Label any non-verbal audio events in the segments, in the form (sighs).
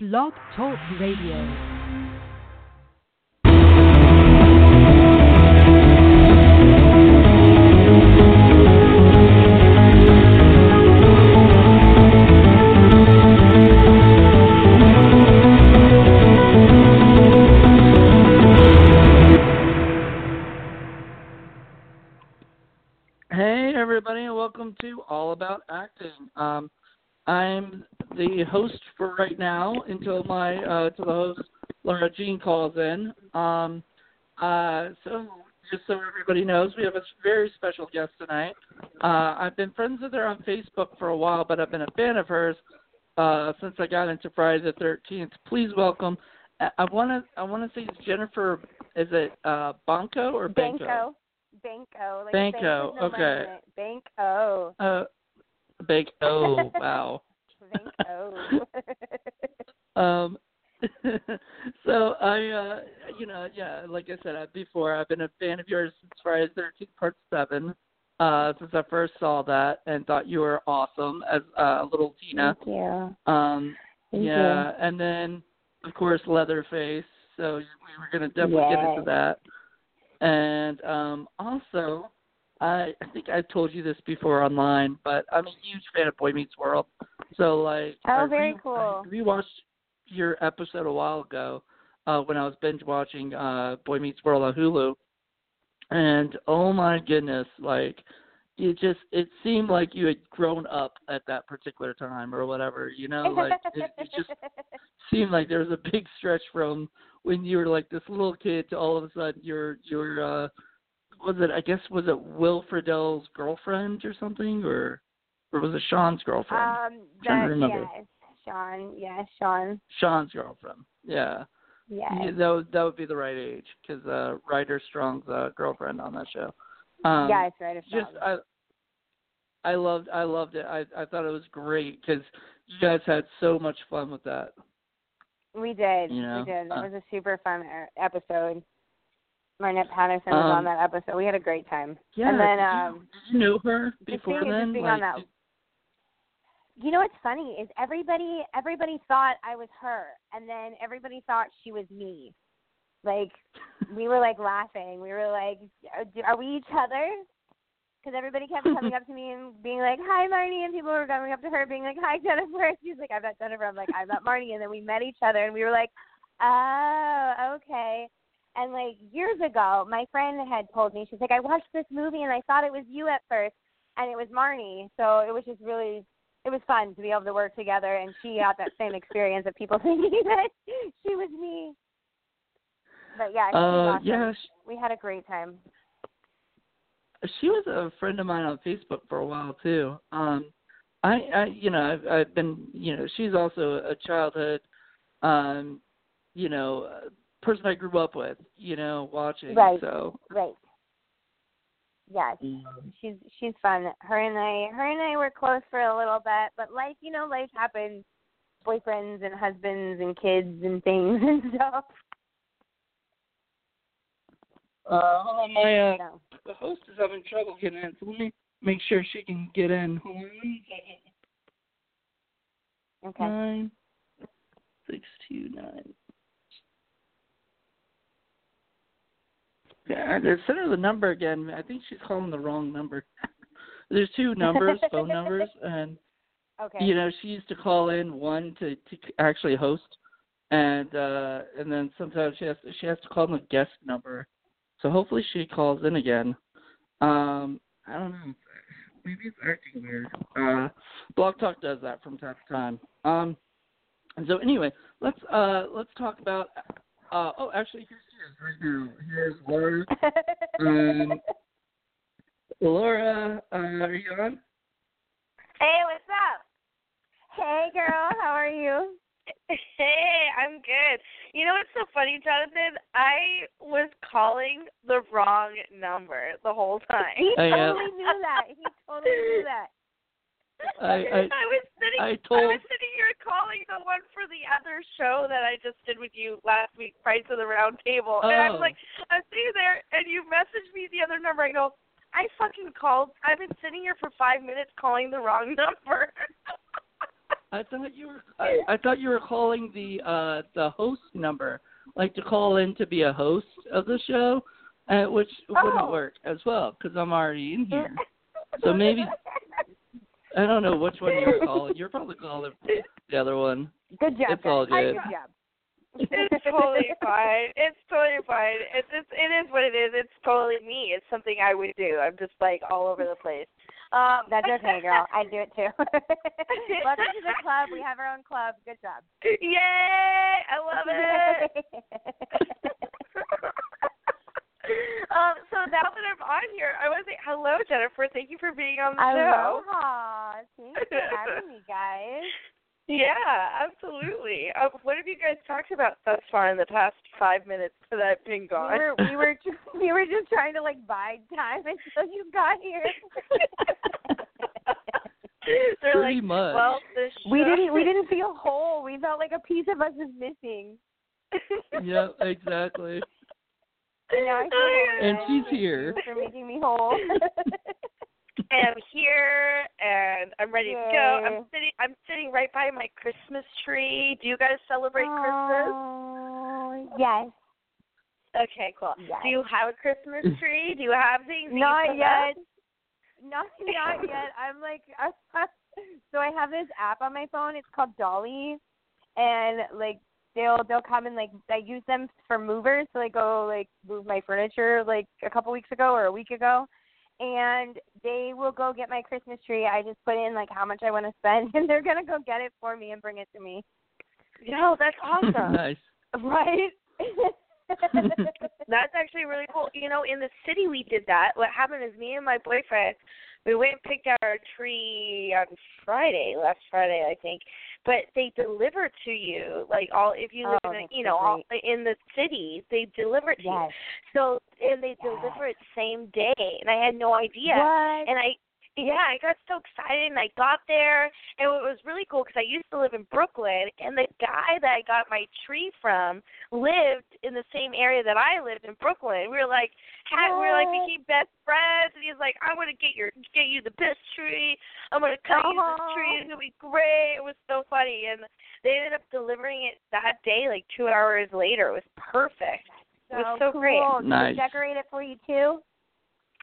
Blog Talk Radio. Hey everybody, and welcome to All About Acting. Um, I'm the host for right now until my uh, till the host Lara Jean calls in. Um, uh, so just so everybody knows, we have a very special guest tonight. Uh, I've been friends with her on Facebook for a while, but I've been a fan of hers uh, since I got into Friday the Thirteenth. Please welcome. I want to I want to say it's Jennifer. Is it uh, Banko or Banko? Banko. Banko. Like Banko, okay. Banko. Uh, oh (laughs) wow. Banko. (laughs) um, (laughs) so I, uh, you know, yeah, like I said uh, before, I've been a fan of yours since Friday the Thirteenth Part Seven. Uh, since I first saw that and thought you were awesome as uh, little Tina. Thank you. Um, Thank yeah, and then of course Leatherface. So we were gonna definitely get into Yes. that. And um, also, I I think I've told you this before online, but I'm a huge fan of Boy Meets World. So like, Oh, I very re- cool. I rewatched your episode a while ago uh, when I was binge watching uh, Boy Meets World on Hulu, and oh my goodness, like it just it seemed like you had grown up at that particular time or whatever, you know, like it, it just (laughs) seemed like there was a big stretch from when you were like this little kid to all of a sudden you're you're uh was it I guess was it Will Friedle's girlfriend or something or or was it Sean's girlfriend? um, Trying to that, remember. yes, Sean. Yes, Sean. Sean's girlfriend. Yeah. Yes. Yeah, that would that would be the right age because uh, Ryder Strong's uh, girlfriend on that show. Um, yes, right. of just I I loved I loved it. I I thought it was great because you guys had so much fun with that. we did. you know, we did. That uh, was a super fun e- episode. Marnette Patterson was Um, on that episode. We had a great time. Yeah. and then did um, did you know her before then? being Like, on that You know what's funny is everybody everybody thought I was her, and then everybody thought she was me. Like we were like (laughs) laughing. We were like, "Are- "Are we each other?" Because everybody kept (laughs) coming up to me and being like, "Hi, Marnie," and people were coming up to her being like, "Hi, Jennifer." (laughs) She's like, "I'm not Jennifer." I'm like, "I'm not Marnie." And then we met each other, and we were like, "Oh, okay." And like years ago, my friend had told me, she's like, "I watched this movie and I thought it was you at first, and it was Marnie." So it was just really it was fun to be able to work together and she got that same experience of people (laughs) thinking (laughs) that she was me. But yeah, uh, awesome. yeah, she, We had a great time. she was a friend of mine on Facebook for a while too. Um, I, I, you know, I've, I've been, you know, she's also a childhood, um, you know, person I grew up with, you know, watching. Right. So, Right. Yes. um, She's she's fun. Her and I her and I were close for a little bit, but life you know, life happens. Boyfriends and husbands and kids and things (laughs) and stuff. uh, hold on, my uh, So the host is having trouble getting in, so let me make sure she can get in. Hold on okay. Nine six two nine. Yeah, send her the number again. I think she's calling the wrong number. (laughs) There's two numbers, phone numbers, (laughs) and Okay. you know she used to call in one to to actually host, and uh and then sometimes she has to, she has to call the guest number. So hopefully she calls in again. Um, I don't know. Maybe it's acting weird. Uh, Blog Talk does that from time to time. Um, and so anyway, let's uh let's talk about. Uh, oh, actually, here's right now. Here's Lara. Um, Lara, uh, are you on? hey, what's up? Hey girl, how are you? Hey, I'm good. You know what's so funny, Jonathan? I was calling the wrong number the whole time. He I, uh, totally knew that. He totally knew that. (laughs) I- I- was sitting I I was sitting here calling the one for the other show that I just did with you last week, Fights of the Round Table. And Oh. I'm like I'm sitting there and you messaged me the other number. I go, I fucking called I've been sitting here for five minutes calling the wrong number. (laughs) I thought you were I, I thought you were calling the uh the host number, like to call in to be a host of the show, uh, which wouldn't Oh. work as well because I'm already in here. (laughs) So maybe I don't know which one you're calling. (laughs) You're probably calling the other one. Good job. It's all good. Good job. It's totally fine. It's totally fine. It's it's it is what it is. It's totally me. It's something I would do. I'm just like all over the place. Um That's okay, girl. I do it too. (laughs) Welcome to the club. We have our own club. Good job. Yay! I love it. (laughs) (laughs) um, so now that I'm on here, I want to say hello, Jennifer. Thank you for being on the show. Aloha. Thanks for having me, guys. (laughs) Yeah, absolutely. Um, what have you guys talked about thus far in the past five minutes that I've been We gone? were we were ju- (laughs) we were just trying to like bide time until you got here. They're Pretty like, much. well, the we didn't we didn't feel whole. We felt like a piece of us was missing. yeah, exactly. And I she's here. for making me whole. (laughs) And I'm here and I'm ready to go. I'm sitting I'm sitting right by my Christmas tree. Do you guys celebrate Christmas? Oh, yes. Okay, cool. Yes. Do you have a Christmas (laughs) tree? Do you have things? Not yet. Not (laughs) not yet. I'm like, so I have this app on my phone. It's called Dolly, and like they'll they'll come and like I use them for movers. So I go like move my furniture like a couple weeks ago or a week ago, and they will go get my Christmas tree. I just put in like how much I want to spend, (laughs) and they're gonna go get it for me and bring it to me. Yo, that's awesome. (laughs) nice. Right. (laughs) That's actually really cool. You know, in the city we did that. What happened is me and my boyfriend, we went and picked out our tree on Friday, last Friday I think. But they deliver to you like all if you live Oh, in a, you know all in the city they deliver it to you. yes. So and they Yes. deliver it same day, and I had no idea. What? And I, yeah, I got so excited, and I got there, and it was really cool because I used to live in Brooklyn, and the guy that I got my tree from lived in the same area that I lived in Brooklyn. We were like, had, we were like What? became best friends, and he's like, I'm gonna get your get you the best tree. I'm gonna cut you this tree. It's gonna be great. It was so funny, and they ended up delivering it that day, like two hours later. It was perfect. So It was so cool. great. Did Nice. they decorate it for you too?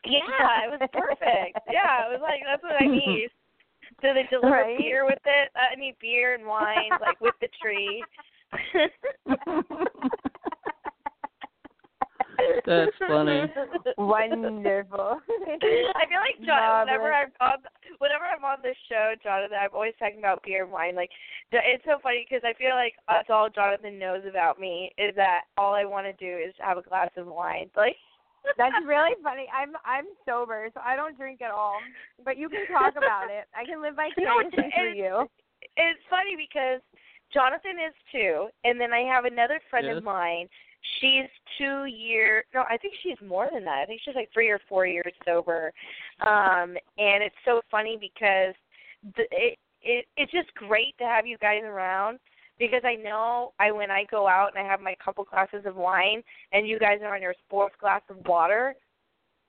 Yeah, it was perfect. yeah, it was like that's what I (laughs) need. Do they deliver Right. beer with it? Uh, I need beer and wine, like with the tree. (laughs) That's funny. Wonderful. I feel like John, Love whenever. I'm on, whenever I'm on this show, Jonathan, I'm always talking about beer and wine. Like, it's so funny because I feel like that's all Jonathan knows about me is that all I want to do is have a glass of wine. Like, That's really funny. I'm I'm sober, so I don't drink at all. But you can talk about it. I can live You know, vicariously it's- through you. it's funny because Jonathan is two, and then I have another friend Yes. of mine. She's two year. No, I think she's more than that. I think she's like three or four years sober. Um, and it's so funny because the, it it it's just great to have you guys around because I know I when I go out and I have my couple glasses of wine and you guys are on your fourth glass of water.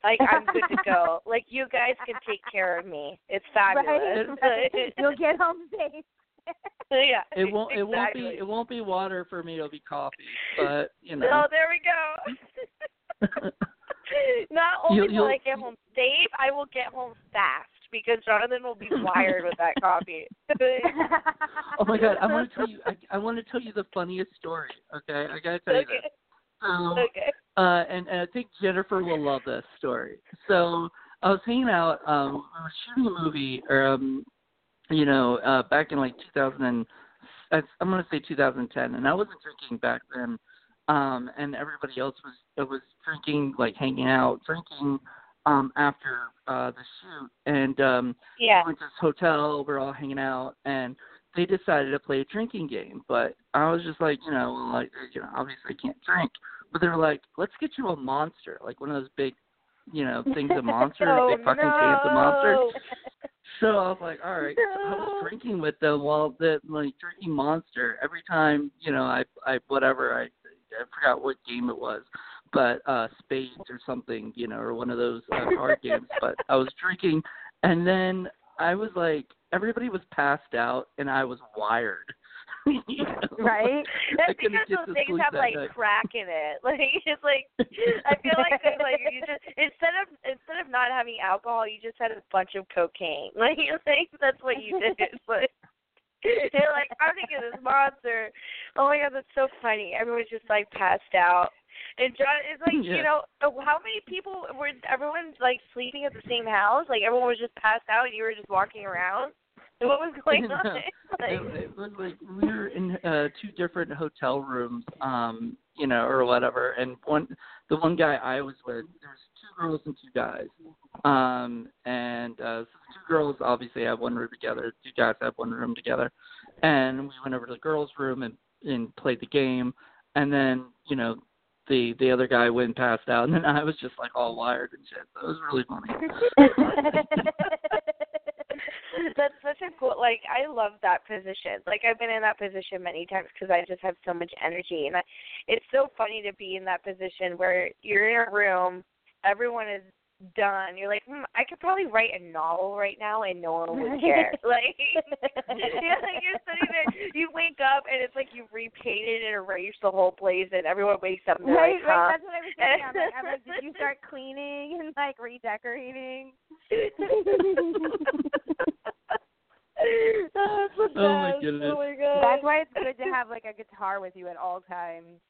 Like I'm good to go. (laughs) Like you guys can take care of me. It's fabulous. Right? (laughs) You'll get home safe. (laughs) yeah. It won't. It won't be. It won't be water for me. It'll be coffee. But you know. Oh, there we go. Not only You'll- will you'll- I get home safe, I will get home fast because Jonathan will be wired with that coffee. (laughs) oh my god! I want to tell you. I, I want to tell you the funniest story. Okay, I gotta tell you okay. this. So, Okay. uh, and, and I think Jennifer will love this story. So I was hanging out. Um, we were shooting a movie, or um, you know, uh, back in like 2000. And, I'm gonna say 2010, and I wasn't drinking back then. Um, and everybody else was it was drinking, like hanging out, drinking um, after uh, the shoot. And um, Yeah. we went to this hotel. We're all hanging out, and they decided to play a drinking game. But I was just like, you know, like you know, obviously I can't drink. But they were like, let's get you a monster, like one of those big, you know, things a (laughs) monster, oh, big fucking cans of monster. (laughs) So I was like, all right. So I was drinking with them while the like drinking monster every time, you know, I I whatever I I forgot what game it was, but uh spades or something, you know, or one of those uh, card games. But I was drinking, and then I was like everybody was passed out and I was wired. (laughs) you know? Right? That's couldn't because those things have like night. crack in it. (laughs) Like it's like I feel like (laughs) that, like you just instead of instead of not having alcohol, you just had a bunch of cocaine. Like you think that's what you did. But they're like, I'm thinking this monster. Oh my god, that's so funny. Everyone's just like passed out. And John is like, Yeah. you know, uh, how many people were everyone's like sleeping at the same house? Like everyone was just passed out and you were just walking around? And (laughs) what was (laughs) going on? it, (laughs) Like, it was like we were in uh two different hotel rooms um you know or whatever and one the one guy i was with there was two girls and two guys um and uh so the two girls obviously have one room together two guys have one room together and we went over to the girls room and and played the game and then you know the the other guy went passed out and then i was just like all wired and shit so it was really funny (laughs) That's such a cool. Like I love that position. Like I've been in that position many times because I just have so much energy, and I, it's so funny to be in that position where you're in a room, everyone is done. You're like, hmm, I could probably write a novel right now, and no one would care. (laughs) like, (laughs) yeah, like you're sitting there, you wake up, and it's like you've repainted and erased the whole place, and everyone wakes up and they're right, like, huh? right. That's what I was thinking. I'm like, I'm like, did you start cleaning and like redecorating? (laughs) That's the Oh, my goodness. Oh my god. That's why it's good to have like a guitar with you at all times.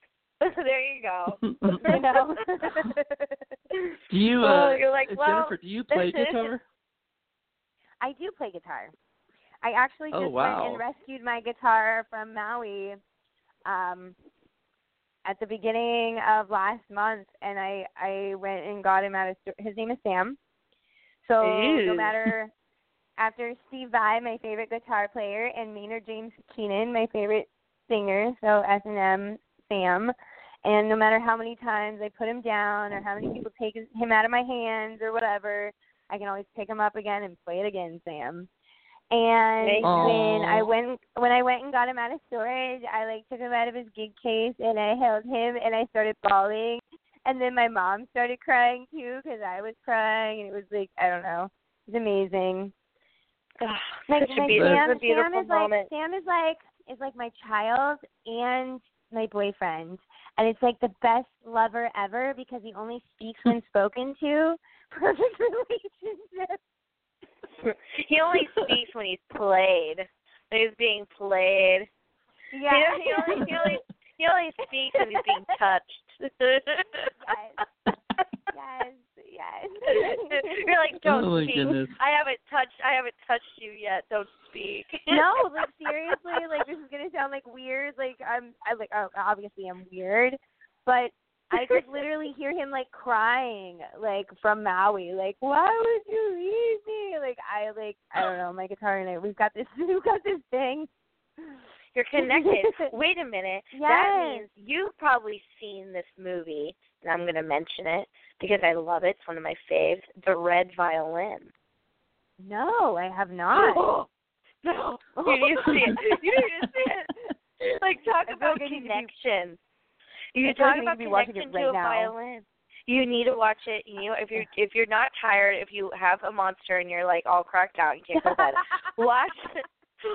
(laughs) there you go. You (laughs) know. (laughs) do you Oh, uh you're like, well, jennifer do you play guitar I do play guitar. I actually Oh, just wow. went and rescued my guitar from Maui um at the beginning of last month and I I went and got him at a. His name is Sam. So no matter after Steve Vai, my favorite guitar player, and Maynard James Keenan, my favorite singer, so S and M Sam. And no matter how many times I put him down or how many people take his, him out of my hands or whatever, I can always pick him up again and play it again, Sam. And Thank when. I went when I went and got him out of storage, I like took him out of his gig case and I held him and I started bawling. And then my mom started crying too because I was crying, and it was like I don't know, it was amazing. Ugh, Like, like beautiful, Sam, Sam is moment. like Sam is like is like my child and my boyfriend, and it's like the best lover ever because he only speaks when (laughs) spoken to. Perfect (laughs) relationship. (laughs) he only speaks when he's played. When he's being played. Yeah. He, he only he only he only speaks when he's being touched. yes. Yes. Yes. (laughs) You're like, don't Oh, speak. goodness. I haven't touched I haven't touched you yet. Don't speak. (laughs) no, like seriously, like this is gonna sound like weird. Like I'm, I like oh, obviously I'm weird, but I could (laughs) literally hear him like crying, like from Maui, like why would you leave me? Like I like I don't know, my guitar and I, we've got this, we've got this thing. You're connected. Wait a minute. That means you've probably seen this movie, and I'm going to mention it because I love it. It's one of my faves. The Red Violin. No, I have not. (gasps) no, (laughs) you need to see it. You need to see it. (laughs) Like talk I feel about like to be- You talk like about watching connection it right to a now. violin. You need to watch it. You know, if you're if you're not tired, if you have a monster and you're like all cracked out and can't go to bed, (laughs) watch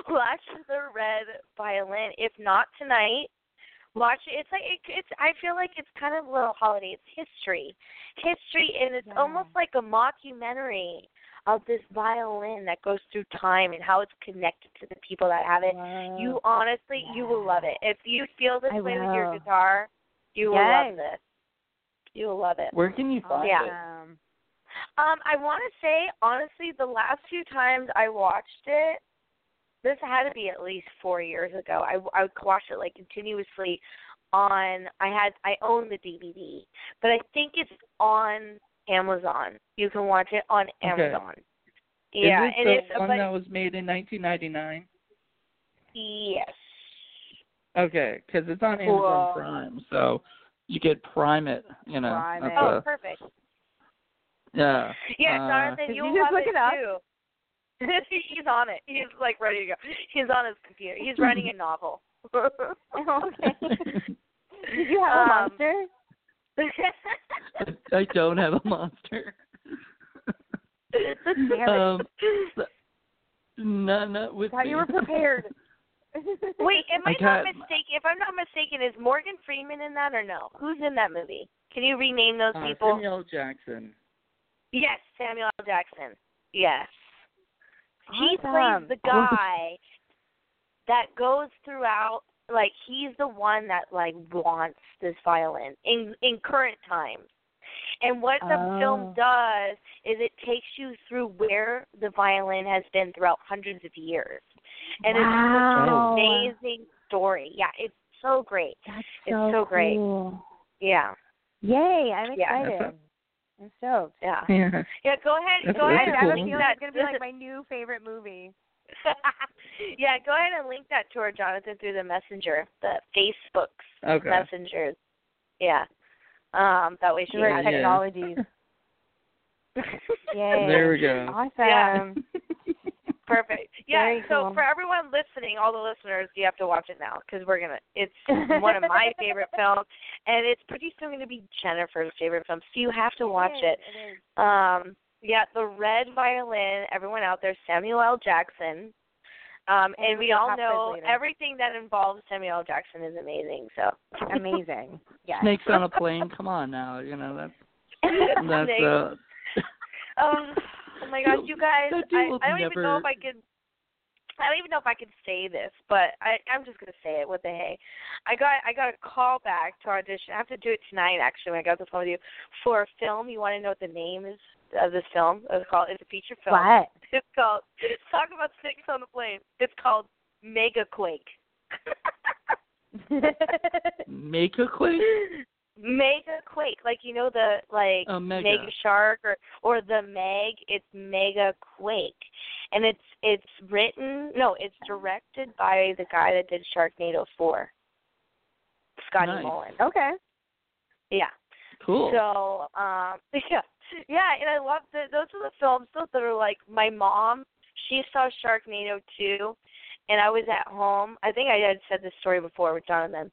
watch the red violin. If not tonight, watch it. It's like it, it's. I feel like it's kind of a little holiday. It's history, history, and it's Yeah. almost like a mockumentary of this violin that goes through time and how it's connected to the people that have it. You honestly, you will love it. If you feel this I way with your guitar, you will love this. You will love it. Where can you find Yeah. it? Awesome. Um, I want to say honestly, the last few times I watched it, this had to be at least four years ago. I I watched it like continuously on. I had I own the DVD, but I think it's on Amazon. You can watch it on Amazon. Okay. Amazon. Yeah, Is and it it's the one but that was made in 1999? yes. Okay, because it's on Cool. Amazon Prime, so you could prime it. You know, Prime that's it. Oh, a- perfect. yeah. Yeah, Uh, Jonathan, Did you'll you just love look it, it up? too. (laughs) He's on it. He's like ready to go. He's on his computer. He's writing a novel. okay. (laughs) Did you have a Um, monster? I don't have a monster. um, not not with Thought me. you were prepared. (laughs) Wait, am I, I not mistaken? If I'm not mistaken, is Morgan Freeman in that or no? Who's in that movie? Can you rename those uh, people? Samuel Jackson. Yes, Samuel L. Jackson. Yes. He Awesome. plays the guy that goes throughout like he's the one that like wants this violin in in current times. And what the Oh. film does is it takes you through where the violin has been throughout hundreds of years. And it's such an amazing story. Yeah, it's so great. That's so It's so, so great. Yeah. Yay! I'm excited. that's I'm stoked. Yeah. (laughs) Yeah. Yeah, go ahead. That's- go I ahead I have and a feeling that. it's gonna be like my new favorite movie. (laughs) yeah, go ahead and link that to her, Jonathan, through the messenger, the Facebook's Okay. messengers. Yeah. Um, that way she Through our has Yeah. technologies. (laughs) Yay! There we go. Awesome. Yeah. Perfect. (laughs) Yeah. Very so cool. for everyone listening, all the listeners, you have to watch it now because we're gonna. It's (laughs) one of my favorite films, and it's pretty soon gonna be Jennifer's favorite film. So you have to watch is, it. It is. Um, yeah, the red violin. Everyone out there, Samuel L. Jackson. Um, and And we we'll all know everything that involves Samuel L. Jackson is amazing. So Amazing. (laughs) Yes. Snakes on a plane. Come on now. You know that's that's Snakes. uh. Um, oh my gosh, you guys! I, I don't even know if I could. I don't even know if I could say this, but I, I'm just gonna say it. What the hey? I got I got a call back to audition. I have to do it tonight actually. When I got the phone with you for a film. You want to know what the name is of this film? It's called. It's a feature film. What? (laughs) It's called. Talk about snakes on the plane. It's called Mega Quake. Make a quick. (laughs) (laughs) Mega Quake, like you know the like Oh, Mega. Shark or or the Meg. It's Mega Quake, and it's it's written no, it's directed by the guy that did Sharknado four, Scotty Nice. Mullen. okay. Yeah. Cool. So um (laughs) yeah yeah, and I love the those are the films those that are like my mom. She saw Sharknado too, and I was at home. I think I had said this story before with Jonathan,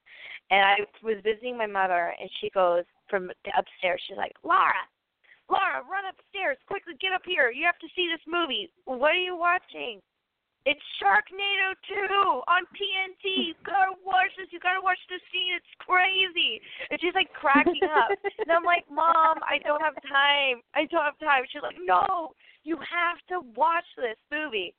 and I was visiting my mother, and she goes from upstairs. She's like, Lara, Lara, run upstairs quickly, get up here. You have to see this movie. What are you watching? It's Sharknado 2 on TNT. You gotta watch this. You gotta watch this scene. It's crazy. And she's like cracking up. and I'm like, Mom, I don't have time. I don't have time. She's like, No, you have to watch this movie.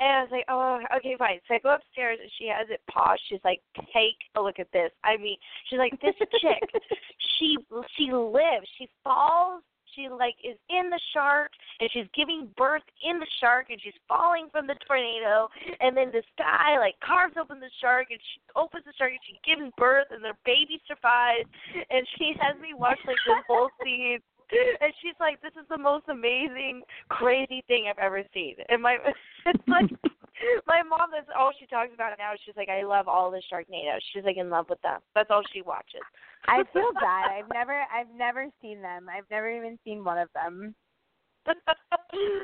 And I was like, Oh, okay, fine. So I go upstairs and she has it paused. She's like, Take a look at this. I mean, she's like, This chick, (laughs) she she lives. She falls she like is in the shark and she's giving birth in the shark and she's falling from the tornado and then this guy like carves open the shark and she opens the shark and she gives birth and their baby survives and she has me watch like this whole (laughs) scene (laughs) and she's like this is the most amazing crazy thing i've ever seen and my (laughs) it's like (laughs) my mom that's all she talks about now she's like i love all the sharknado she's like in love with them that's all she watches I feel bad. I've never I've never seen them. I've never even seen one of them.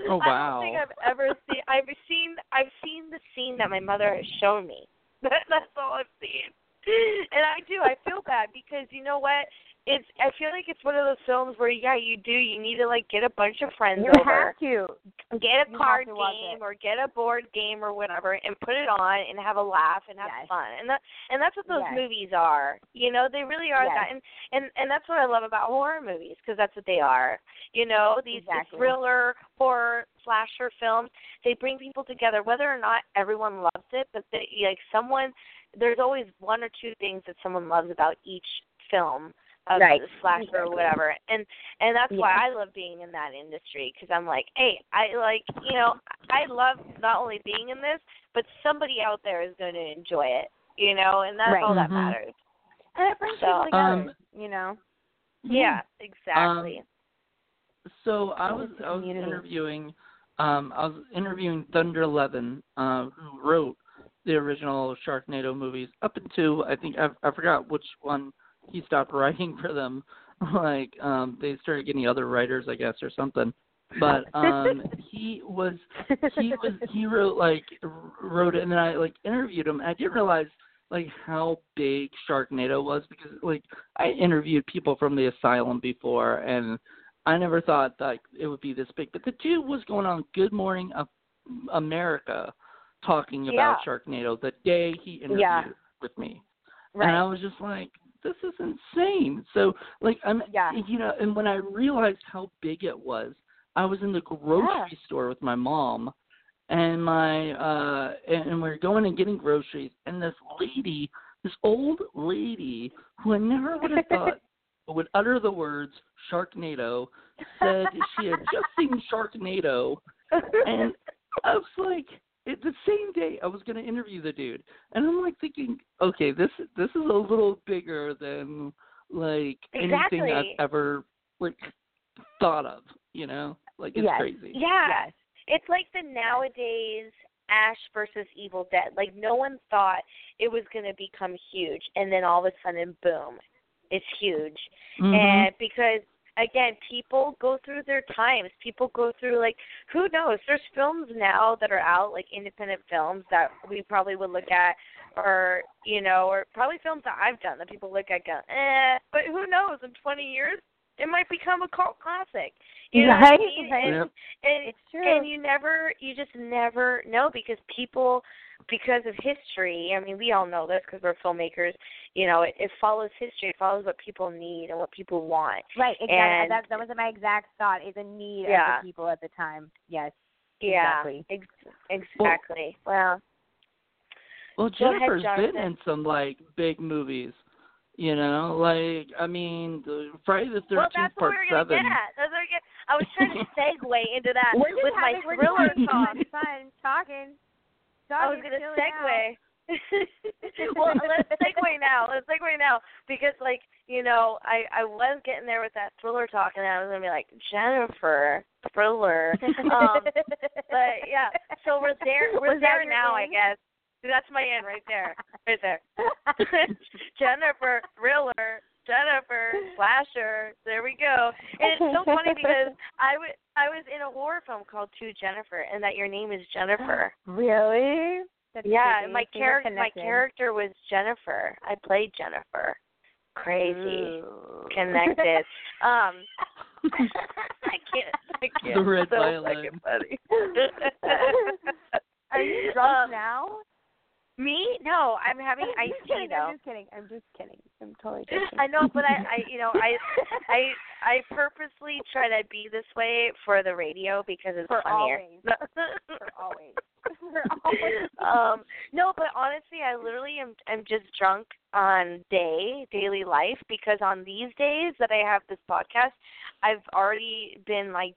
Oh, I wow. don't think I've ever seen. I've seen. I've seen the scene that my mother has shown me. That's all I've seen. (laughs) And I do. I feel bad because you know what? It's. I feel like it's one of those films where yeah, you do. You need to like get a bunch of friends You over, have to. get a you card game or get a board game or whatever, and put it on and have a laugh and have Yes. fun. And that and that's what those Yes. movies are. You know, they really are Yes. that. And and and that's what I love about horror movies because that's what they are. You know, these Exactly. thriller horror slasher films. They bring people together, whether or not everyone loves it, but they, like someone. There's always one or two things that someone loves about each film of Right. the slasher or whatever, and and that's why I love being in that industry because I'm like, hey, I like, you know, I love not only being in this, but somebody out there is going to enjoy it, you know, and that's Right. all that Mhm. matters. And it brings So, people together. um, you know. Yeah, exactly. So I was I was interviewing um I was interviewing Thunder Levin, uh, who wrote the original Sharknado movies up until I think I I forgot which one he stopped (laughs) writing for them. Like um they started getting other writers I guess or something. But (laughs) um he was he was he wrote like wrote it and then I like interviewed him. I didn't realize like how big Sharknado was because like I interviewed people from the asylum before and I never thought that it would be this big. But the dude was going on Good Morning America talking Yeah. about Sharknado the day he interviewed Yeah. with me. right. And I was just like, this is insane. So like I'm Yeah. you know, and when I realized how big it was, I was in the grocery store with my mom and my uh and, and we were going and getting groceries and this lady, this old lady who I never would have (laughs) thought would utter the words Sharknado said she had just seen Sharknado (laughs) and I was like, it, the same day I was going to interview the dude, and I'm like thinking, okay, this this is a little bigger than like anything I've ever like thought of. You know, like it's Yes. crazy. Yeah. Yes. It's like the nowadays Ash versus Evil Dead. Like no one thought it was going to become huge and then all of a sudden boom. It's huge. Mhm. And because again, people go through their times. People go through like who knows? There's films now that are out, like independent films that we probably would look at or you know, or probably films that I've done that people look at go, eh, but who knows, in twenty years it might become a cult classic. You know what I mean? And, Yep. and It's true. and you never, you just never know because people, because of history. I mean, we all know this because we're filmmakers. You know, it, it follows history. It follows what people need and what people want. Right, exactly. And- that that was my exact thought. Is a need Yeah. of the people at the time. Yes. Yeah, Exactly. ex- exactly. Well, Well, Go ahead, Jennifer's been in some like big movies. You know, like I mean, the Friday the Thirteenth that's what Part we Seven. get at. That's what we get. I was trying to (laughs) segue into that with my having, we're thriller just talk. having fun talking. I was gonna segue. (laughs) well, let's segue now. Let's segue now because, like, you know, I I was getting there with that thriller talk, and I was gonna be like Jennifer thriller. um, but yeah, so we're there. (laughs) We're Was there now, I guess. That's my end right there, right there. (laughs) Jennifer thriller. Jennifer slasher. There we go. And it's so funny (laughs) because I was I was in a horror film called To Jennifer, and that your name is Jennifer. (gasps) really? That's Yeah, creepy. and my So character my character was Jennifer. I played Jennifer. Crazy. Ooh. Connected. (laughs) um (laughs) I can't I can't The red so violin. fucking funny. Are you drunk Um, now? Me? No, I'm having iced tea kidding. though. I'm just kidding. I'm just kidding. I'm totally joking. (laughs) I know, but I, I you know, I (laughs) I I purposely try to be this way for the radio because it's For funnier. always. (laughs) For always. For always. um no but honestly i literally am i'm just drunk on day daily life because on these days that i have this podcast i've already been like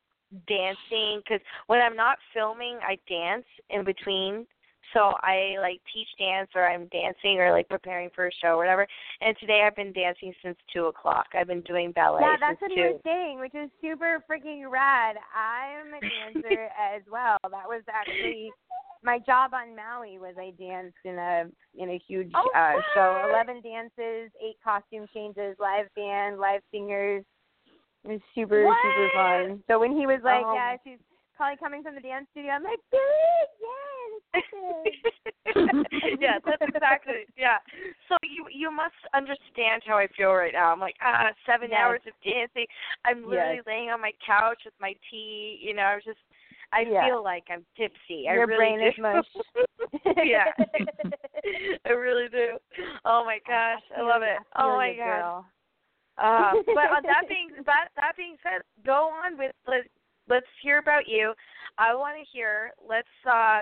dancing because when i'm not filming i dance in between so i like teach dance or i'm dancing or like preparing for a show or whatever and today i've been dancing since two o'clock i've been doing ballet Yeah, that's what since he two was saying, which is super freaking rad. I'm a dancer (laughs) as well. That was actually my job on Maui was I danced in a in a huge Oh, uh show. Eleven dances, eight costume changes, live band, live singers. It was super, super fun. So when he was like, Oh. Yeah, she's probably coming from the dance studio, I'm like, Billy, yes, (laughs) yeah, that's exactly yeah. So you you must understand how I feel right now. I'm like ah seven Yes. hours of dancing. I'm literally Yes. laying on my couch with my tea. You know, I'm just I Yeah. feel like I'm tipsy. I Your really brain do. is (laughs) mush. yeah, (laughs) I really do. Oh my gosh, I love it. I Oh my gosh. girl. Uh, but on that being that that being said, go on with let let's hear about you. I want to hear. Let's uh,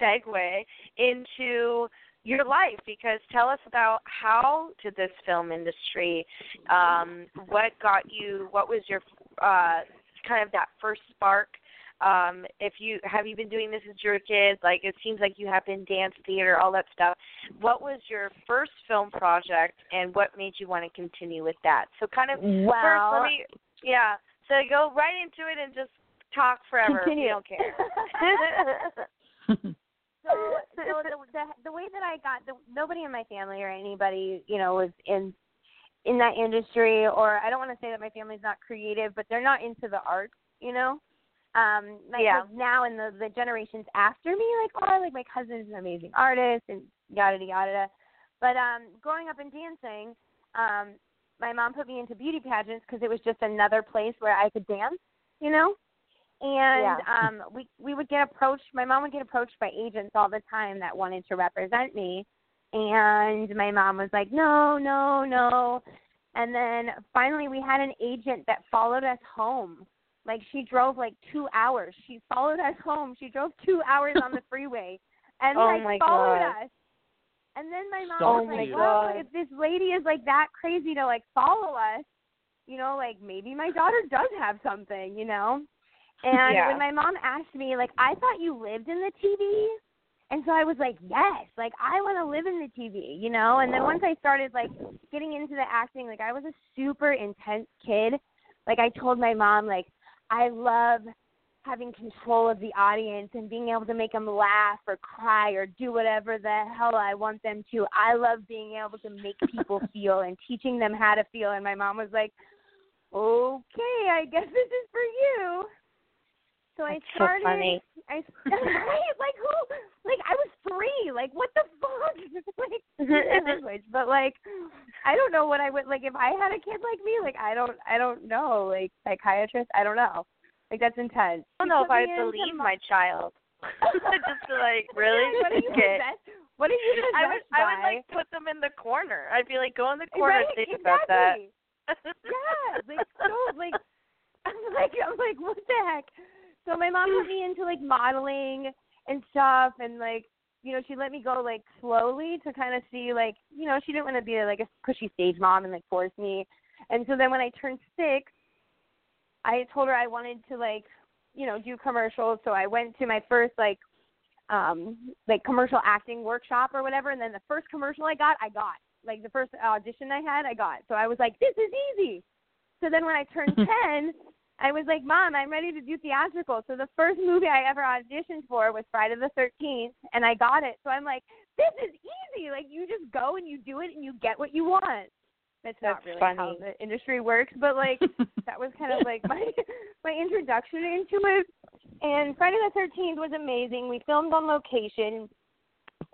segue into your life because tell us about how to this film industry. Um, what got you? What was your uh, kind of that first spark? Um, if you have you been doing this since you were a kid, like it seems like you have been dance theater, all that stuff. What was your first film project, and what made you want to continue with that? So, kind of first, let me, yeah. So go right into it and just talk forever. Continue. If you don't care. (laughs) so, so the, the the way that I got the nobody in my family or anybody you know was in in that industry or I don't want to say that my family's not creative, but they're not into the arts, you know. Um, like, Yeah. now in the the generations after me, like oh, like my cousin's an amazing artist and yada yada yada. But um, growing up in dancing, um, my mom put me into beauty pageants because it was just another place where I could dance, you know. And Yeah. um we we would get approached my mom would get approached by agents all the time that wanted to represent me and my mom was like, "No, no, no." And then finally we had an agent that followed us home. Like she drove like 2 hours. She followed us home. She drove 2 hours on the (laughs) freeway and Oh like followed God. us. And then my mom was like, you. "Well, if this lady is like that crazy to like follow us, you know, like maybe my daughter does have something, you know?" And Yeah. when my mom asked me, like, I thought you lived in the TV. And so I was like, yes, like I want to live in the TV, you know? And then once I started like getting into the acting, like I was a super intense kid. Like I told my mom, like, I love having control of the audience and being able to make them laugh or cry or do whatever the hell I want them to. I love being able to make people (laughs) feel and teaching them how to feel. And my mom was like, okay, I guess this is for you. So I That's so started. funny. (laughs) I (laughs) right, like who? Like I was three. Like what the fuck? (laughs) like language, but like I don't know what I would like if I had a kid like me. Like I don't, I don't know. Like psychiatrist, I don't know. Like that's intense. I don't know if I would believe my child. Just like really, what are you possessed? What are you I would possessed I would like put them in the corner. I'd be like, go in the corner right? think exactly. about that. yeah, like so, like I'm like I'm like what the heck? So my mom put me into like modeling and stuff, and like you know she let me go like slowly to kind of see like you know she didn't want to be like a pushy stage mom and like force me. And so then when I turned six, I told her I wanted to like you know do commercials. So I went to my first like um like commercial acting workshop or whatever, and then the first commercial I got, I got like the first audition I had, I got. So I was like, this is easy. So then when I turned (laughs) 10, I was like, Mom, I'm ready to do theatrical. So the first movie I ever auditioned for was Friday the 13th, and I got it. So I'm like, this is easy. Like, you just go and you do it and you get what you want. That's, not really funny. how the industry works, but like, (laughs) that was kind of like my (laughs) my introduction into it. And Friday the 13th was amazing. We filmed on location.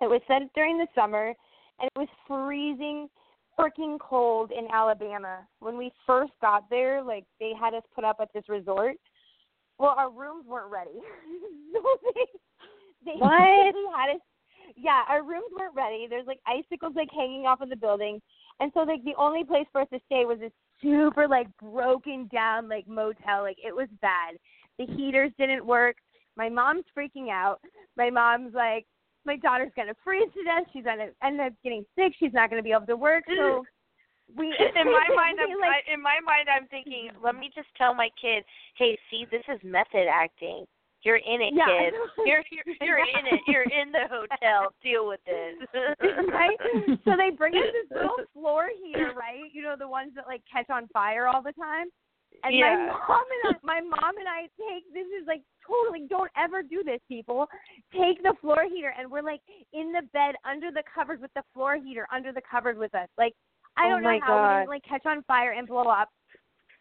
It was set during the summer, and it was freezing freaking cold in Alabama. When we first got there, like they had us put up at this resort. Well, our rooms weren't ready. (laughs) so they, they, What? had us yeah, our rooms weren't ready. There's like icicles like hanging off of the building. And so like the only place for us to stay was this super like broken down like motel. Like it was bad. The heaters didn't work. My mom's freaking out. My mom's like, my daughter's gonna freeze to death. She's gonna end up getting sick. She's not gonna be able to work. So (laughs) we in my (laughs) mind, I'm like, I, in my mind, I'm thinking, mm-hmm. let me just tell my kid, hey, see, this is method acting. You're in it, Yeah. kid. (laughs) You're you're, you're in it. You're in the hotel. Deal with it. right? So they bring us this little floor heater, right? You know the ones that like catch on fire all the time. And Yeah. my mom and I, my mom and I take this is like totally don't ever do this, people. Take the floor heater and we're like in the bed under the covers with the floor heater under the covers with us. Like I Oh don't know my how we didn't like catch on fire and blow up.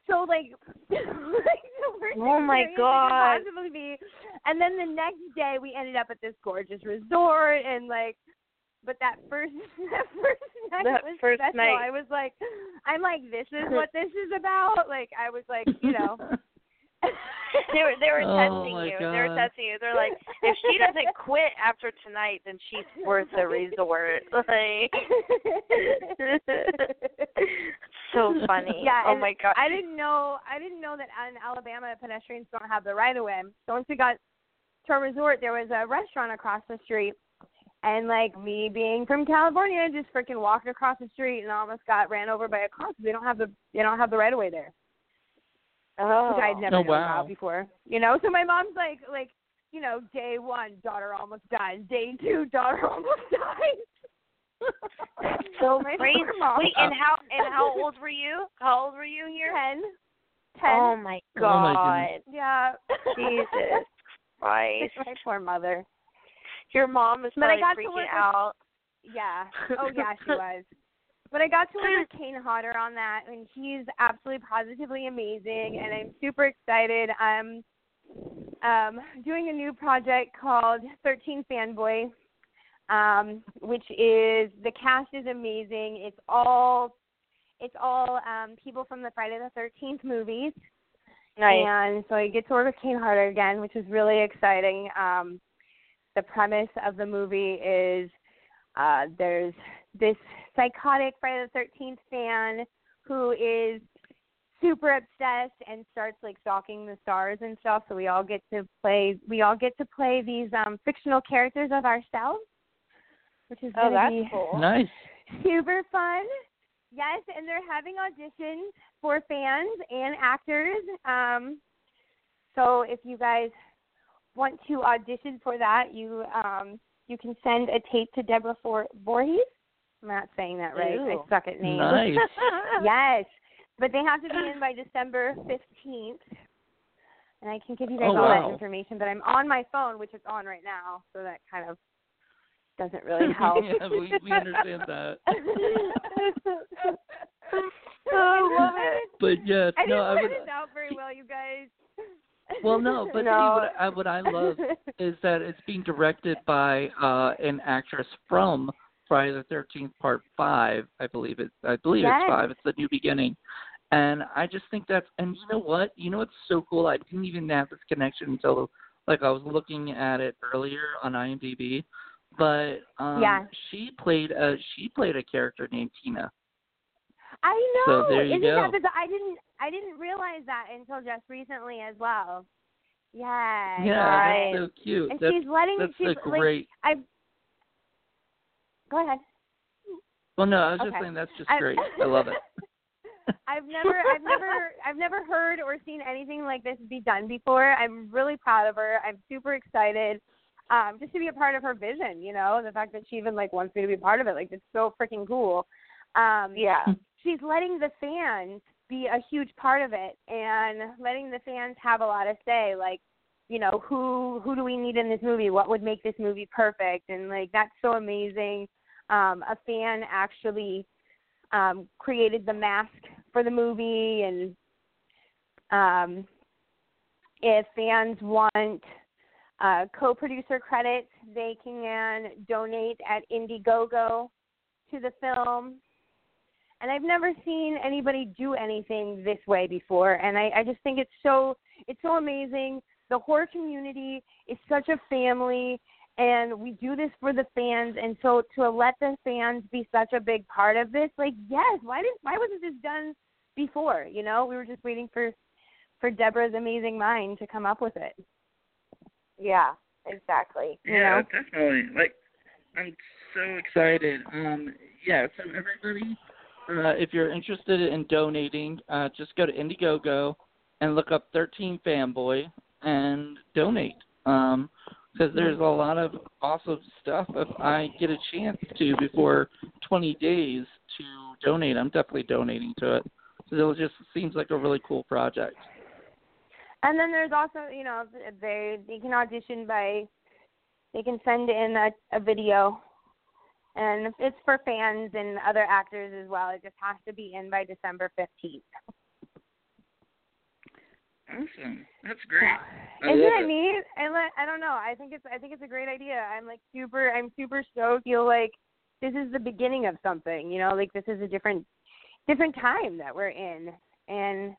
So like, like the worst Oh my God. possibly be. And then the next day we ended up at this gorgeous resort and like but that first (laughs) that first night That was first special. night. I was like I'm like, this is (laughs) what this is about. Like I was like, you know (laughs) (laughs) they were they were Oh, testing my you. They were God. testing you. They're like, if she doesn't quit after tonight, then she's worth the resort. (laughs) Like, (laughs) so funny. Yeah, Oh my god. I didn't know I didn't know that in Alabama pedestrians don't have the right of way. So once we got to our resort there was a restaurant across the street and like me being from California just freaking walked across the street and almost got ran over by a car because they don't have the they don't have the right of way there. Oh. Which I'd never Oh, known wow. about before. You know, so my mom's like like, you know, day one, daughter almost dies. Day two, (laughs) daughter almost dies. That's (laughs) so My crazy. poor mom. Wait, and how and how old were you? How old were you here? Ten. Ten. Oh my Oh god. my yeah. Jesus (laughs) Christ. my poor mother. Your mom is But I probably got freaking work with- out. Yeah. Oh yeah, she was. But I got to work with Kane Hodder on that, and he's absolutely positively amazing, and I'm super excited. I'm um, doing a new project called 13 Fanboy, um, which is the cast is amazing. It's all it's all um, people from the Friday the 13th movies, Nice. And so I get to work with Kane Hodder again, which is really exciting. Um, the premise of the movie is uh, there's this psychotic Friday the Thirteenth fan who is super obsessed and starts like stalking the stars and stuff. So we all get to play. We all get to play these um, fictional characters of ourselves, which is Oh, gonna that's be cool. Nice. (laughs) super fun. Yes, and they're having auditions for fans and actors. Um, so if you guys want to audition for that, you um, you can send a tape to Deborah For- Voorhees. I'm not saying that right. Ooh. I suck at names. Nice. (laughs) (laughs) yes, but they have to be in by December 15th. And I can give you guys Oh, all wow. that information, but I'm on my phone, which is on right now, so that kind of doesn't (laughs) really help. yeah, we, we understand that. oh, I love it. But yes, I didn't no, I would. this out very well, you guys. Well, no, but see, what I what I love is that it's being directed by uh an actress from Friday the Thirteenth Part Five. I believe it. I believe Yes. it's five. It's the new beginning, and I just think that's. And you know what? You know what's so cool? I didn't even have this connection until like I was looking at it earlier on IMDb. But um Yeah. she played a she played a character named Tina. I know. So there you Isn't go. that? I didn't I didn't realize that until just recently as well. Yeah. Yeah, Right. that's so cute. And that's she's letting that's she's a like great. I Go ahead. well, no, I was just saying that's just I- great. I love it. (laughs) I've never I've never I've never heard or seen anything like this be done before. I'm really proud of her. I'm super excited. Um, just to be a part of her vision, you know, the fact that she even like wants me to be a part of it, like it's so freaking cool. Um Yeah. she's letting the fans be a huge part of it and letting the fans have a lot of say like you know who who do we need in this movie what would make this movie perfect and like that's so amazing um a fan actually um created the mask for the movie and um if fans want uh co-producer credits they can donate at indiegogo to the film and I've never seen anybody do anything this way before. And I, I just think it's so it's so amazing. The horror community is such a family, and we do this for the fans. And so to let the fans be such a big part of this, like yes, why didn't why wasn't this done before? You know, we were just waiting for for Deborah's amazing mind to come up with it. Yeah. Exactly. You know? definitely. Like, I'm so excited. Um, yeah. So everybody, uh, if you're interested in donating, uh, just go to Indiegogo and look up 13 Fanboy and donate. Um, because there's a lot of awesome stuff. If I get a chance to before 20 days to donate, I'm definitely donating to it. So it just seems like a really cool project. And then there's also, you know, they they can audition by they can send in a, a video, and it's for fans and other actors as well. It just has to be in by December fifteenth. Awesome. That's great. I Isn't love it it. neat? I li- I don't know. I think it's I think it's a great idea. I'm like super. I'm super stoked. Feel like this is the beginning of something. You know, like this is a different different time that we're in, and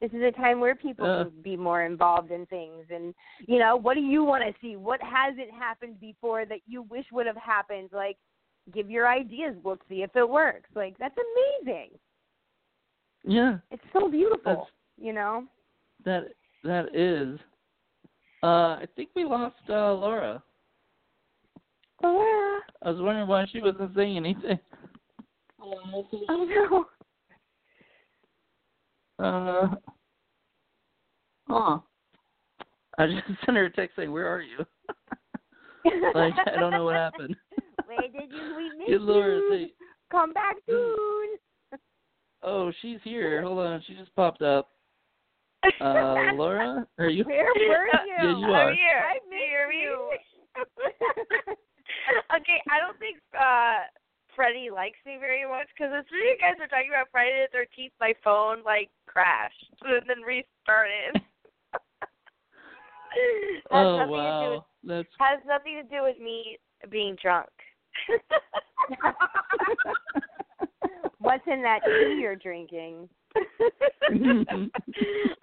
this is a time where people Uh. can be more involved in things. And you know, what do you want to see? What hasn't happened before that you wish would have happened? Like, give your ideas. We'll see if it works. Like that's amazing. Yeah. It's so beautiful. That's- you know. That that is. Uh, I think we lost uh, Lara. Oh, I was wondering why she wasn't saying anything. (laughs) oh no. Uh, huh. I just (laughs) sent her a text saying, "Where are you?" (laughs) like I don't know what happened. Where did you we miss Get Lara. you? Say, Come back soon. oh, she's here. Hold on, she just popped up. Uh, (laughs) Lara, are you? Where (laughs) were you? Yeah, you I'm here. I Do you hear (laughs) me? okay, I don't think uh Freddie likes me very much because as soon as you guys were talking about Friday the Thirteenth, my phone like crashed and then restarted. Oh nothing with wow, that's has nothing to do with me being drunk. What's in that tea you're drinking? (laughs)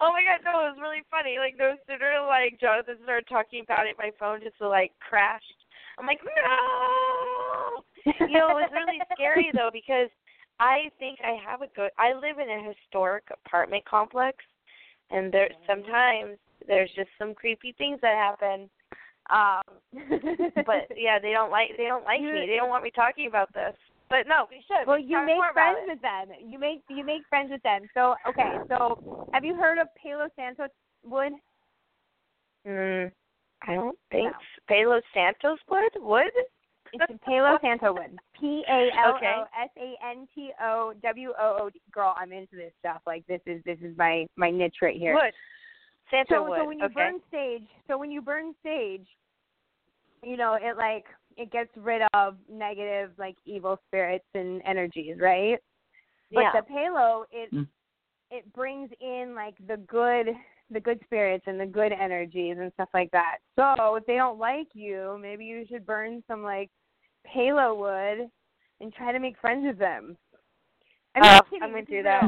oh my god, no, it was really funny. Like no sooner like Jonathan started talking about it, my phone just like crashed. I'm like, no. You know, it was really scary though because I think I have a good. I live in a historic apartment complex, and there sometimes there's just some creepy things that happen. Um, but yeah, they don't like they don't like (laughs) me. They don't want me talking about this. But no, we should. well, We you make friends with them. You make you make friends with them. So okay, so have you heard of Palo Santo wood? Mm, I don't think No. s- Palo Santos wood wood. It's Palo Santo wood. P A L Okay. O S A N T O W O O D. Girl, I'm into this stuff. Like this is this is my my niche right here. Wood. Santa so wood. so when you okay. burn sage so when you burn sage you know it like it gets rid of negative like evil spirits and energies right but yeah. the palo it Mm. it brings in like the good the good spirits and the good energies and stuff like that so if they don't like you maybe you should burn some like palo wood and try to make friends with them I'm, Oh, I'm gonna do that.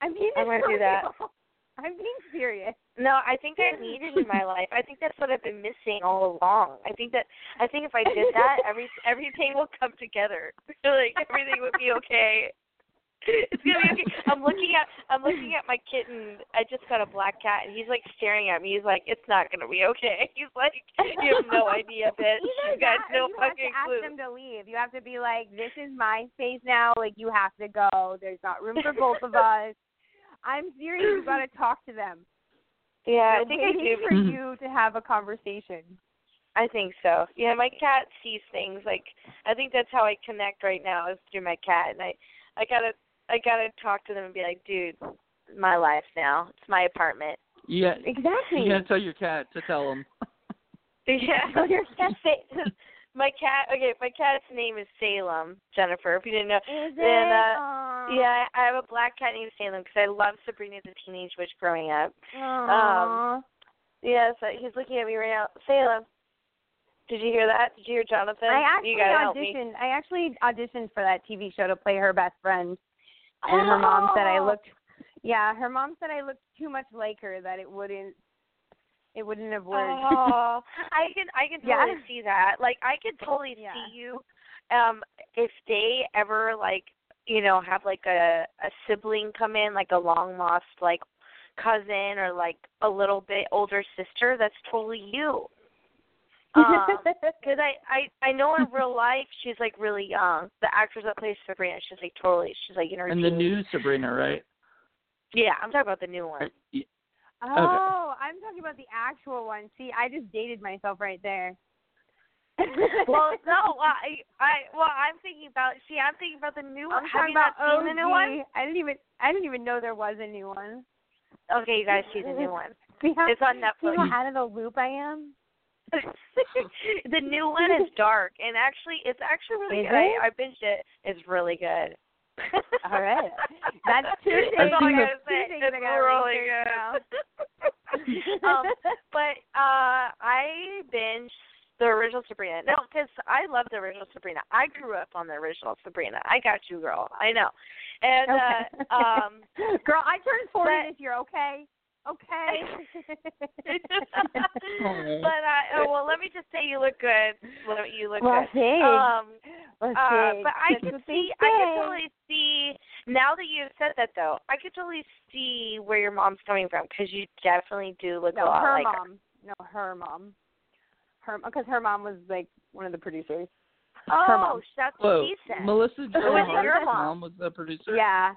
I'm I'm gonna do (laughs) that. I'm being serious. No, I think I need it in my (laughs) life. I think that's what I've been missing all along. I think that I think if I did (laughs) that, every everything will come together. (laughs) like everything would be okay. It's gonna be okay. I'm looking at I'm looking at my kitten. I just got a black cat, and he's like staring at me. He's like, "It's not gonna be okay." He's like, "You have no idea, bitch. You got no you have to fucking ask them to leave. You have to be like, "This is my space now. Like, you have to go. There's not room for both of us." I'm serious. You got to talk to them. Yeah, I think I waiting do. for you to have a conversation. I think so. Yeah, my cat sees things like I think that's how I connect right now is through my cat, and I I gotta I gotta talk to them and be like, dude, my life now. It's my apartment. Yeah, Exactly. you gotta tell your cat to tell him. (laughs) Yeah. Tell your cat. My cat. Okay, my cat's name is Salem. Jennifer, if you didn't know. Is it? Then, uh, Aw. Yeah, I I have a black cat named Salem because I love Sabrina the Teenage Witch growing up. Aw. Yeah, so he's looking at me right now. Salem, did you hear that? Did you hear Jonathan? I actually you gotta help me. auditioned. I actually auditioned for that TV show to play her best friend, and her mom said I Oh. looked. Yeah, her mom said I looked too much like her that it wouldn't. It wouldn't have worked. Oh, (laughs) I can I can Yeah. totally see that. Like I could totally Yeah. see you um if they ever like you know have like a a sibling come in like a long lost like cousin or like a little bit older sister that's totally you. Um, (laughs) Cause I I I know in real life she's like really young. The actress that plays Sabrina, she's like totally she's like in her And the new Sabrina, right? Yeah, I'm talking about the new one. Oh, I'm talking about the actual one. See, I just dated myself right there. well, (laughs) no, well, I I well I'm thinking about see I'm thinking about the new one. I'm Have talking you not about seen the new one? I didn't even. I didn't even know there was a new one. Okay, you guys see the new one. (laughs) See how, It's on see Netflix. how out of the loop I am? (laughs) the new one is dark, and actually, it's actually really Is good. it? I, I binged it. It's really good. All right. That's two That's all I gotta say. things It's really good. Um, (laughs) but uh I binged the original Sabrina. No, because I love the original Sabrina. I grew up on the original Sabrina. I got you, girl. I know. And Okay. uh um (laughs) Girl, I turned forty but- this year. Okay. Okay. (laughs) but uh oh, well let me just say you look good. Well, You look well, good. thanks. Um Uh, but I That's can see, I can totally see. Now that you've said that, though, I could totally see where your mom's coming from because you definitely do look No, a lot her like mom. No, her mom. Her because her mom was like one of the producers. her. her Oh, mom. that's what Whoa, she. Melissa Joan was your mom? mom was the producer. Yeah.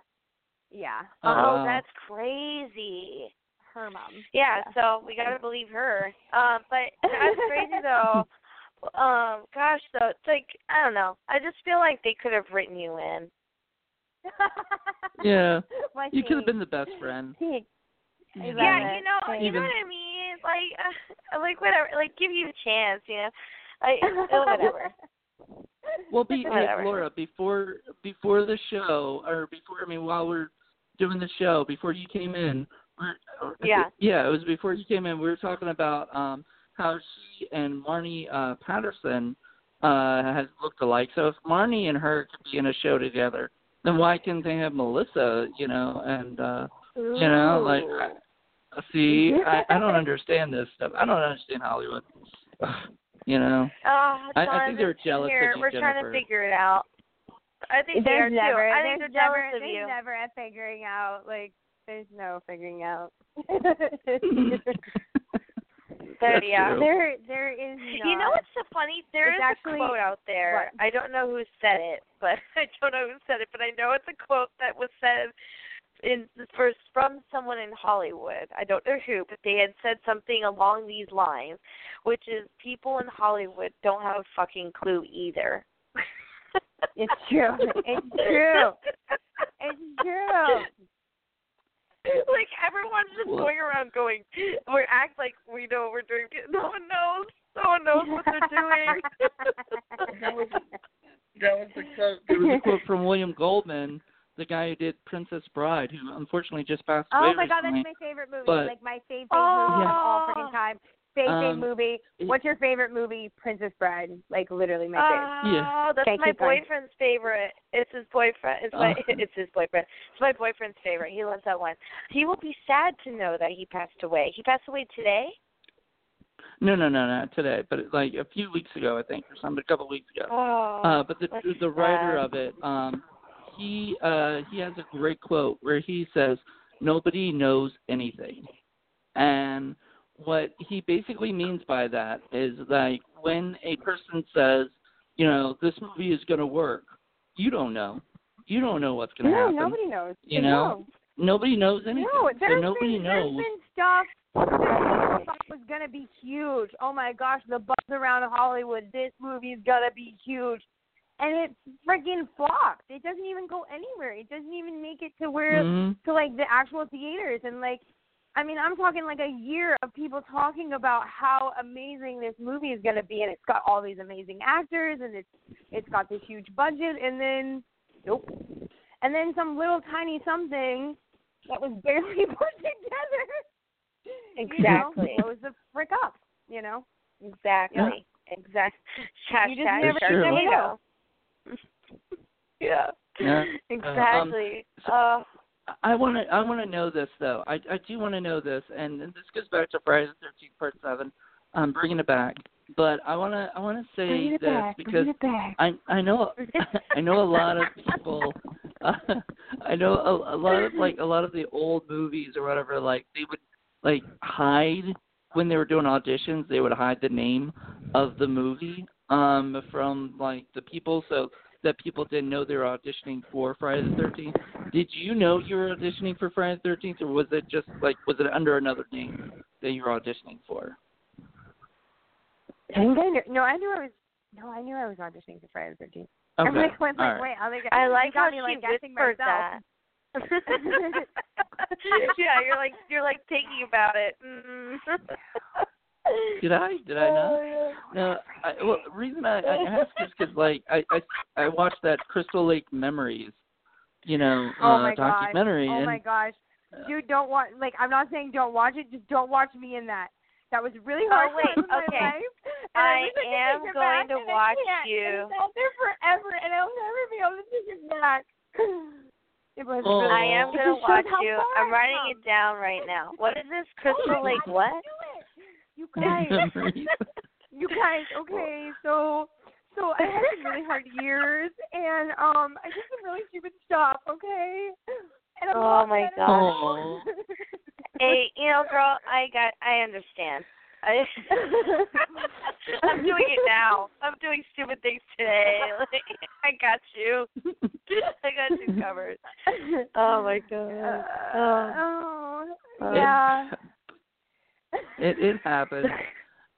Yeah. oh, Uh, that's crazy. Her mom. Yeah, Yeah. so we gotta believe her. Um, but that's crazy though. (laughs) Um, gosh, though, it's like I don't know. I just feel like they could have written you in. Yeah. (laughs) Why You could have been the best friend. (laughs) she- I yeah, it. you know, you know Even- what I mean. Like, uh, like whatever. Like, give you a chance, you know. Like, oh, (laughs) whatever. Well, be, hey, Whatever. Lara, before before the show, or before I mean, while we're doing the show, before you came in, we're, Yeah. yeah, it was before you came in. We were talking about um how she and Marnie uh, Patterson uh has looked alike. So if Marnie and her could be in a show together, then why can't they have Melissa? You know, and uh you know, like see, I I don't (laughs) understand this stuff. I don't understand Hollywood. You know, Oh, I- I think they're jealous of here. you, We're trying to figure it out. I think they are there's too. I think they're never, jealous of there's you. never a figuring out. Like, there's no figuring out. (laughs) There- yeah. there, there is. Not. You know what's so funny? There It's is actually- a quote out there. what? I don't know who said it, but (laughs) I don't know who said it, but I know it's a quote that was said in first from someone in Hollywood. I don't know who, but they had said something along these lines, which is people in Hollywood don't have a fucking clue either. It's true. It's true. (laughs) It's true. (laughs) like everyone's just Well- going around going, we act like we know what we're doing. No one knows. No one knows what they're doing. (laughs) That was the quote. There was a quote from William Goldman, the guy who did Princess Bride, who unfortunately just passed oh away Oh my god, that's my favorite movie. But- like my favorite Oh. movie of all oh. freaking time. Fave fave Um, movie. What's your favorite movie? Princess Bride. Like literally my favorite. Yeah. Oh, that's Thank my you, Frank. boyfriend's favorite. It's his boyfriend. It's my Oh. (laughs) it's his boyfriend. It's my boyfriend's favorite. He loves that one. He will be sad to know that he passed away. He passed away today. No, no, no, not today, but like a few weeks ago, I think, or something, a couple of weeks ago. Oh. Uh, but the that's the writer sad. of it, um, he uh, he has a great quote where he says, "Nobody knows anything," and what he basically means by that is like when a person says, you know, this movie is going to work, you don't know, you don't know what's going to No, happen. nobody knows. You know, Nobody knows anything. No, so there's nobody been, knows. There's been stuff that people thought was gonna be huge. Oh my gosh, the buzz around Hollywood. This movie's gonna be huge, and it freaking flopped. It doesn't even go anywhere. It doesn't even make it to where Mhm. to like the actual theaters and like. I mean, I'm talking like a year of people talking about how amazing this movie is going to be, and it's got all these amazing actors, and it's it's got this huge budget, and then nope, and then some little tiny something that was (laughs) barely put together. Exactly. You know, blows the frick up. You know. Exactly. Exactly. You just Hashtag never, That's you true. never (laughs) know. Yeah. Yeah. (laughs) Exactly. so- uh, I want to. I want to know this though. I I do want to know this, and, and this goes back to Friday the Thirteenth Part Seven. I'm bringing it back, but I want to. I want to say this back. because Bring it back. I I know (laughs) I know a lot of people. Uh, (laughs) I know a, a lot of like a lot of the old movies or whatever. Like they would like hide when they were doing auditions. They would hide the name of the movie um from like the people so that people didn't know they were auditioning for Friday the Thirteenth. Did you know you were auditioning for Friday the Thirteenth, or was it just like was it under another name that you were auditioning for? I think I knew, no, I knew I was. No, I knew I was auditioning for Friday the Thirteenth. Okay. I'm like, wait, All like, right. wait. I think I like how me, she like guessing myself. that. (laughs) (laughs) yeah, you're like you're like thinking about it. Mm. (laughs) Did I? Did I not? No, I, well, the reason I, I ask is because like I, I I watched that Crystal Lake Memories, you know, Oh uh, my gosh. Oh and my gosh. Dude, don't watch. Like, I'm not saying don't watch it. Just don't watch me in that. That was really Oh, hard wait, in my okay. life. And I am take going back, to and I watch can't. you. And It's out there forever, and I'll never be able to take it back. (sighs) It was Oh. really. I am gonna watch you. I'm writing it down right now. What is this? Crystal Oh my Lake God, what? Do (laughs) it. (laughs) You guys, (laughs) you guys. Okay, so so I had some really hard years, and um, I did some really stupid stuff. Okay. And I'm Oh my mad at gosh. Oh. Hey, you know, girl, I got I understand. I I'm doing it now. I'm doing stupid things today. Like, I got you. I got you covered. Oh my god. oh, Uh, yeah. It it happens.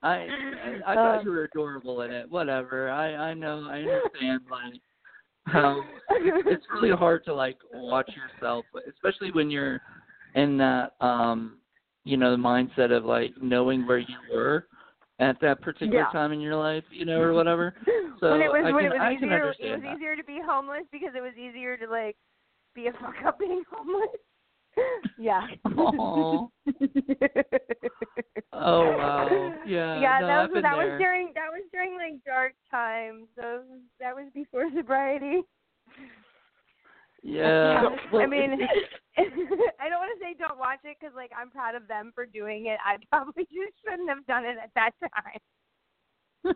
I I, I Um, thought you were adorable in it. Whatever. I I know. I understand. Like how it's really hard to like watch yourself, especially when you're in that um you know the mindset of like knowing where you were at that particular Yeah. time in your life, you know, or whatever. (laughs) So when it was I when can- it was I easier, it was that. easier to be homeless because it was easier to like be a fuck up being homeless. (laughs) yeah. (laughs) Oh wow. Yeah. yeah, no, that was that there. was during that was during like dark times. So that was before sobriety. Yeah. (laughs) Yeah. Well, I mean, I don't want to say don't watch it because like I'm proud of them for doing it. I probably just shouldn't have done it at that time.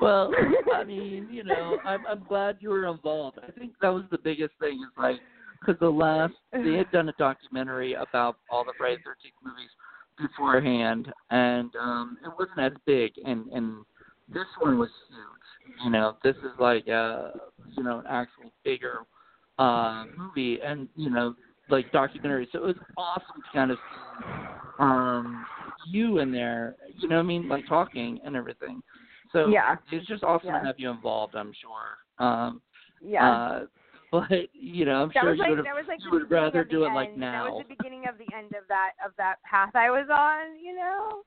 well, I mean, you know, I'm I'm glad you were involved. I think that was the biggest thing is like because the last they had (sighs) done a documentary about all the Friday Thirteenth movies beforehand, and um it wasn't as big, and and this one was huge. You know, this is like uh you know an actual bigger uh movie, and you know like documentary. So it was awesome to kind of see um you in there. You know what I mean? Like talking and everything. So Yeah. it's just awesome Yeah. to have you involved. I'm sure. Um, Yeah. uh, (laughs) but you know, I'm that sure was you like would that was like you would rather do it end. like That now. was the beginning of the end of that of that path I was on. You know.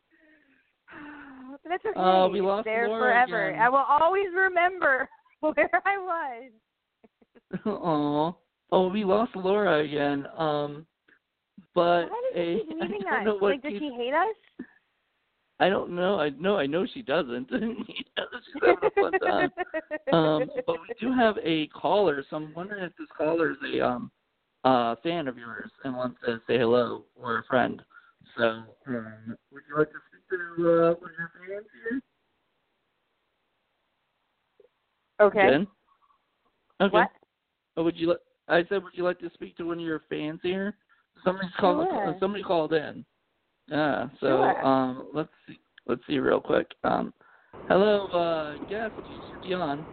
(sighs) But that's okay. Oh, we It's lost there Lara forever. again. I will always remember (laughs) where I was. (laughs) Oh, oh, we lost Lara again. Um, but Why does she keep I don't us? know what Like, does keeps- she hate us? I don't know. I know. I know she doesn't. (laughs) She's having a fun time. Um, (laughs) but we do have a caller, so I'm wondering if this caller is a um uh fan of yours and wants to say hello or a friend. So, um, would you like to speak to uh, one of your fans here? okay. Jen? Okay. What? Oh, would you? Li- I said, would you like to speak to one of your fans here? Somebody's called. Sure. Somebody called in. Yeah. So, Sure. um, let's see. Let's see real quick. Um, hello, uh, guest. You on.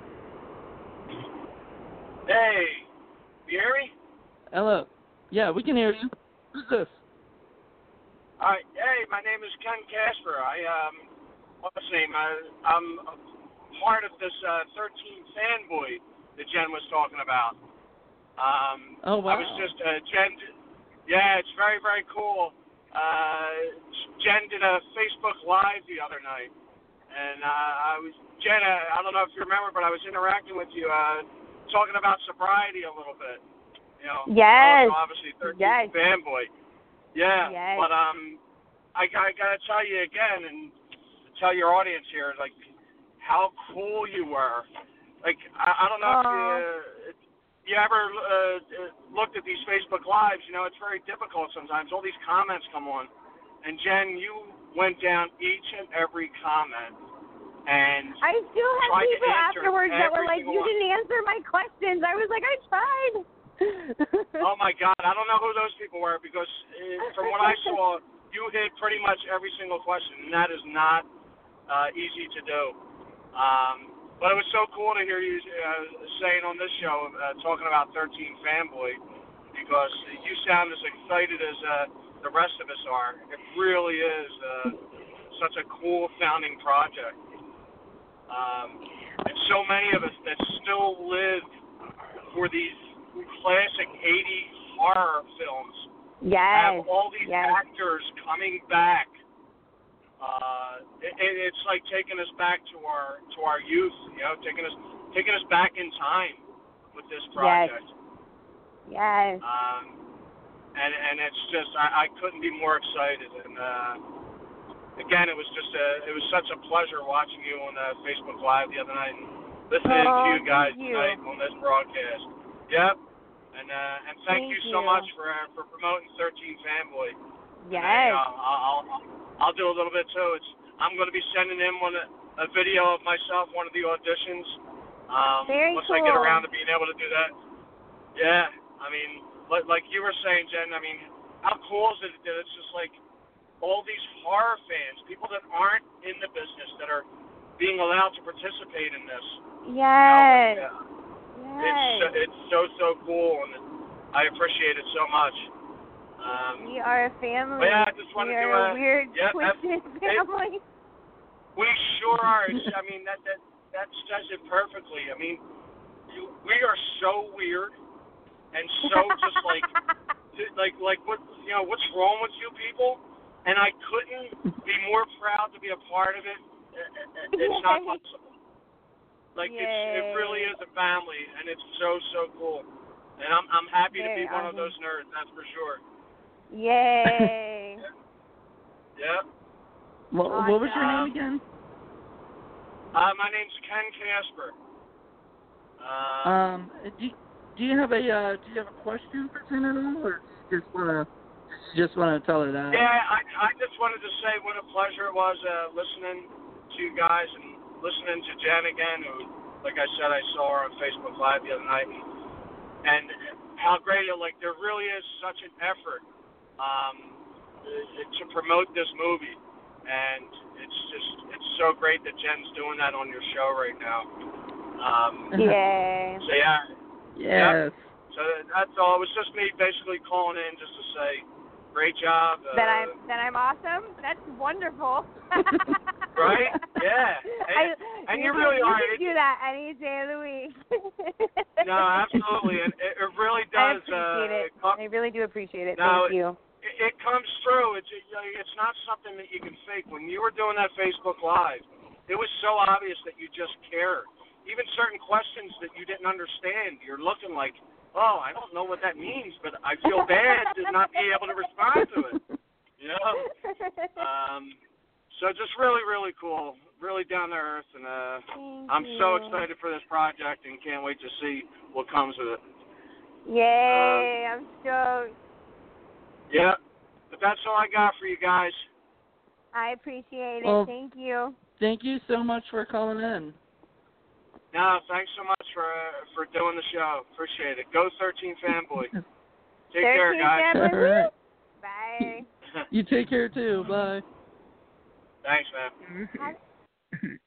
Hey, you hear me? Hello. Yeah, we can hear you. Who's this? All right. Hey, my name is Ken Casper. I um, what's his name? I, I'm a part of this uh, 13 fanboy that Jen was talking about. Um, Oh, wow. I was just uh, Jen. Yeah, it's very very cool. Uh, Jen did a Facebook Live the other night, and uh, I was Jen. Uh, I don't know if you remember, but I was interacting with you, uh, talking about sobriety a little bit. You know, Yes. obviously 13 Yes. fanboy. Yeah, Yes. but um, I, I gotta tell you again, and tell your audience here, like how cool you were. Like I, I don't know if you, uh, you ever uh, looked at these Facebook lives. You know, it's very difficult sometimes. All these comments come on, and Jen, you went down each and every comment, and I still have Tried people afterwards that were like, "You one." didn't answer my questions." I was like, "I tried." (laughs) oh my God, I don't know who those people were because uh, from what I saw, you hit pretty much every single question, and that is not uh, easy to do. Um, but it was so cool to hear you uh, saying on this show, uh, talking about 13 Fanboy, because you sound as excited as uh, the rest of us are. It really is uh, such a cool founding project. Um, and so many of us that still live for these classic 80s horror films yes. have all these yes. actors coming back. Uh, it, it, it's like taking us back to our to our youth, you know, taking us taking us back in time with this project. Yes. yes. Um, and and it's just I, I couldn't be more excited. And uh, again, it was just a it was such a pleasure watching you on uh, Facebook Live the other night and listening Oh, to you guys you. tonight on this broadcast. Yep. And uh, and thank, Thank you so you. much for uh, for promoting 13 Fanboy. Yes. And, uh, I'll, I'll I'll do a little bit too. It's I'm going to be sending in one a video of myself, one of the auditions. Um, Very once I get around to being able to do that. Yeah, I mean, like, like you were saying, Jen. I mean, how cool is it that it's just like all these horror fans, people that aren't in the business, that are being allowed to participate in this. you know? Yes. Yeah. Yes. It's so, it's so so cool, and I appreciate it so much. Um, we are a family. yeah, I just wanted we to, are uh, a weird, that's- twisted (laughs) it- family. We sure are. I mean, that that that says it perfectly. I mean, you, we are so weird and so just like (laughs) like like what you know what's wrong with you people? And I couldn't be more proud to be a part of it. It's not possible. Like it's it really is a family, and it's so so cool. And I'm I'm happy to be one of those nerds. That's for sure. Yay. (laughs) Yep. What, what was your name again? Uh, my name's Ken Casper. Uh, Um, do, do do you have a uh, do you have a question for Ken at all, or do you just wanna just wanna tell her that? Yeah, I I just wanted to say what a pleasure it was uh, listening to you guys and listening to Jen again, who, like I said, I saw her on Facebook Live the other night, and, and how great it like there really is such an effort um, to promote this movie, and it's just it's so great that Jen's doing that on your show right now. Um, Yay. so yeah, Yes. so that's all. It was just me basically calling in just to say, great job. Uh, that I'm that I'm awesome. That's wonderful. (laughs) Right? Yeah. (laughs) I, and you you can, really you can do that any day of the week. no, absolutely, and it, it really (laughs) I does. appreciate uh, it. co- I really do appreciate it. No, Thank you. it, it comes through. It's it, it's not something that you can fake. When you were doing that Facebook Live, it was so obvious that you just care. Even certain questions that you didn't understand, you're looking like, oh, I don't know what that means, but I feel bad to not be able to respond to it. You know. Um, so just really, really cool, really down to earth, and uh, Thank I'm so excited for this project and can't wait to see what comes with it. Yay! I'm stoked. Yeah, but that's all I got for you guys. I appreciate it. Well- Thank you. Thank you so much for calling in. No, thanks so much for for doing the show. Appreciate it. Go 13 fanboy. (laughs) Take care, guys. fanboy. All right. Bye. (laughs) You take care too. Bye. thanks, man.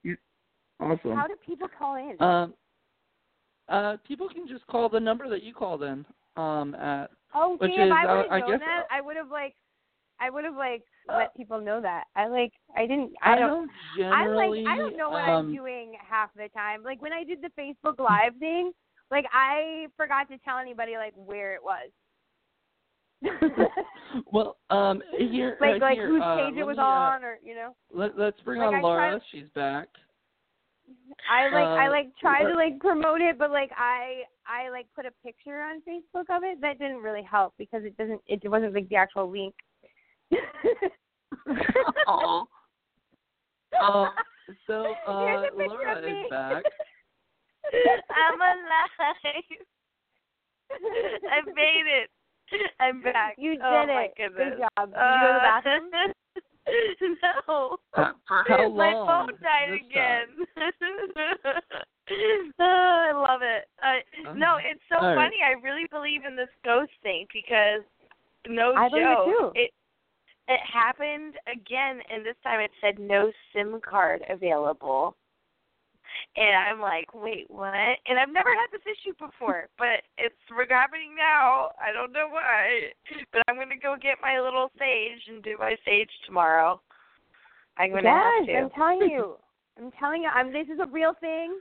You- (laughs) awesome. How do people call in? Um, uh, people can just call the number that you called in. Um, at oh, see, if is, I uh, would have known guess- that, I would have like, I would have like let people know that. I like, I didn't. I I don't. don't I like I don't know what um, I'm doing half the time. Like when I did the Facebook Live thing, like I forgot to tell anybody like where it was. (laughs) (laughs) well, um, here, like uh, like here, whose uh, page it was me, uh, on or you know. Let, let's bring Like, on I Lara. tried- She's back. I like I Uh, like tried to like promote it, but like I I like put a picture on Facebook of it. That didn't really help because it doesn't it wasn't like the actual link. (laughs) Oh. Um, so uh, Here's a picture Lara is back. (laughs) I'm alive. I made it. I'm back. You did oh my it. Goodness. Good job. Did you go to the bathroom? Uh, (laughs) no. Uh, for how long? My phone died this again. Oh, (laughs) (laughs) I love it. I, time? no, it's so All right. funny. I really believe in this ghost thing because no I believe it joke. too. It it happened again, and this time it said no SIM card available. And I'm like, wait, what? And I've never had this issue before, (laughs) but it's happening now. I don't know why, but I'm gonna go get my little sage and do my sage tomorrow. I'm gonna yes, have to. I'm telling you. I'm telling you. I'm. This is a real thing.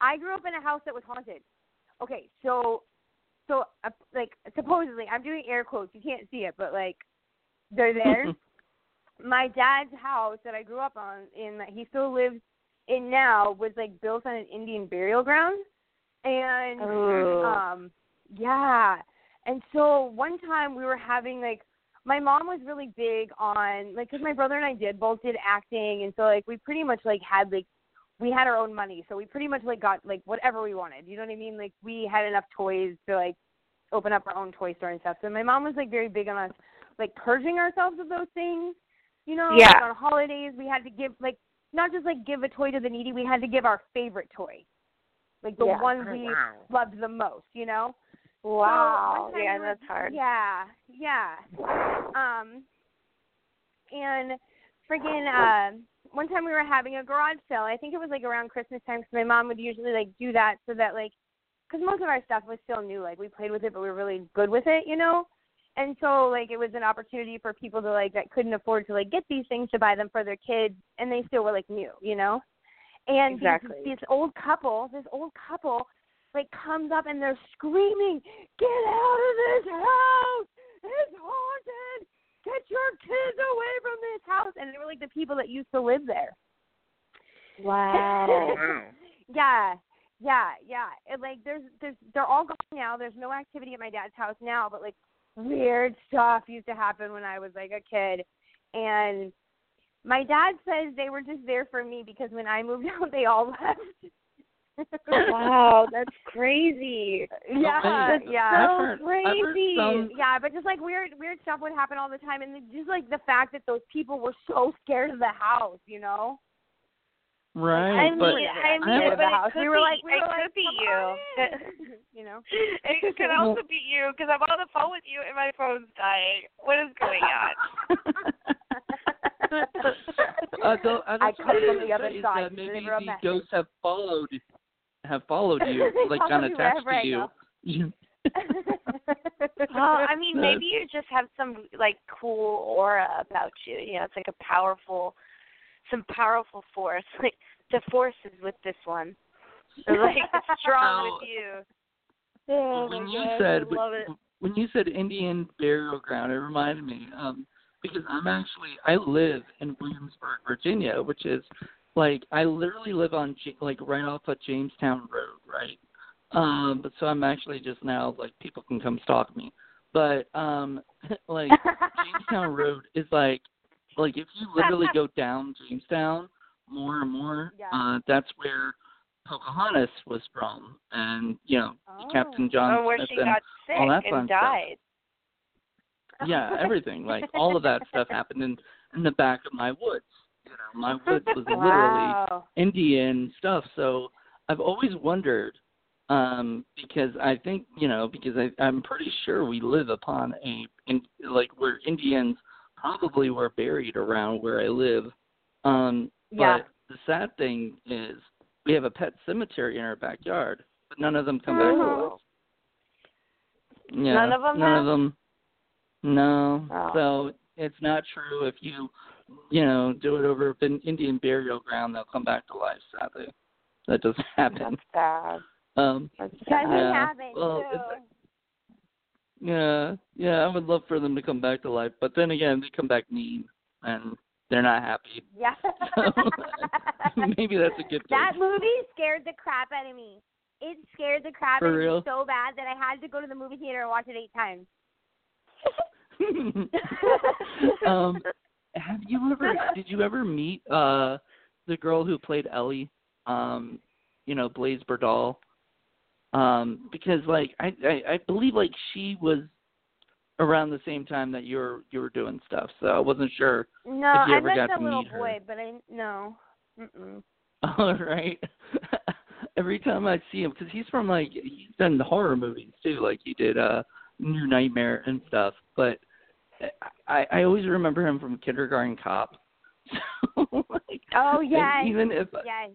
I grew up in a house that was haunted. Okay, so, so uh, like supposedly, I'm doing air quotes. You can't see it, but like, they're there. (laughs) My dad's house that I grew up on in that he still lives in now was like built on an Indian burial ground, and Oh. um, yeah. And so one time we were having like my mom was really big on like because my brother and I did both did acting, and so like we pretty much like had like we had our own money, so we pretty much like got like whatever we wanted. You know what I mean? Like we had enough toys to like open up our own toy store and stuff. So my mom was like very big on us like purging ourselves of those things. You know, Yeah. like on holidays we had to give like not just like give a toy to the needy, we had to give our favorite toy. Like the Yeah. one we loved the most, you know? Wow. one time yeah, we that's hard. Yeah, yeah. Um, and freaking uh, one time we were having a garage sale. I think it was like around Christmas time because my mom would usually like do that so that like, because most of our stuff was still new. Like we played with it, but we were really good with it, you know. And so like it was an opportunity for people to like that couldn't afford to like get these things to buy them for their kids, and they still were like new, you know. And these- Exactly. this old couple, this old couple like comes up and they're screaming, "Get out of this house! It's haunted! Get your kids away from this house!" And they were like the people that used to live there. Wow. (laughs) yeah, yeah, yeah. It, like there's there's they're all gone now. There's no activity at my dad's house now, but like weird stuff used to happen when I was like a kid. And my dad says they were just there for me because when I moved (laughs) out, they all left. Wow, that's crazy. (laughs) Yeah, That's- yeah. I've so heard- I've heard crazy. some- Yeah, but just like weird, weird stuff would happen all the time, and just like the fact that those people were so scared of the house, you know. Right, I mean, but I mean, I but the it could we were be, like, we it were could like, be you. (laughs) (laughs) you know. It could also be you because I'm on the phone with you and my phone's dying. What is going on? uh, the, uh, I that's come I from was the other side maybe deliver a these ghosts have followed, have followed you, (laughs) like follow on me attached to you. go. You- (laughs) well, I mean, maybe you just have some like cool aura about you. You know, it's like a powerful, some powerful force. (laughs) Like the force is with this one. So, like it's strong So- with you. Oh when you gosh, said I love it. when you said Indian burial ground, it reminded me um because I'm actually I live in Williamsburg, Virginia, which is like I literally live on J- like right off of Jamestown Road, right? Um, but so I'm actually just now like people can come stalk me, but um (laughs) like Jamestown (laughs) Road is like like if you literally go down Jamestown more and more, Yeah. uh that's where Pocahontas was from, and you know Oh. Captain John Or where Smith she and got sick all that fun and stuff. died. yeah, everything. Like all of that stuff (laughs) happened in in the back of my woods. You know, my woods was (laughs) literally Indian stuff. So I've always wondered, um, because I think you know, because I, I'm pretty sure we live upon a in, like where Indians probably were buried around where I live. Um, Yeah. but the sad thing is we have a pet cemetery in our backyard, but none of them come back to Oh. life. Yeah, None of them None have? of them. No. Oh. So it's not true if you, you know, do it over an Indian burial ground, they'll come back to life. Sadly, that doesn't (laughs) happen. That's sad. Um, That's Doesn't sad. Yeah. happen. Well, too. it's- yeah, yeah, I would love for them to come back to life, but then again, they come back mean and they're not happy. yeah. (laughs) So (laughs) maybe that's a good thing. That movie scared the crap out of me. It scared the crap For out of real? me so bad that I had to go to the movie theater and watch it eight times. um, have you ever? (laughs) Did you ever meet uh the girl who played Ellie? Um, you know, Blaze Berdahl. Um, because like I, I I believe like she was around the same time that you were you were doing stuff, so I wasn't sure. No, If you I ever met got the to little meet her. boy, but I no. Mm-mm. (laughs) All right. (laughs) Every time I see him, because he's from like he's done horror movies too, like he did uh New Nightmare and stuff. But I I always remember him from Kindergarten Cop. (laughs) So like, Oh yeah. yes. even if yes.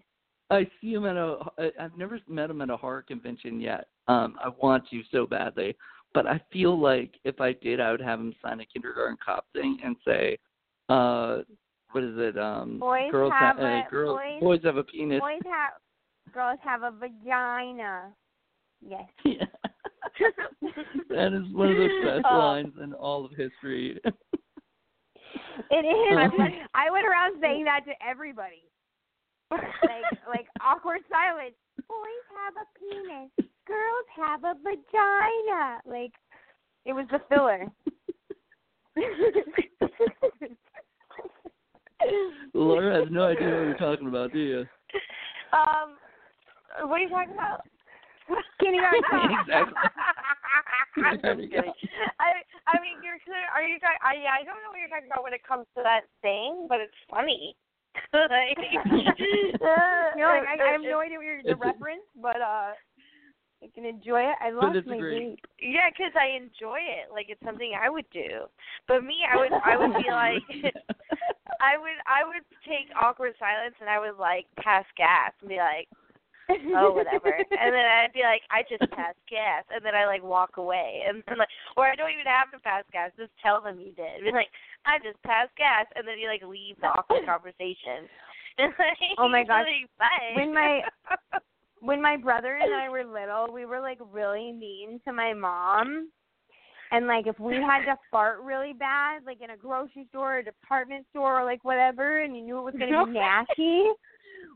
I see him at a, I've never met him at a horror convention yet. Um, I want to so badly, but I feel like if I did, I would have him sign a Kindergarten Cop thing and say, uh, what is it? Um, Boys girls have ha- a- uh, girls, boys- boys have a penis. Boys have girls have a vagina. Yes. (laughs) Yeah. That is one of the best Oh. lines in all of history. It is. Um. I went around saying that to everybody. Like like awkward silence. Boys have a penis. Girls have a vagina. Like it was the filler. Lara has no idea what you're talking about, do you? Um, what are you talking about? (laughs) Kindergarten Cop. Exactly. (laughs) I'm just kidding. I I mean, you're clear. Are you talking? I yeah, I don't know what you're talking about when it comes to that thing, but it's funny. (laughs) like, you know, like I, I have no idea what you're the reference, but uh I can enjoy it. I love my great. Yeah, 'cause I enjoy it. Like it's something I would do. But me, I would I would be like I would I would take awkward silence and I would like pass gas and be like, (laughs) oh whatever, and then I'd be like, I just passed gas, and then I like walk away, and then like, or I don't even have to pass gas, just tell them you did. Be like, I just passed gas, and then you like leave the awkward (laughs) conversation. (laughs) And, like, Oh my gosh. like, bye. When my when my brother and I were little, we were like really mean to my mom. And like if we had to fart really bad, like in a grocery store or department store or like whatever, and you knew it was gonna be nasty,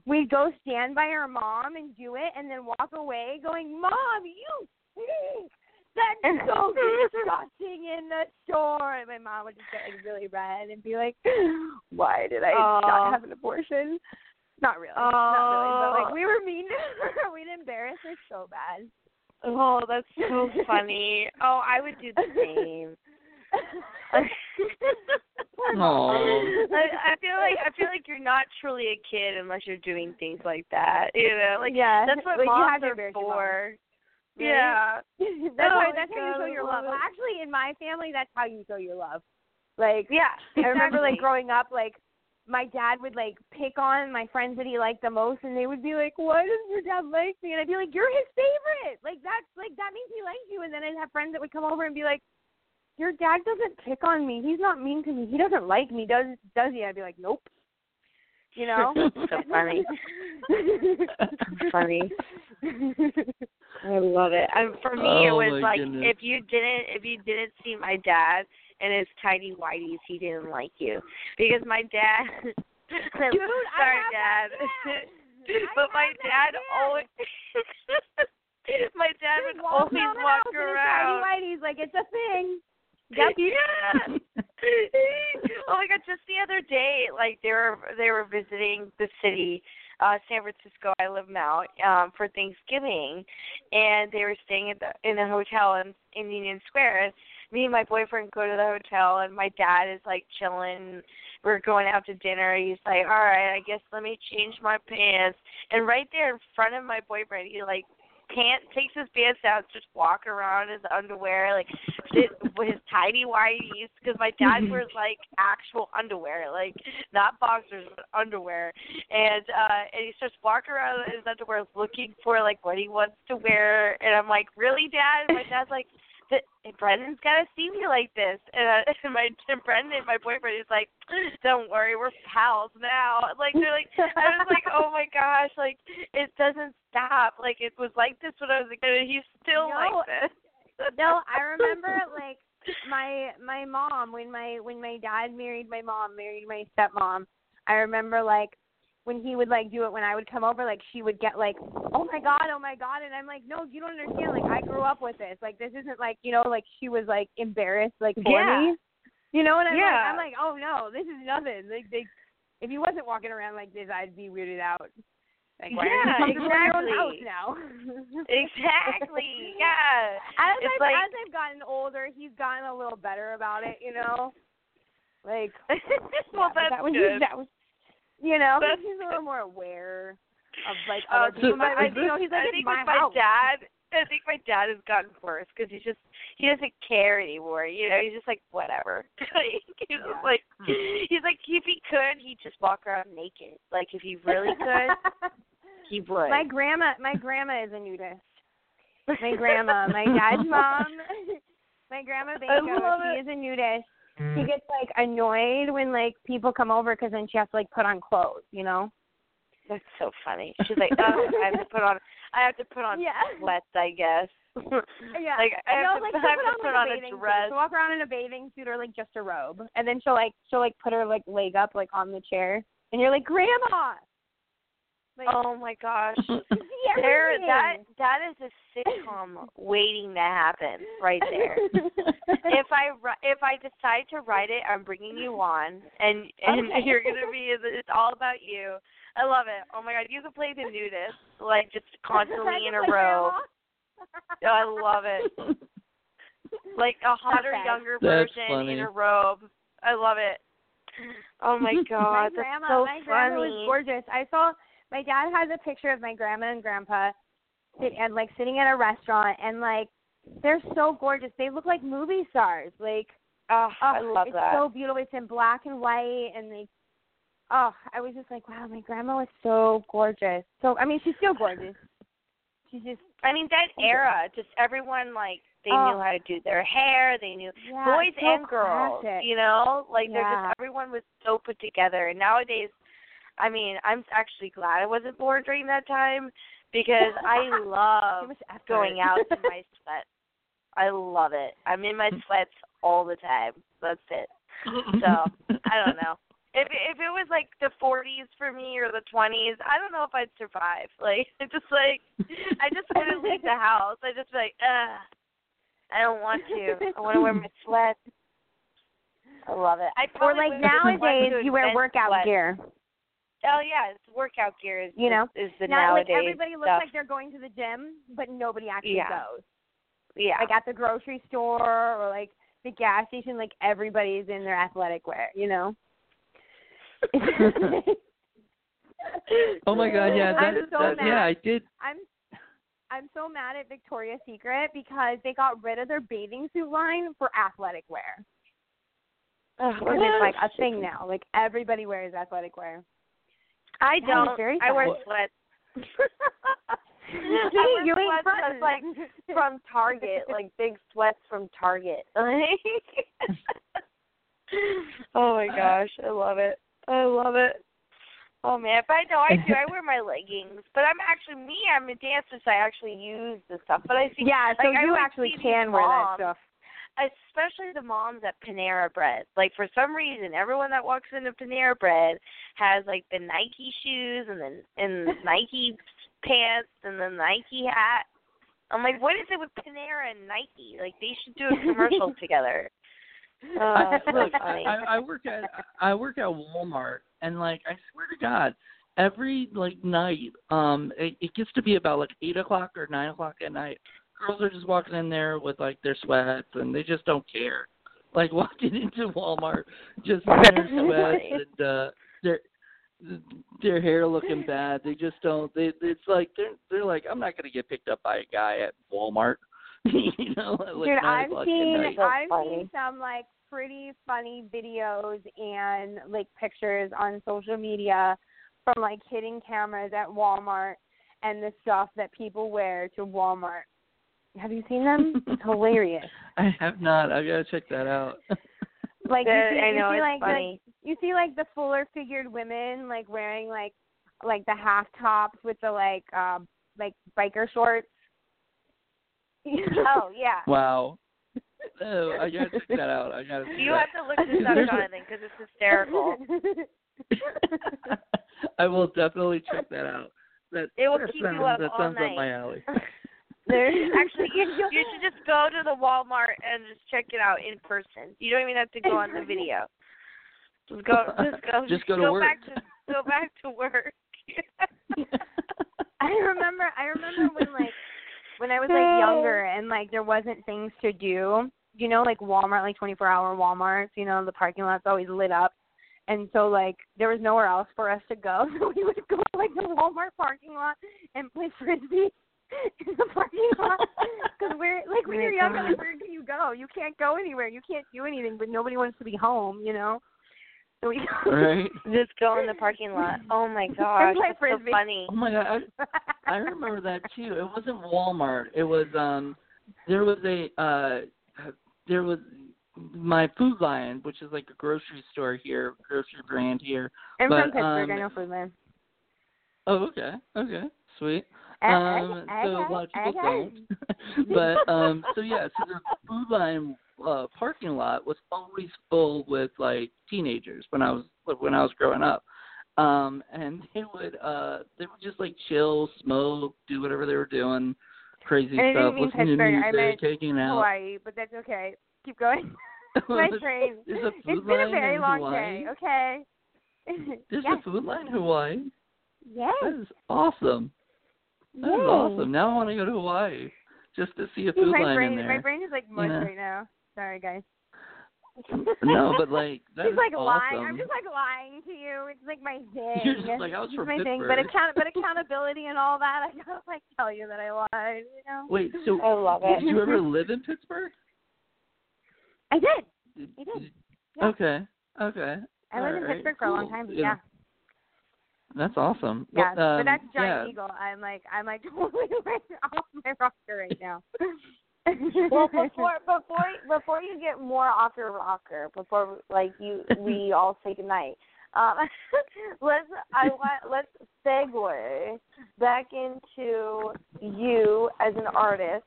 we'd go stand by our mom and do it and then walk away going, Mom, you stink. That's so (laughs) disgusting in the store and my mom would just get like really red and be like, Why did I Aw. not have an abortion? Not really. Not really. But like we were mean to her. (laughs) We'd embarrass her so bad. Oh, that's so (laughs) funny. Oh, I would do the same. (laughs) I, I feel like I feel like you're not truly a kid unless you're doing things like that. You know, like yeah, that's what like, you moms have to are mom. for. Right? Yeah. (laughs) that's Oh how that's how you show your love love. Well, actually, in my family, that's how you show your love. Like Yeah. I remember like growing up, like my dad would like pick on my friends that he liked the most, and they would be like, "Why does your dad like me?" And I'd be like, "You're his favorite." Like that's like that means he likes you. And then I'd have friends that would come over and be like, "Your dad doesn't pick on me. He's not mean to me. He doesn't like me, does does he?" I'd be like, "Nope." You know. (laughs) So funny. (laughs) funny. I love it. Um, for me, it Oh, was like goodness. if you didn't if you didn't see my dad and his tidy whities, he didn't like you because my dad. (laughs) Dude, I sorry, dad. but my dad always. my dad Just would always walk house in his around. Tidy whities, like it's a thing. Yep. Yeah. (laughs) oh my god! Just the other day, like they were they were visiting the city, uh, San Francisco. I live now um, for Thanksgiving, and they were staying at the in a hotel in in Union Square. And me and my boyfriend go to the hotel, and my dad is like chilling. We're going out to dinner. He's like, "All right, I guess let me change my pants." And right there in front of my boyfriend, he like pants takes his pants down, just walk around in his underwear, like with his tidy whities, because my dad wears like actual underwear, like not boxers but underwear, and uh and he starts walking around in his underwear looking for like what he wants to wear, and I'm like, really, Dad? And my dad's like. "Th- Brendan's gotta see me like this, and, uh, (laughs) and my and Brendan, my boyfriend, is like, "Don't worry, we're pals now." Like they're like, I was like, "Oh my gosh!" Like it doesn't stop. Like it was like this when I was a kid, and he's still No, like this. no, I remember like my my mom when my when my dad married my mom, married my stepmom. I remember like when he would like do it when I would come over, like she would get like, Oh my god, oh my god and I'm like, No, you don't understand, like I grew up with this. Like this isn't like you know, like she was like embarrassed like for Yeah. me. You know what I'm like? I'm like, Oh no, this is nothing. Like they if he wasn't walking around like this I'd be weirded out. Like why Yeah, you comfortable in your own exactly. now? Exactly. Yeah. (laughs) As It's I've like- as I've gotten older, he's gotten a little better about it, you know. Like (laughs) well, yeah, that's that was good. that was you know That's he's a little more aware of like Uh, other people. so Like, I you know, he's like I think my with my dad, I think my dad has gotten worse because he's just he doesn't care anymore. You know, he's just like whatever. (laughs) like, he's just like he's like if he could, he'd just walk around naked. Like if he really could, (laughs) he would. my grandma, my grandma is a nudist. My grandma, my dad's (laughs) mom, my grandma Banko, she it. is a nudist. She gets like annoyed when like people come over because then she has to like put on clothes, you know. That's so funny. (laughs) She's like, oh, I have to put on, I have to put on Yeah. sweats, I guess. (laughs) Yeah. Like I no, have to, like I put on, like, on a a dress. Suit. She'll walk around in a bathing suit or like just a robe, and then she'll like she'll like put her like leg up like on the chair, and you're like, Grandma. Like, Oh my gosh. (laughs) There, that that is a sitcom waiting to happen right there. if I if I decide to write it, I'm bringing you on, and and Okay. you're gonna be. It's all about you. I love it. Oh my god, you can play the nudist, like just (laughs) constantly in a Like row. Oh, I love it. Like a hotter, bad. younger That's version funny. in a robe. I love it. Oh my (laughs) my god, grandma, that's so my grandma was gorgeous. I saw my dad has a picture of my grandma and grandpa, sit, and like sitting at a restaurant, and like they're so gorgeous. They look like movie stars. Like ah, Oh, Oh, I love it's that. so beautiful. It's in black and white, and they. Oh, I was just like, wow, my grandma was so gorgeous. So I mean, she's still gorgeous. She's just I mean that era, just everyone like they Oh. knew how to do their hair. They knew yeah, boys so and girls. classic. You know, like they're just everyone was so put together. And nowadays, I mean, I'm actually glad I wasn't born during that time because I (laughs) love going out in my (laughs) sweats. I love it. I'm in my sweats all the time. That's it. So I don't know. If if it was like the 40s for me or the 20s, I don't know if I'd survive. (laughs) Like it's just like I just wouldn't leave the house. I just be like, ugh, I don't want to. I want to wear my sweats. I love it. I or like nowadays, you wear workout gear. Oh yeah, it's workout gear. Is You know? is the now, like everybody looks stuff. like they're going to the gym, but nobody actually Yeah. goes. yeah. Like at the grocery store or like the gas station, like everybody's in their athletic wear. You know. Oh my God, yeah, that, I'm so that mad. yeah, I did. I'm I'm so mad at Victoria's Secret because they got rid of their bathing suit line for athletic wear. Ugh, Because it's like a (laughs) thing now. Like everybody wears athletic wear. I don't. very I wear sweats. (laughs) (laughs) See, you ain't sweats that's (laughs) like from Target, like big sweats from Target. oh my gosh, I love it. I love it. Oh man, but I know I do. I wear my leggings, but I'm actually me. I'm a dancer, so I actually use the stuff. But I see, yeah, so like, you actually can wear that stuff. Especially the moms at Panera Bread. Like for some reason, everyone that walks into Panera Bread has like the Nike shoes and then and (laughs) Nike pants and the Nike hat. I'm like, what is it with Panera and Nike? Like they should do a commercial (laughs) together. Uh, I, (laughs) look, I. I I work at I work at Walmart, and like I swear to God, every like night, um, it, it gets to be about like eight o'clock or nine o'clock at night. Girls are just walking in there with like their sweats, and they just don't care. Like (laughs) walking into Walmart, just in their (laughs) sweats and uh, their their hair looking bad. They just don't. They it's like they're they're like I'm not gonna get picked up by a guy at Walmart. (laughs) you know, at like Dude, I've seen I've funny. seen some like pretty funny videos and like pictures on social media from like hidden cameras at Walmart and the stuff that people wear to Walmart. Have you seen them? It's (laughs) hilarious. I have not. I gotta check that out. (laughs) Like you see, I you see it's like funny. the you see like the fuller figured women like wearing like like the half tops with the like um like biker shorts. (laughs) oh yeah. wow. Oh, I gotta check that out. I gotta. See You that. have to look this up, There's a- Jonathan, because it's hysterical. I will definitely check that out. That It will that keep sounds, you up that all sounds night. up my alley. There's (laughs) actually you, (laughs) you should just go to the Walmart and just check it out in person. You don't even have to go on the video. Just go, just go, (laughs) Just go to work. back to go back to work. I remember I remember when like when I was like younger and like there wasn't things to do. You know, like Walmart, like twenty four hour Walmarts, you know, the parking lot's always lit up. And so like there was nowhere else for us to go. So we would go like the Walmart parking lot and play frisbee (laughs) in the parking lot. (laughs) Because we're like when you're younger, like where can you go? You can't go anywhere. You can't do anything. But nobody wants to be home. You know. So we (laughs) right. just go in the parking lot. Oh my gosh, that's so funny. Oh my god, I, I remember that too. It wasn't Walmart. It was um, there was a uh, there was my Food Lion, which is like a grocery store here, grocery brand here. I'm But, from Pittsburgh. um, I know Foodland. Oh, okay, okay, sweet. Um, (laughs) so a lot of people don't. (laughs) but um, so yeah, so the Food Lion uh, parking lot was always full with like teenagers when I was when I was growing up. Um, and (laughs) they would uh, they would just like chill, smoke, do whatever they were doing, crazy And stuff, mean listen to Pittsburgh, I meant hanging out. Hawaii, but that's okay. Keep going. My train. It's been a very long Hawaii. day. Okay. There's yes. a food line in Hawaii. Yes. That is awesome. That is Yay. awesome. Now I want to go to Hawaii just to see a food my line brain, in there. my brain is like mush Yeah. right now. Sorry, guys. No, (laughs) but like that She's like awesome. lying. I'm just like lying to you. It's like my (laughs) thing. You're just like, I was it's from my thing. But Pittsburgh. account, but (laughs) accountability and all that, I gotta like tell you that I lied. You know. Wait, so I love did you ever live in Pittsburgh? I did. Did- I did. did- Yeah. Okay. Okay. I lived in Alright, Pittsburgh for a long time. Yeah. Yeah. That's awesome. Yeah. Well, um, but that's yeah. Giant Eagle. I'm like I'm like (laughs) totally like (laughs) off my rocker right now. (laughs) well, before before before you get more off your rocker, before like you we all say goodnight. Um, let's I want let's segue back into you as an artist,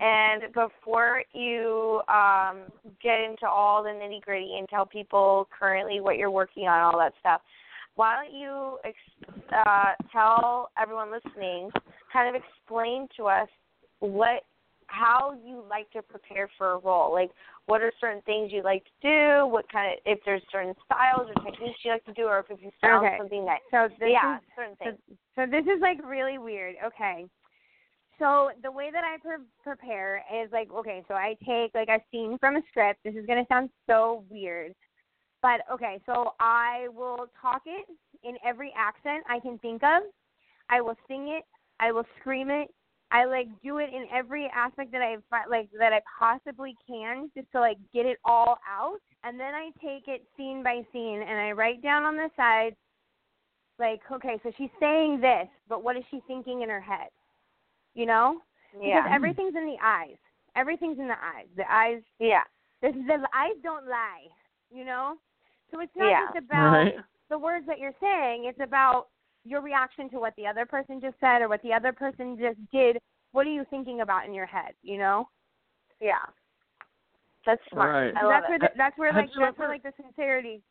and before you um, get into all the nitty gritty and tell people currently what you're working on, all that stuff. Why don't you ex- uh, tell everyone listening, kind of explain to us what how you like to prepare for a role. Like, what are certain things you like to do? What kind of if there's certain styles or techniques you like to do, or if you found Okay. something that So this yeah, is certain so, so this is like really weird. Okay. So the way that I pre- prepare is like okay, so I take like a scene from a script. This is going to sound so weird. But okay, so I will talk it in every accent I can think of. I will sing it. I will scream it. I like do it in every aspect that I like that I possibly can, just to like get it all out. And then I take it scene by scene, and I write down on the side, like, okay, so she's saying this, but what is she thinking in her head? You know? Yeah. Because everything's in the eyes. Everything's in the eyes. The eyes. yeah, The, the eyes don't lie. You know? So it's not Yeah. just (laughs) about Right. the words that you're saying. It's about your reaction to what the other person just said or what the other person just did. What are you thinking about in your head? You know? yeah. That's smart. Right. I love that's it. where the, that's where like you that's where like the sincerity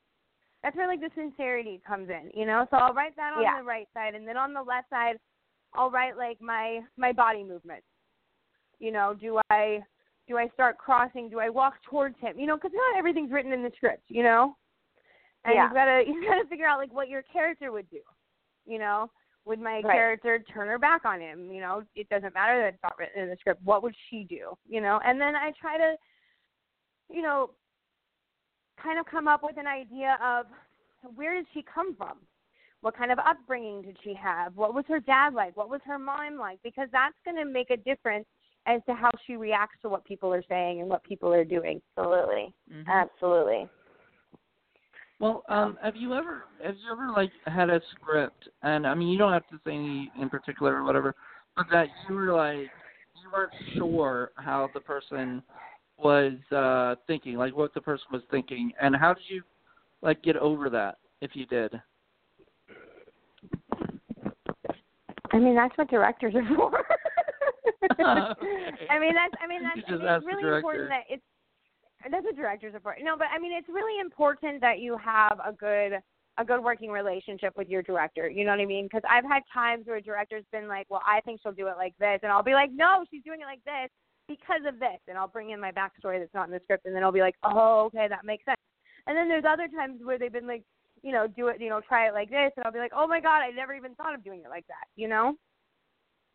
that's where like the sincerity comes in, you know? So I'll write that on Yeah. the right side and then on the left side I'll write like my my body movement. You know, do I do I start crossing? Do I walk towards him? You know, cuz not everything's written in the script, you know? And Yeah. you've got to (laughs) you've got to figure out like what your character would do. You know? Would my Right. character turn her back on him? You know, it doesn't matter that it's not written in the script. What would she do? You know? And then I try to you know, kind of come up with an idea of where did she come from? What kind of upbringing did she have? What was her dad like? What was her mom like? Because that's going to make a difference as to how she reacts to what people are saying and what people are doing. Absolutely, Mhm. absolutely. Well, um, have you ever have you ever like had a script and I mean you don't have to say any in particular or whatever, but that you were like you weren't sure how the person was uh thinking, like what the person was thinking, and how did you like get over that if you did? I mean, that's what directors are (laughs) for. I mean, that's I mean that's I mean, it's really important that it's that's a directors are for. No, but I mean, it's really important that you have a good a good working relationship with your director. You know what I mean? Because I've had times where a director's been like, "Well, I think she'll do it like this," and I'll be like, "No, she's doing it like this because of this," and I'll bring in my backstory that's not in the script, and then I'll be like, "Oh, okay, that makes sense." And then there's other times where they've been like, you know, do it, you know, try it like this, and I'll be like, "Oh my god, I never even thought of doing it like that," you know?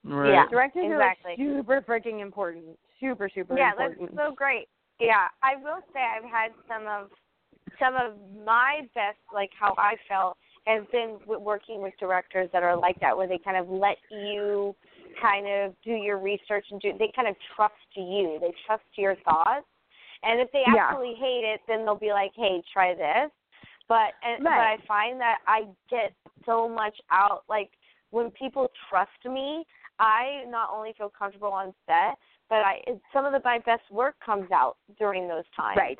Right. Yeah. Directors exactly. are like super freaking important. Super, super yeah, important. that's so great. Yeah, I will say I've had some of some of my best, like how I felt, has been working with directors that are like that, where they kind of let you kind of do your research and do. They kind of trust you. They trust your thoughts, and if they Yeah. hate it, then they'll be like, "Hey, try this." But and, but I find that I get so much out. Like when people trust me, I not only feel comfortable on set, but I it, some of the my best work comes out during those times. Right.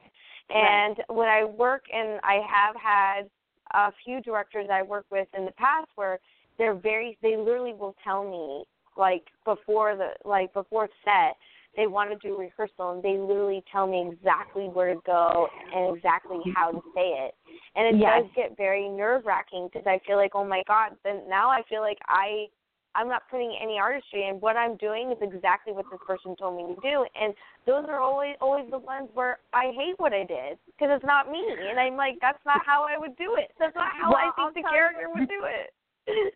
And when I work, and I have had a few directors I work with in the past where they're very, they literally will tell me like before the like before set they want to do rehearsal and they literally tell me exactly where to go and exactly how to say it and it Yes. does get very nerve wracking because i feel like oh my god then now i feel like i i'm not putting any artistry in what i'm doing is exactly what this person told me to do and those are always always the ones where i hate what i did because it's not me and i'm like that's not how i would do it that's not how Well, i think I'll the tell you- character would (laughs) do it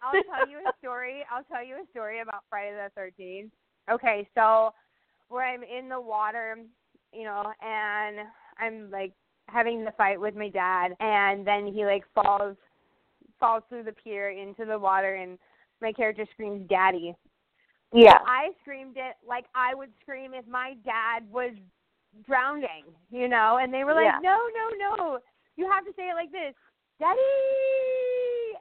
I'll tell you a story. I'll tell you a story about Friday the Thirteenth. Okay, so where I'm in the water, you know, and I'm like having the fight with my dad, and then he like falls falls through the pier into the water, and my character screams, "Daddy!" yeah I screamed it like I would scream if my dad was drowning, you know, and they were like, Yeah. "No, no, no. You have to say it like this. Daddy!"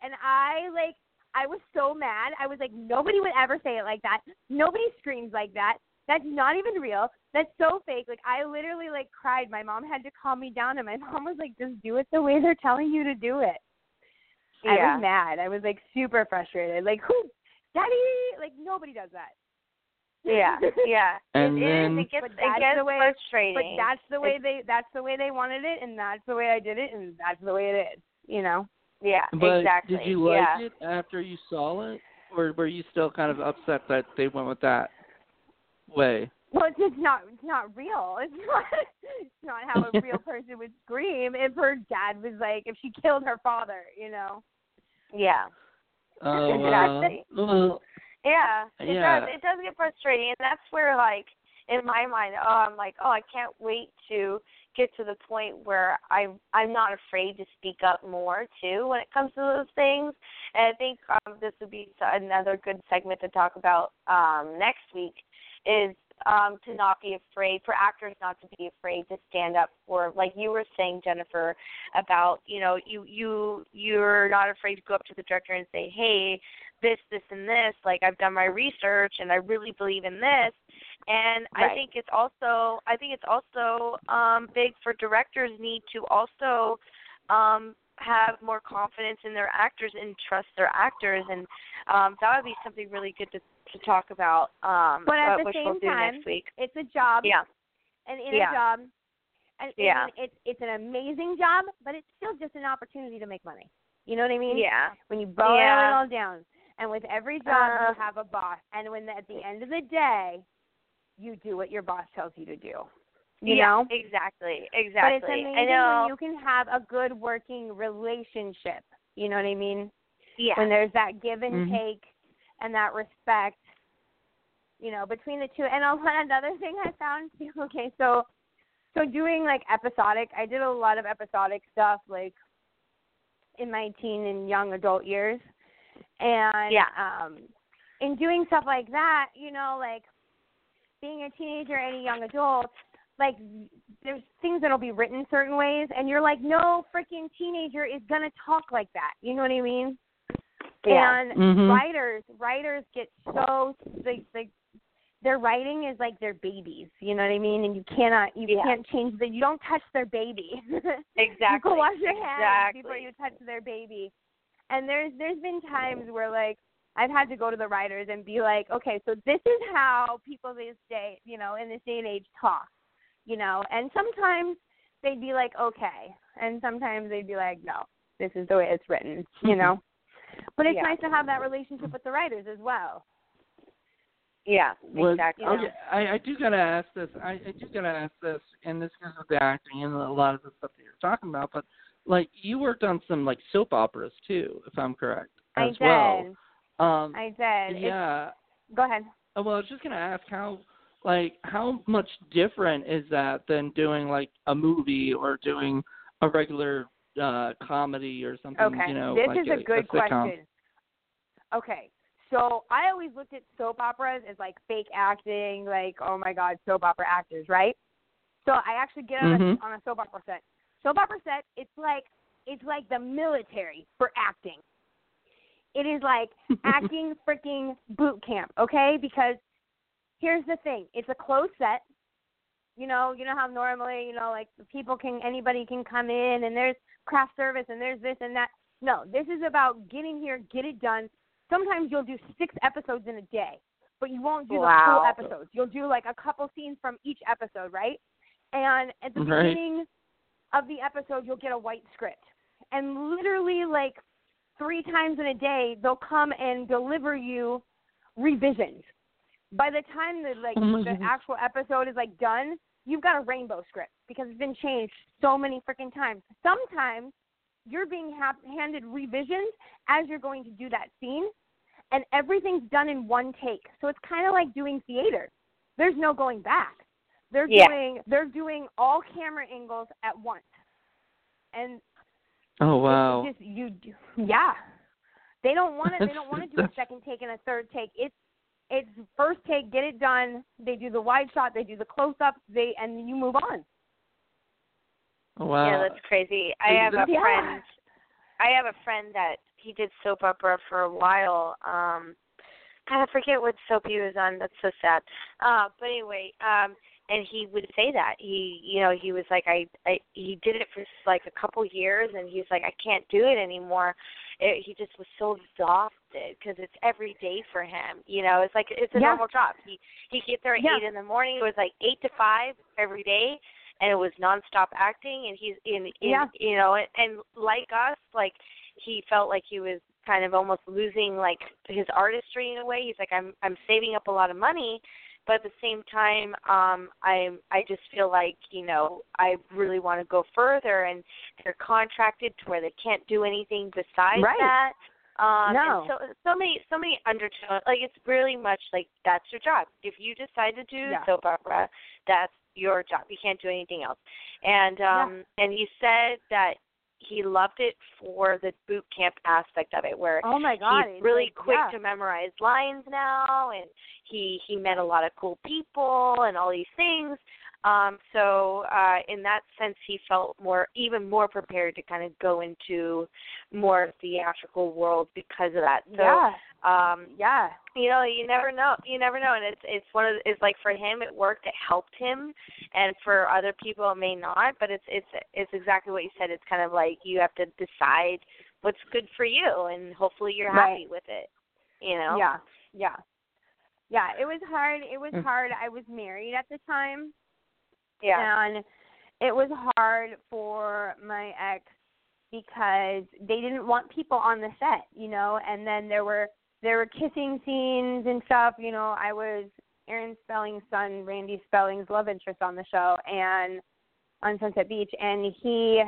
And I like I was so mad. I was like, "Nobody would ever say it like that. Nobody screams like that. That's not even real. That's so fake." Like I literally like cried. My mom had to calm me down and my (laughs) mom was like, "Just do it the way they're telling you to do it." I Yeah. was mad. I was like super frustrated. Like, "Who Daddy!" Like nobody does that. yeah (laughs) yeah And it, it then- is it gets But it gets the way- frustrating But that's the way they that's the way they wanted it and that's the way I did it and that's the way it is. You know? yeah But exactly did you like yeah. it after you saw it, or were you still kind of upset that they went with that way? Well, it's just not it's not real. (laughs) It's not it's not how a real (laughs) person would scream if her dad was like if she killed her father, you know. Yeah. Oh. (laughs) Exactly. Well, Yeah, it Yeah. does. It does get frustrating, and that's where, like, in my mind, oh, I'm like, oh, I can't wait to get to the point where I'm I'm not afraid to speak up more too when it comes to those things. And I think um, this would be another good segment to talk about um, next week is um, to not be afraid for actors not to be afraid to stand up for like you were saying Jennifer about you know you you you're not afraid to go up to the director and say hey this, this, and this. Like I've done my research and I really believe in this. And I think it's also I think it's also um big for directors need to also um have more confidence in their actors and trust their actors and um that would be something really good to to talk about um But at uh, the which same we'll do time, next week. It's a job. Yeah. And in Yeah. a job, and and Yeah. it's it's an amazing job, but it's still just an opportunity to make money. You know what I mean? Yeah. When you boil Yeah. it all down, and with every job Uh, you have a boss, and when at the end of the day, you do what your boss tells you to do. You yeah, know? Exactly. But Exactly. it's amazing I know. when you can have a good working relationship. You know what I mean? yeah. When there's that give and Mhm. take and that respect, you know, between the two. And (laughs) another thing I found too. (laughs) Okay, so so doing like episodic, I did a lot of episodic stuff like in my teen and young adult years, and Yeah. um, in doing stuff like that, you know, like being a teenager and a young adult, like there's things that'll be written certain ways, and you're like, no freaking teenager is gonna talk like that. You know what I mean? Yeah. And Mhm. writers, writers get so like like their writing is like their babies. You know what I mean? And you cannot, you Yeah. can't change the. You don't touch their baby. Exactly. (laughs) You go wash your hands Exactly. before you touch their baby. And there's there's been times where like I've had to go to the writers and be like, okay, so this is how people this day, you know, in this day and age talk, you know. And sometimes they'd be like, okay, and sometimes they'd be like, no, this is the way it's written, you (laughs) know. But it's Yeah. nice to have that relationship with the writers as well. Yeah. Was, exactly. okay, I, I do gotta ask this. I, I do gotta ask this, and this goes with the acting and a lot of the stuff that you're talking about. But like, you worked on some like soap operas too, if I'm correct, I as did. well. Um, I did. It's- yeah. go ahead. Uh, Well, I was just gonna ask how, like, how much different is that than doing like a movie or doing a regular uh comedy or something? Okay. You know, this like is a good sitcom? question. Okay. So I always looked at soap operas as like fake acting, like oh my god, soap opera actors, right? So I actually get on Mhm. a on a soap opera set. Soap opera set, it's like it's like the military for acting. It is like (laughs) acting freaking boot camp, okay? Because here's the thing, it's a closed set. You know, you know how normally, you know, like people can anybody can come in and there's craft service and there's this and that. No, this is about getting here, get it done. Sometimes you'll do six episodes in a day, but you won't do the full episodes. You'll do like a couple scenes from each episode, right? And at the Right. beginning of the episode, you'll get a white script. And literally, like three times in a day, they'll come and deliver you revisions. By the time the like Oh the actual episode is like done, you've got a rainbow script because it's been changed so many freaking times. Sometimes you're being ha- handed revisions as you're going to do that scene, and everything's done in one take. So it's kind of like doing theater. There's no going back. They're Yeah. doing they're doing all camera angles at once, and Oh wow. just you, yeah. They don't want to. They don't want to (laughs) do a second take and a third take. It's it's first take, get it done. They do the wide shot, they do the close up, they and you move on. Wow. Yeah, that's crazy. I have a Yeah. friend. I have a friend that he did soap opera for a while. Um, God, I forget what soap he was on. That's so sad. Uh, but anyway, um, and he would say that he, you know, he was like, I, I, he did it for like a couple years, and he's like, I can't do it anymore. It, he just was so exhausted because it's every day for him. You know, it's like it's a Yeah. normal job. He he get there at Yeah. eight in the morning. It was like eight to five every day, and it was nonstop acting. And he's in, in Yeah. you know, and, and like us, like he felt like he was kind of almost losing like his artistry in a way. He's like, I'm I'm saving up a lot of money but at the same time, um, I'm, I just feel like you know I really want to go further, and they're contracted to where they can't do anything besides Right. that. Um, No. so so many so many undertones. Like it's really much like that's your job. If you decide to do Yeah. soap opera, that's your job. You can't do anything else. And um and he said that he loved it for the boot camp aspect of it, where oh my god, he's really like, quick yeah. to memorize lines now and he he met a lot of cool people and all these things um so uh in that sense he felt more even more prepared to kind of go into more theatrical world because of that so yeah, um yeah, you know you never know you never know and it's it's one of it's like for him it worked it helped him and for other people it may not but it's it's it's exactly what you said it's kind of like you have to decide what's good for you and hopefully you're Right. happy with it you know yeah, yeah, yeah. It was hard. It was Mm. hard. I was married at the time, yeah and it was hard for my ex because they didn't want people on the set, you know, and then there were there were kissing scenes and stuff, you know, I was Aaron Spelling's son, Randy Spelling's love interest on the show and on Sunset Beach and he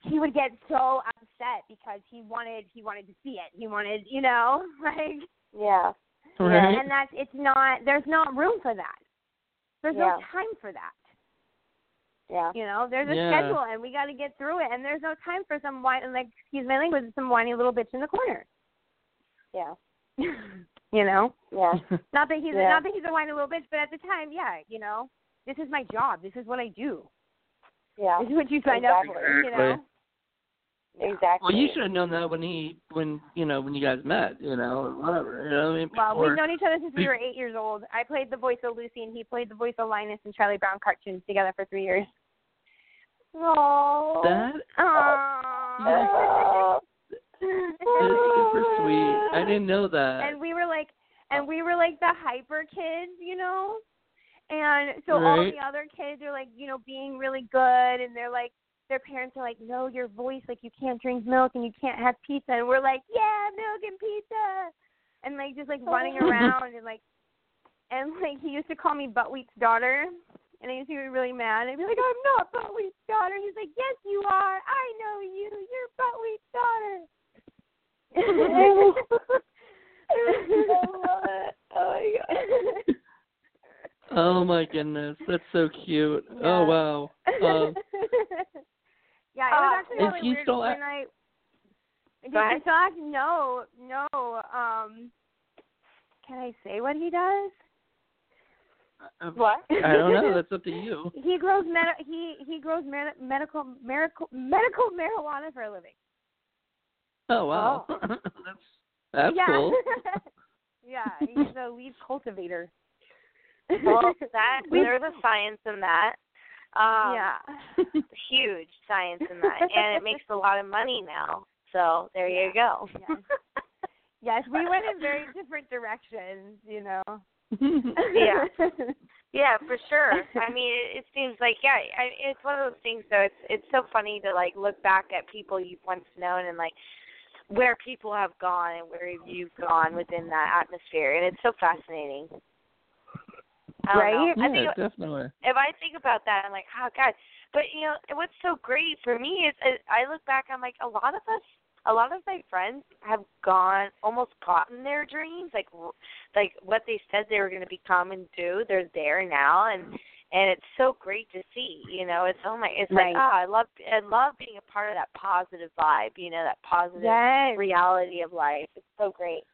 he would get so upset because he wanted he wanted to see it. He wanted, you know, (laughs) like yeah Right. and that's it's not there's not room for that. There's Yeah. no time for that. yeah You know, there's a Yeah. schedule and we got to get through it. And there's no time for some whiny, like, excuse my language, some whiny little bitch in the corner. yeah (laughs) you know, yeah (laughs) not that he's a, Yeah. not that he's a whiny little bitch, but at the time, yeah, you know, this is my job. This is what I do. yeah This is what you signed up for. You know. Exactly. Well, you should have known that when he, when you know, when you guys met, you know, whatever. You know, what I mean, Well, before- we've known each other since we were eight years old. I played the voice of Lucy, and he played the voice of Linus in Charlie Brown cartoons together for three years. oh that Aww. (laughs) is super sweet. I didn't know that. and we were like and we were like the hyper kids, you know? And so all the other kids are like, you know, being really good and they're like their parents are like, No, your voice, like you can't drink milk and you can't have pizza and we're like, Yeah, milk and pizza and like just like running around and like and like he used to call me Buttweek's daughter and I used to be really mad. I'd be like, I'm not Buttweek's daughter. He's like, Yes, you are. I know you. You're Buttweek's daughter. (laughs) oh my god (laughs) oh my goodness, that's so cute. Oh wow. (laughs) Um, yeah, it was Uh, actually is really weird still when at- I. Go ahead. In fact, no, no. Um, can I say what he does? what I don't know. (laughs) That's up to you. He grows med- he he grows med- medical medical medical marijuana for a living. Oh wow. (laughs) that's that's yeah. cool. (laughs) yeah, he's a lead cultivator. well that there's a science in that um yeah. (laughs) huge science in that (laughs) and it makes a lot of money now so there you go Yes. yes, we went in very different directions, you know. (laughs) Yeah. Yeah, for sure. I mean, it, it seems like yeah, I, it's one of those things. Though it's it's so funny to like look back at people you've once known and like where people have gone and where you've gone within that atmosphere, and it's so fascinating. I. Right? I think yeah, definitely. if I think about that, I'm like, oh god. But you know, what's so great for me is, is I look back, I'm like, a lot of us, a lot of my friends have gone, almost gotten their dreams, like, like what they said they were going to become and do. They're there now, and and it's so great to see. You know, it's oh my, it's Right. like, oh, I love, I love being a part of that positive vibe. You know, that positive yes. reality of life. It's so great.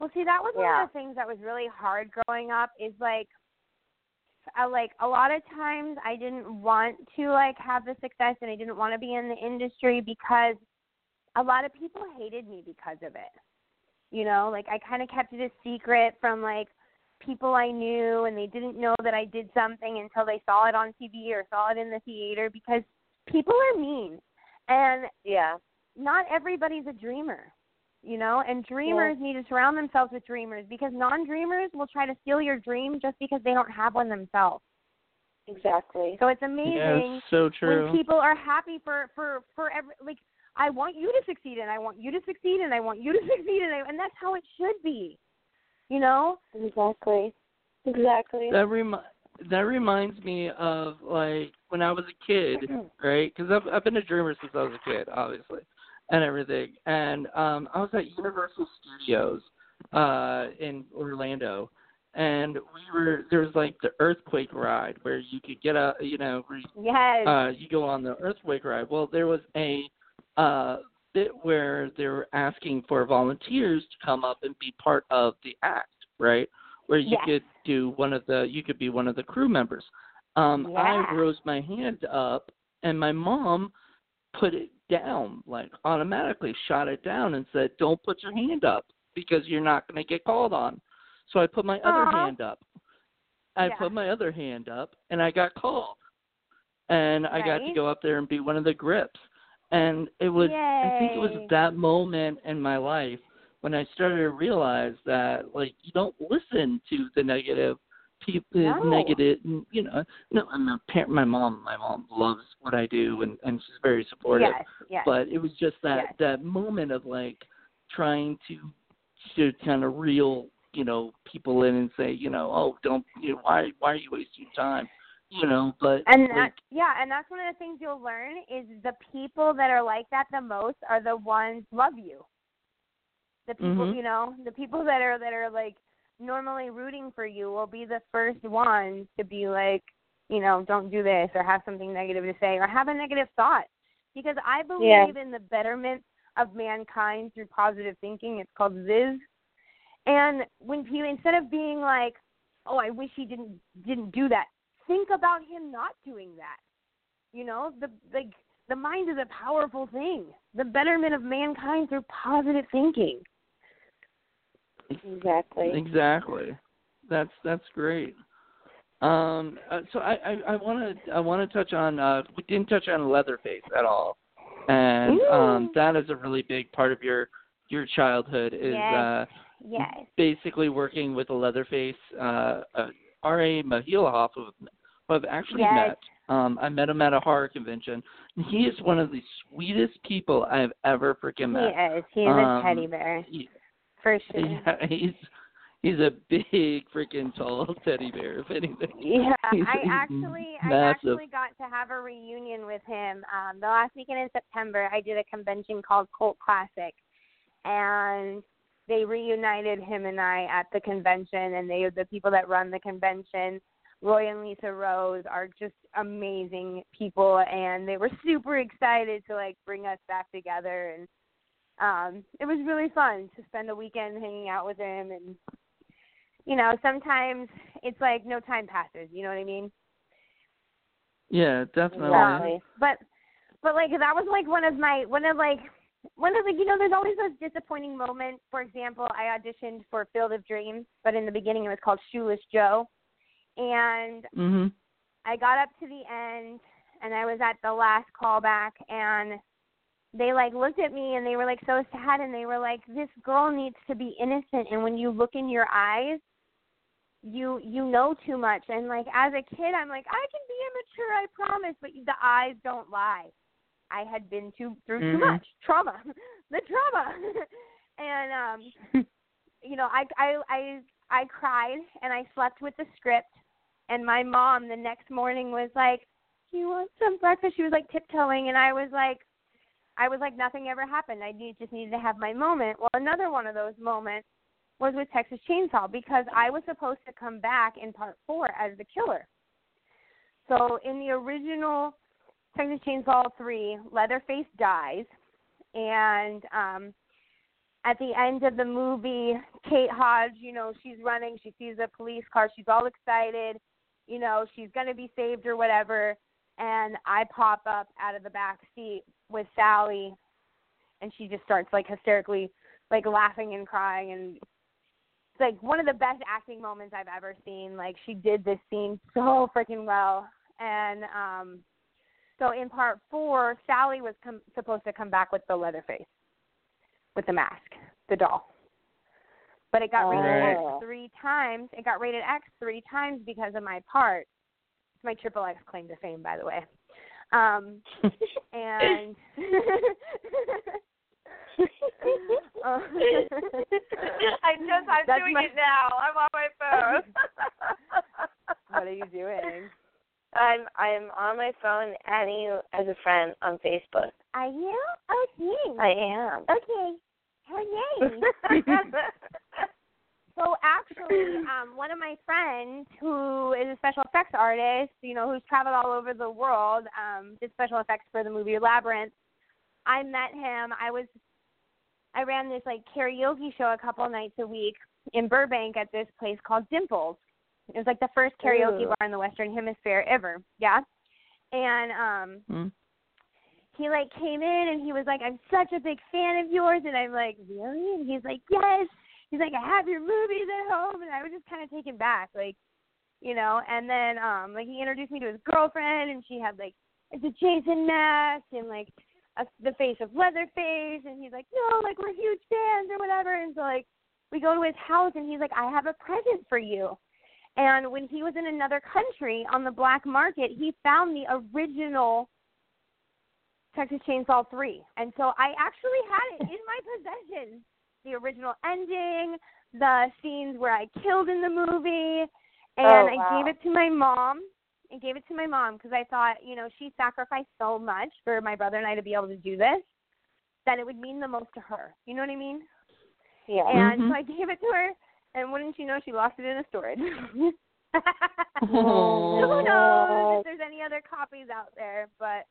Well, see, that was one of the things that was really hard growing up. Is like, I like a lot of times I didn't want to like have the success, and I didn't want to be in the industry because a lot of people hated me because of it. You know, like I kind of kept it a secret from like people I knew, and they didn't know that I did something until they saw it on TV or saw it in the theater because people are mean, and Yeah. not everybody's a dreamer, you know, and dreamers need to surround themselves with dreamers because non dreamers will try to steal your dream just because they don't have one themselves. Exactly. So it's Yeah, amazing it's so true. when people are happy for for for every like I want you to succeed and I want you to succeed and I want you to (laughs) succeed and I, and that's how it should be. You know? Exactly. Exactly. That remi- that reminds me of like when I was a kid, mm-hmm. right? Because I've I've been a dreamer since I was a kid, obviously, and everything. And um I was at Universal Studios uh in Orlando, and we were there was like the earthquake ride where you could get a you know where you Yes. uh, you go on the earthquake ride. Well, there was a uh, bit where they were asking for volunteers to come up and be part of the act, right? Where you Yes. could do one of the, you could be one of the crew members. Um, Yeah. I rose my hand up, and my mom put it down, like automatically shot it down, and said, "Don't put your hand up because you're not going to get called on." So I put my other Aw. hand up. I Yeah. put my other hand up, and I got called and I got to go up there and be one of the grips. And it was I think it was that moment in my life when I started to realize that like you don't listen to the negative people No. negative you know no I'm a parent my mom my mom loves what I do and and she's very supportive Yes, yes. but it was just that Yes. that moment of like trying to to kind of reel you know people in and say you know oh don't you know why why are you wasting time you know but and that like, yeah, and that's one of the things you'll learn is the people that are like that the most are the ones love you. The people, Mhm. you know, the people that are that are like normally rooting for you will be the first one to be like, you know, don't do this or have something negative to say or have a negative thought. Because I believe in the betterment of mankind through positive thinking. It's called Ziz. And when people instead of being like, "Oh, I wish he didn't didn't do that," think about him not doing that. You know, the like the mind is a powerful thing. The betterment of mankind through positive thinking. Exactly. Exactly. That's that's great. Um, uh, so I I want to I want to touch on uh, we didn't touch on Leatherface at all, and um, that is a really big part of your your childhood is Yes. uh, Yes. basically working with a Leatherface uh, uh, R.A. Mihailoff, who who I've actually Yes. met. Um, I met him at a horror convention. And he is one of the sweetest people I have ever freaking He met. is. He is Um, a teddy bear. He- For (laughs) sure. yeah, he's he's a big freaking tall teddy bear. If anything. Yeah, (laughs) He's- I actually I actually got to have a reunion with him. Um the last weekend in September I did a convention called Cult Classic and they reunited him and I at the convention and they the people that run the convention, Roy and Lisa Rose are just amazing people and they were super excited to like bring us back together and um it was really fun to spend a weekend hanging out with him and you know, sometimes it's like no time passes, you know what I mean? Yeah, definitely. Exactly. But but like that was like one of my one of like one of like you know there's always those disappointing moments. For example, I auditioned for Field of Dreams, but in the beginning it was called Shoeless Joe, and Mhm. I got up to the end and I was at the last callback and they like looked at me and they were like so sad and they were like this girl needs to be innocent and when you look in your eyes you you know too much and like as a kid I'm like I can be immature I promise but the eyes don't lie. I had been too through too Mhm. much trauma. (laughs) the trauma. (laughs) and um (laughs) you know, I I I I cried and I slept with the script and my mom the next morning was like, "Do you want some breakfast?" She was like tiptoeing, and I was like, I was like, nothing ever happened. I need, just needed to have my moment. Well, another one of those moments was with Texas Chainsaw because I was supposed to come back in part four as the killer. So in the original Texas Chainsaw three, Leatherface dies, and um at the end of the movie, Kate Hodge, you know, she's running, she sees a police car, she's all excited, you know, she's going to be saved or whatever, and I pop up out of the back seat with Sally and she just starts like hysterically like laughing and crying and it's like one of the best acting moments I've ever seen. Like she did this scene so freaking well. And um so in part 4, Sally was com- supposed to come back with the Leatherface with the mask, the doll. But it got rated Oh. X three times. It got rated X three times because of my part. It's my triple X claim to fame, by the way. Um, (laughs) and (laughs) Uh, I just I'm That's doing my- it now. I'm on my phone. (laughs) what are you doing? I'm I'm on my phone adding you as a friend on Facebook. Are you? Oh, thanks. I am. Okay. Yay. So actually, um, one of my friends who is a special effects artist, you know, who's traveled all over the world, um, did special effects for the movie Labyrinth. I met him. I was, I ran this like karaoke show a couple nights a week in Burbank at this place called Dimples. It was like the first karaoke Ooh. bar in the Western Hemisphere ever. Yeah, and um, Hmm. he like came in and he was like, "I'm such a big fan of yours," and I'm like, "Really?" And he's like, "Yes." He's like, "I have your movies at home," and I was just kind of taken back, like, you know. And then um, like he introduced me to his girlfriend, and she had like the Jason mask and like a, the face of Leatherface, and he's like, "No, like we're huge fans or whatever." And so like we go to his house, and he's like, "I have a present for you." And when he was in another country on the black market, he found the original Texas Chainsaw 3. And so I actually had it in my possession. The original ending, the scenes where I killed in the movie, and Oh, I gave it to my mom. I gave it to my mom because I thought, you know, she sacrificed so much for my brother and I to be able to do this that it would mean the most to her. You know what I mean? Yeah. And Mhm. so I gave it to her, and wouldn't you know, she lost it in a storage. Oh. (laughs) Who knows if there's any other copies out there? But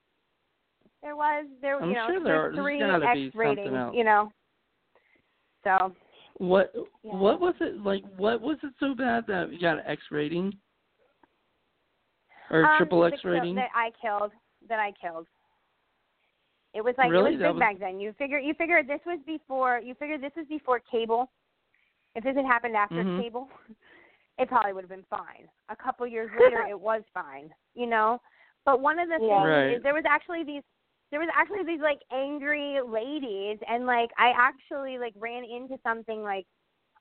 there was there I'm you know sure there are- there's there's three X be something ratings, you know. So What Yeah. what was it like? What was it so bad that you got an X rating or um, triple X rating? that I killed that I killed. It was like Really? it was That big was- back then. You figure you figure this was before you figure this was before cable. If this had happened after Mhm. cable, (laughs) it probably would have been fine. A couple years later, (laughs) it was fine. You know, but one of the Yeah. things Right. is there was actually these there was actually these like angry ladies, and like I actually like ran into something like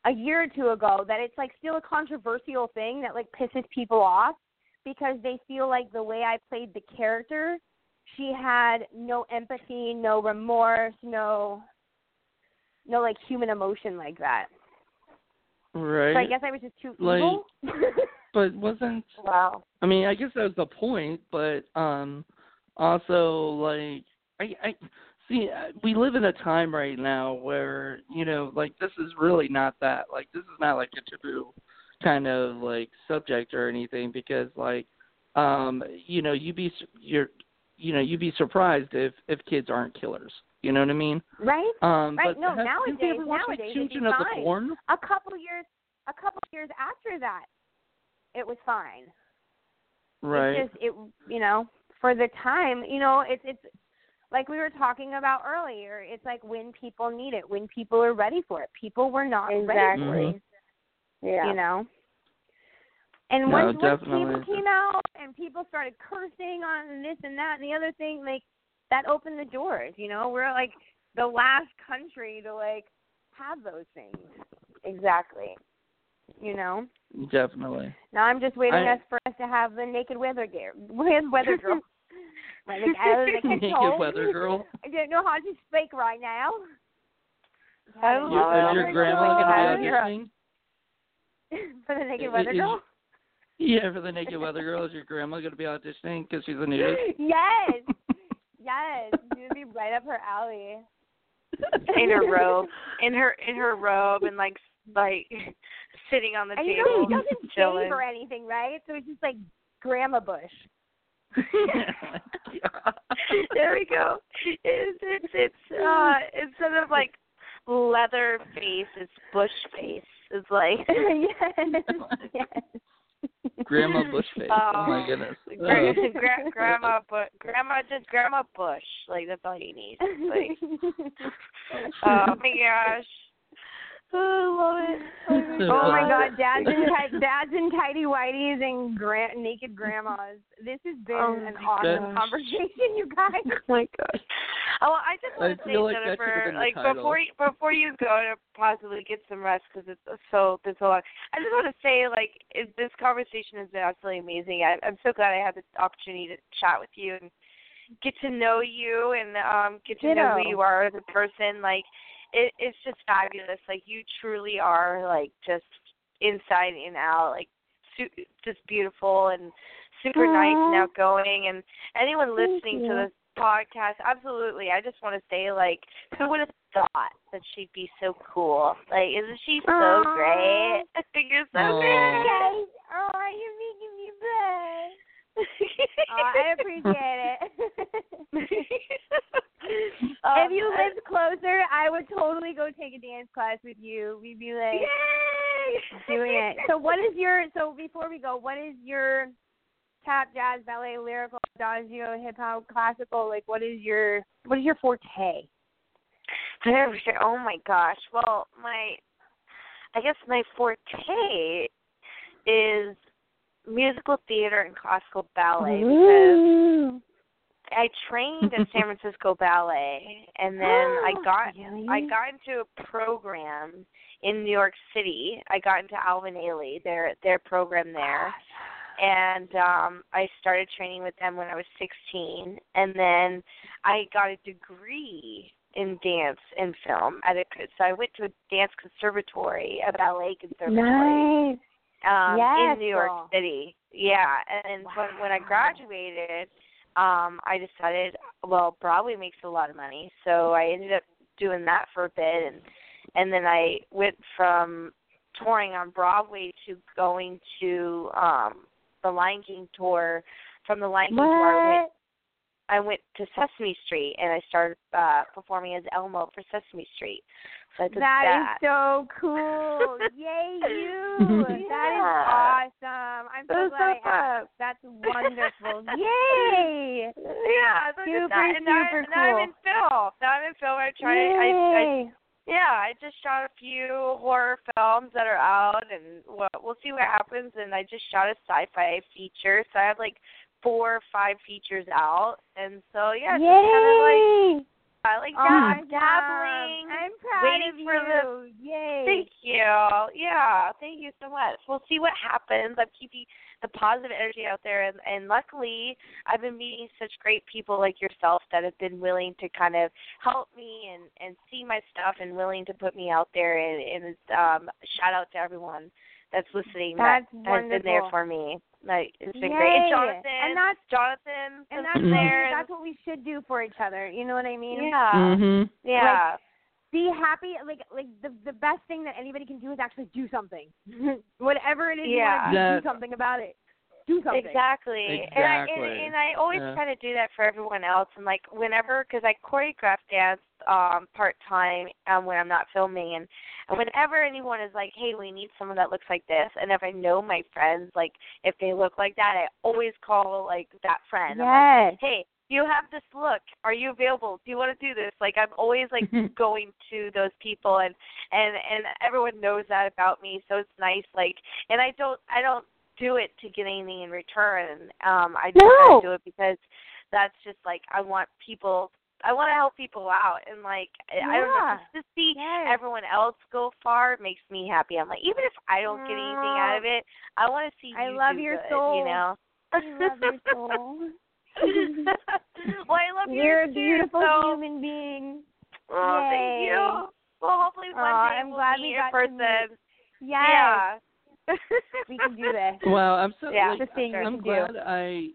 a year or two ago that it's like still a controversial thing that like pisses people off because they feel like the way I played the character, she had no empathy, no remorse, no no like human emotion like that. right. So I guess I was just too Like- evil. (laughs) but wasn't Wow. I mean, I guess that was the point, but um also like I I see uh, we live in a time right now where, you know, like this is really not that. Like this is not like a taboo kind of like subject or anything because like um you know, you'd be you're you know, you'd be surprised if if kids aren't killers. You know what I mean? right? Um Right, but no, have, have nowadays- you ever watched like, nowadays Children of the. Corn? A couple years a couple years after that, it was fine. Right. It's just it you know, for the time, you know, it's it's like we were talking about earlier, it's like when people need it, when people are ready for it. People were not ready Exactly. for it. Mhm. Yeah. you know. And No, once, once definitely. cable came out and people started cursing on this and that and the other thing, like that opened the doors. You know, we're like the last country to like have those things. Exactly. You know. Definitely. Now I'm just waiting I- us for us to have the naked weather gear, with (laughs) weather (laughs) girl. Like, I, like, I Naked told- weather girl. I don't know how to speak right now. Oh, I Your, love is your grandma Oh, gonna be yeah. auditioning? (laughs) for the naked Is- weather is- girl. Yeah, for the naked weather girl, is your grandma gonna be auditioning because she's a nudist? (laughs) yes, yes, it would be right up her alley. in her robe, (laughs) in her in her robe, and like like sitting on the And you table, know, he doesn't chilling. shave or anything, right? So it's just like Grandma Bush. (laughs) there we go. It's it's it's uh instead of like leather face, it's bush face. It's like (laughs) yes, yes. Grandma Bushface. (laughs) Oh, my Oh, goodness. gra- gra- grandma, but grandma, just grandma Bush. Like that's all you need. Like, oh my gosh, oh, (laughs) I love it. So Oh my. God, dads and (laughs) ti- dads and tidy whities and gra- naked grandmas. This has been Oh an awesome gosh. conversation, you guys. (laughs) Oh my God. Oh, I just I want to say, like that should've Jennifer, like title. before you before you go to possibly get some rest because it's so there's a lot. I just want to say, like, it, this conversation has been absolutely amazing. I, I'm so glad I had the opportunity to chat with you and get to know you and um get to know who you are as a person. Like it it's just fabulous. Like you truly are like just inside and out, like su- just beautiful and super nice and outgoing. And anyone listening to this podcast, absolutely. I just want to say, like, who would have thought that she'd be so cool? Like, isn't she so Aw. great? (laughs) You're so Aw. great. Guys, oh, you're making me blush. Oh, (laughs) I appreciate it. Um, (laughs) if you lived closer, I would totally go take a dance class with you. We'd be like Yay! doing it. So what is your so before we go, what is your tap, jazz, ballet, lyrical, adagio, hip hop, classical, like what is your what is your forte? Oh my gosh. Well, my I guess my forte is musical theater and classical ballet because I trained at San (laughs) Francisco Ballet and then I (gasps) got Really? I got into a program in New York City. I got into Alvin Ailey, their their program there. And um I started training with them when I was 16 and then I got a degree in dance and film at a so I went to a dance conservatory, a ballet conservatory Nice. Um Yes, in New York. City. Yeah, and when when I graduated, um I decided well, Broadway makes a lot of money, so I ended up doing that for a bit and and then I went from touring on Broadway to going to um the Lion King tour. From the Lion King tour I went I went to Sesame Street and I started uh performing as Elmo for Sesame Street. So I That that. is so cool. Yay, (laughs) you. That is awesome. I'm so was glad so I. That's wonderful. Yay. Yeah, so I Super, that. And now, super now I'm cool. in film. Now I'm in film. I'm trying. I, I yeah, I just shot a few horror films that are out, and we'll, we'll see what happens. And I just shot a sci-fi feature, so I have like four or five features out. And so yeah, it's just kind of like Like Awesome. dab- dabbling. I'm proud waiting of you. for the- Yay. Thank you. Yeah, thank you so much. We'll see what happens. I'm keeping the positive energy out there, and, and luckily, I've been meeting such great people like yourself that have been willing to kind of help me and and see my stuff and willing to put me out there. And, and um, shout out to everyone that's listening That's that has been there for me. Like it's been Yay. great. And Jonathan, And that's Jonathan, and has that's been what, there. that's what we should do for each other. You know what I mean? yeah, Mhm. yeah. Be happy. Like like the the best thing that anybody can do is actually do something. (laughs) Whatever it is Yeah. you want to do, do something about it. Do something. Exactly. And I and, Exactly. and I always Yeah. try to do that for everyone else. And like whenever, because I choreograph dance um part time um, when I'm not filming, and, and whenever anyone is like, "Hey, we need someone that looks like this," and if I know my friends, like if they look like that, I always call like that friend. I'm like, Yes. hey, you have this look. Are you available? Do you want to do this? Like I'm always like (laughs) going to those people and and and everyone knows that about me, so it's nice like and I don't I don't do it to get anything in return. Um I just No. do it because that's just like I want people I want to help people out and like I- I don't know Yeah. just to see Yes. everyone else go far makes me happy. I'm like even if I don't get anything out of it, I want to see I you love your good, soul. you know. I love your soul. (laughs) well, I love (laughs) You're yours a beautiful so- human being. Oh, thank you. Well, hopefully one Aw, day I'm we'll glad meet we in got to person. meet. Yes. Yeah. (laughs) We can do this. Well, I'm so Yeah. like, It's a thing we I'm glad do. I,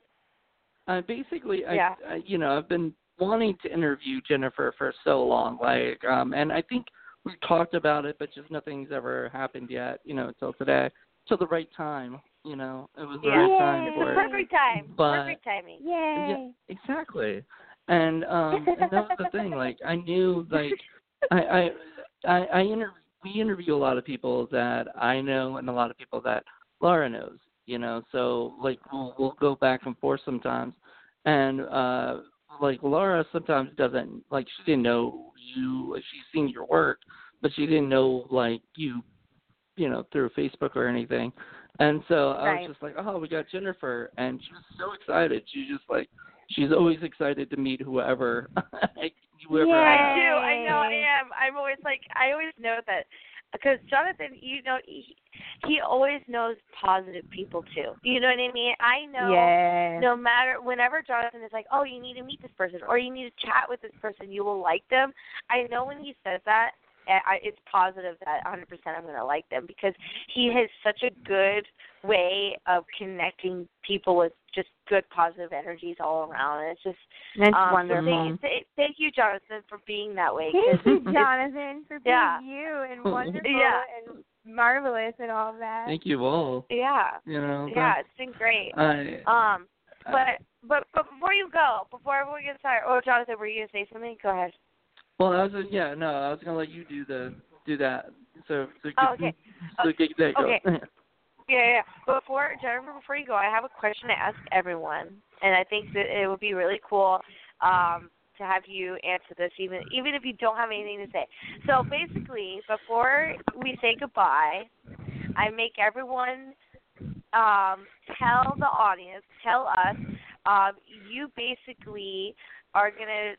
I basically, I, Yeah. I, you know, I've been wanting to interview Jennifer for so long, like, um, and I think we've talked about it, but just nothing's ever happened yet, you know, until today, till the right time, you know, it was the Yeah. right time Yay. It's for the it. perfect time. But- perfect timing. Yay. Exactly. And um and that was the thing, like I knew like (laughs) I I I, I inter- we interview a lot of people that I know and a lot of people that Lara knows, you know, so like we'll we'll go back and forth sometimes. And uh like Lara sometimes doesn't like she didn't know you she's seen your work but she didn't know like you you know through Facebook or anything. And so I Right. was just like oh we got Jennifer. And she was so excited. She just like she's always excited to meet whoever (laughs) whoever Yay. I I do. I know I am. I'm always like I always know that because Jonathan, you know, he, he always knows positive people too. You know what I mean? I know yeah. no matter whenever Jonathan is like, "Oh, you need to meet this person or you need to chat with this person, you will like them." I know when he says that, I, it's positive that 100% I'm going to like them because he has such a good way of connecting people with just good positive energies all around. And it's just That's um, wonderful. So thank, thank you, Jonathan, for being that way. Thank you, Jonathan, for being Yeah. you and (laughs) wonderful Yeah. and marvelous and all that. Thank you all. yeah, You know. yeah, it's been great. I, Um, but but but before you go, before everyone gets tired, oh, Jonathan, were you gonna say something? Go ahead. Well, I was yeah no I was gonna let you do the do that so so Oh, okay. so get that Okay. going. Yeah, yeah. Before Jennifer, before you go, I have a question to ask everyone, and I think that it would be really cool um, to have you answer this, even even if you don't have anything to say. So basically, before we say goodbye, I make everyone um, tell the audience, tell us. Um, you basically are gonna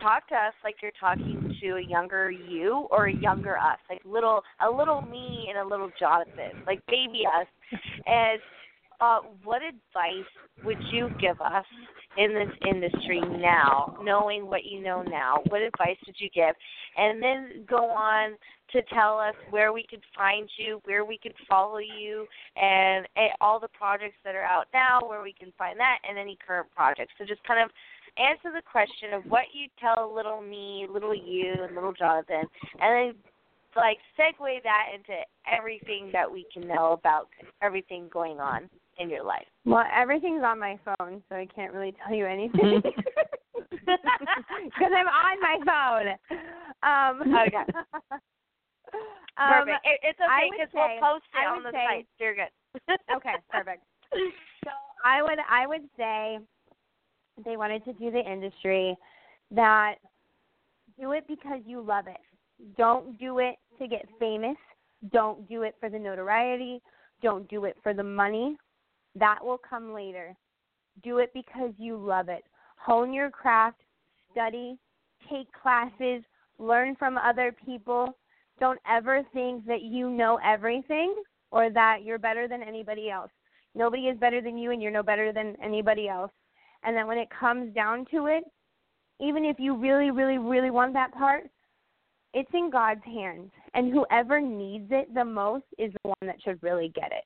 talk to us like you're talking to a younger you or a younger us, like little a little me and a little Jonathan, like baby us. And uh, what advice would you give us in this industry now, knowing what you know now? What advice would you give? And then go on to tell us where we could find you, where we could follow you, and, and all the projects that are out now, where we can find that, and any current projects. So just kind of answer the question of what you tell little me, little you, and little Jonathan, and then like segue that into everything that we can know about everything going on in your life. Well, everything's on my phone, so I can't really tell you anything. (laughs) Because I'm on my phone. Um, Okay. (laughs) um, Perfect. It, it's I okay because we'll post it on the say- site. You're good. okay, perfect. (laughs) So I would I would say they wanted to do the industry that do it because you love it. Don't do it to get famous. Don't do it for the notoriety. Don't do it for the money. That will come later. Do it because you love it. Hone your craft, study, take classes, learn from other people. Don't ever think that you know everything or that you're better than anybody else. Nobody is better than you, and you're no better than anybody else. And then when it comes down to it, even if you really, really, really want that part, it's in God's hands. And whoever needs it the most is the one that should really get it.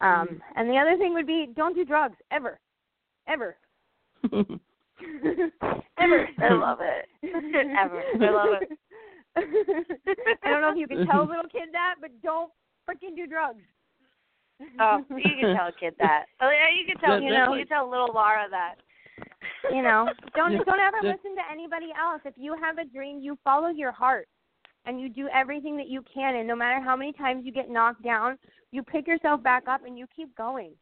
Um, And the other thing would be don't do drugs ever, ever, (laughs) ever. I love it. (laughs) Ever. I love it. (laughs) I don't know if you can tell a little kid that, but don't freaking do drugs. Oh, you can tell a kid that. Oh, yeah, you can tell. Yeah, You know, definitely. you can tell little Lara that. you know don't Yeah, don't ever yeah. listen to anybody else if you have a dream you follow your heart and you do everything that you can and no matter how many times you get knocked down you pick yourself back up and you keep going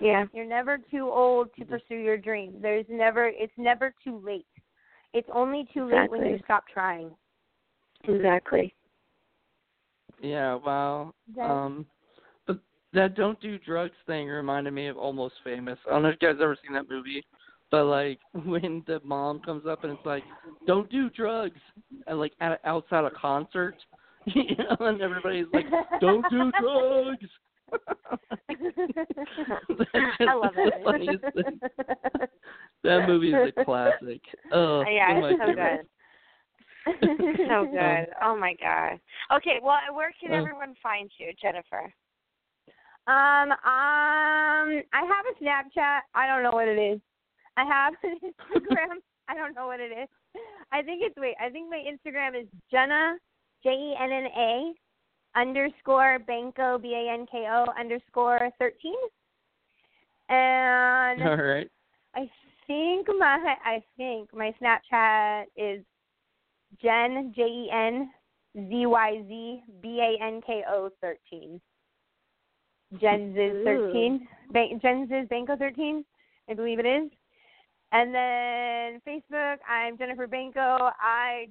Yeah. you're never too old to pursue your dream there's never it's never too late it's only too late when you stop trying Exactly. yeah, well, That- Um, but that "Don't Do Drugs" thing reminded me of Almost Famous. I don't know if you guys ever seen that movie, but like (laughs) when the mom comes up and it's like, "Don't do drugs," and like at, outside a concert, (laughs) you know, and everybody's like, "Don't do (laughs) drugs." I love it. That movie is a classic. Oh, yeah, oh it's my so favorites. good. so um, good. Oh my god. Okay, well, where can Oh. everyone find you, Jennifer? Um, um, I have a Snapchat. I don't know what it is. I have an (laughs) Instagram. I don't know what it is. I think it's wait. I think my Instagram is Jenna J E N N A underscore Banko B A N K O underscore thirteen. And All right. I think my I think my Snapchat is Jen J E N Z Y Z B A N K O thirteen. Jen's is thirteen. Ba- Jen's is Banko thirteen, I believe it is. And then Facebook, I'm Jennifer Banko. I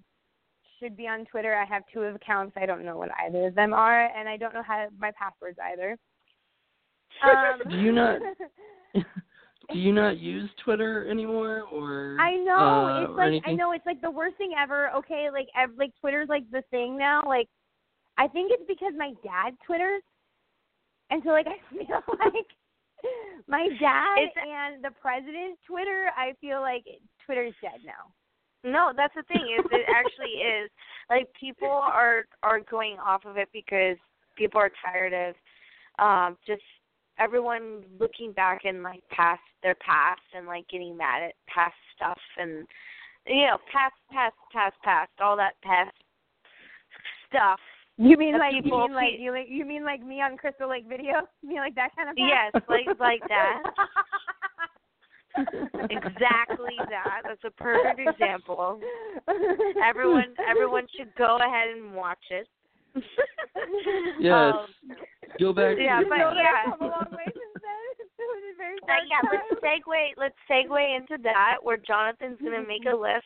should be on Twitter. I have two accounts. I don't know what either of them are, and I don't know how my passwords either. (laughs) Um, Do you not- (laughs) Do you not use Twitter anymore, or I know uh, it's like anything? I know it's like the worst thing ever. Okay, like ev- like Twitter's like the thing now. Like I think it's because my dad twitters, and so like I (laughs) feel like my dad It's- and the president's Twitter. I feel like Twitter's dead now. No, that's the thing is it actually is. Like people are are going off of it because people are tired of um just everyone looking back and like past their past and like getting mad at past stuff and you know, past past past past, all that past stuff. You mean like you mean like you like you mean like me on Crystal Lake video? You mean like that kind of thing? Yes, like like that. exactly that. That's a perfect example. Everyone everyone should go ahead and watch it. (laughs) Yes. Um, Go back. yeah, but No, that's yeah. come a long way since then. (laughs) It was a very Uh, yeah, let's segue. Let's segue into that, where Jonathan's going to make a (laughs) list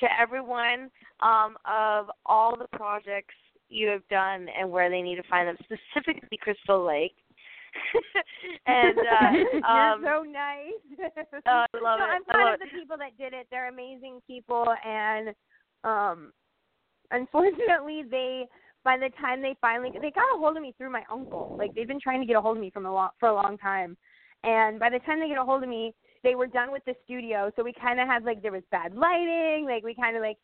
to everyone um, of all the projects you have done and where they need to find them, specifically Crystal Lake. (laughs) and uh, um, (laughs) you're so nice. oh, I (laughs) love no, it. I'm proud of the people that did it. They're amazing people, and um, unfortunately, they by the time they finally they got a hold of me through my uncle. Like they've been trying to get a hold of me from a long for a long time, and by the time they get a hold of me, they were done with the studio. So we kind of had like there was bad lighting. Like we kind of like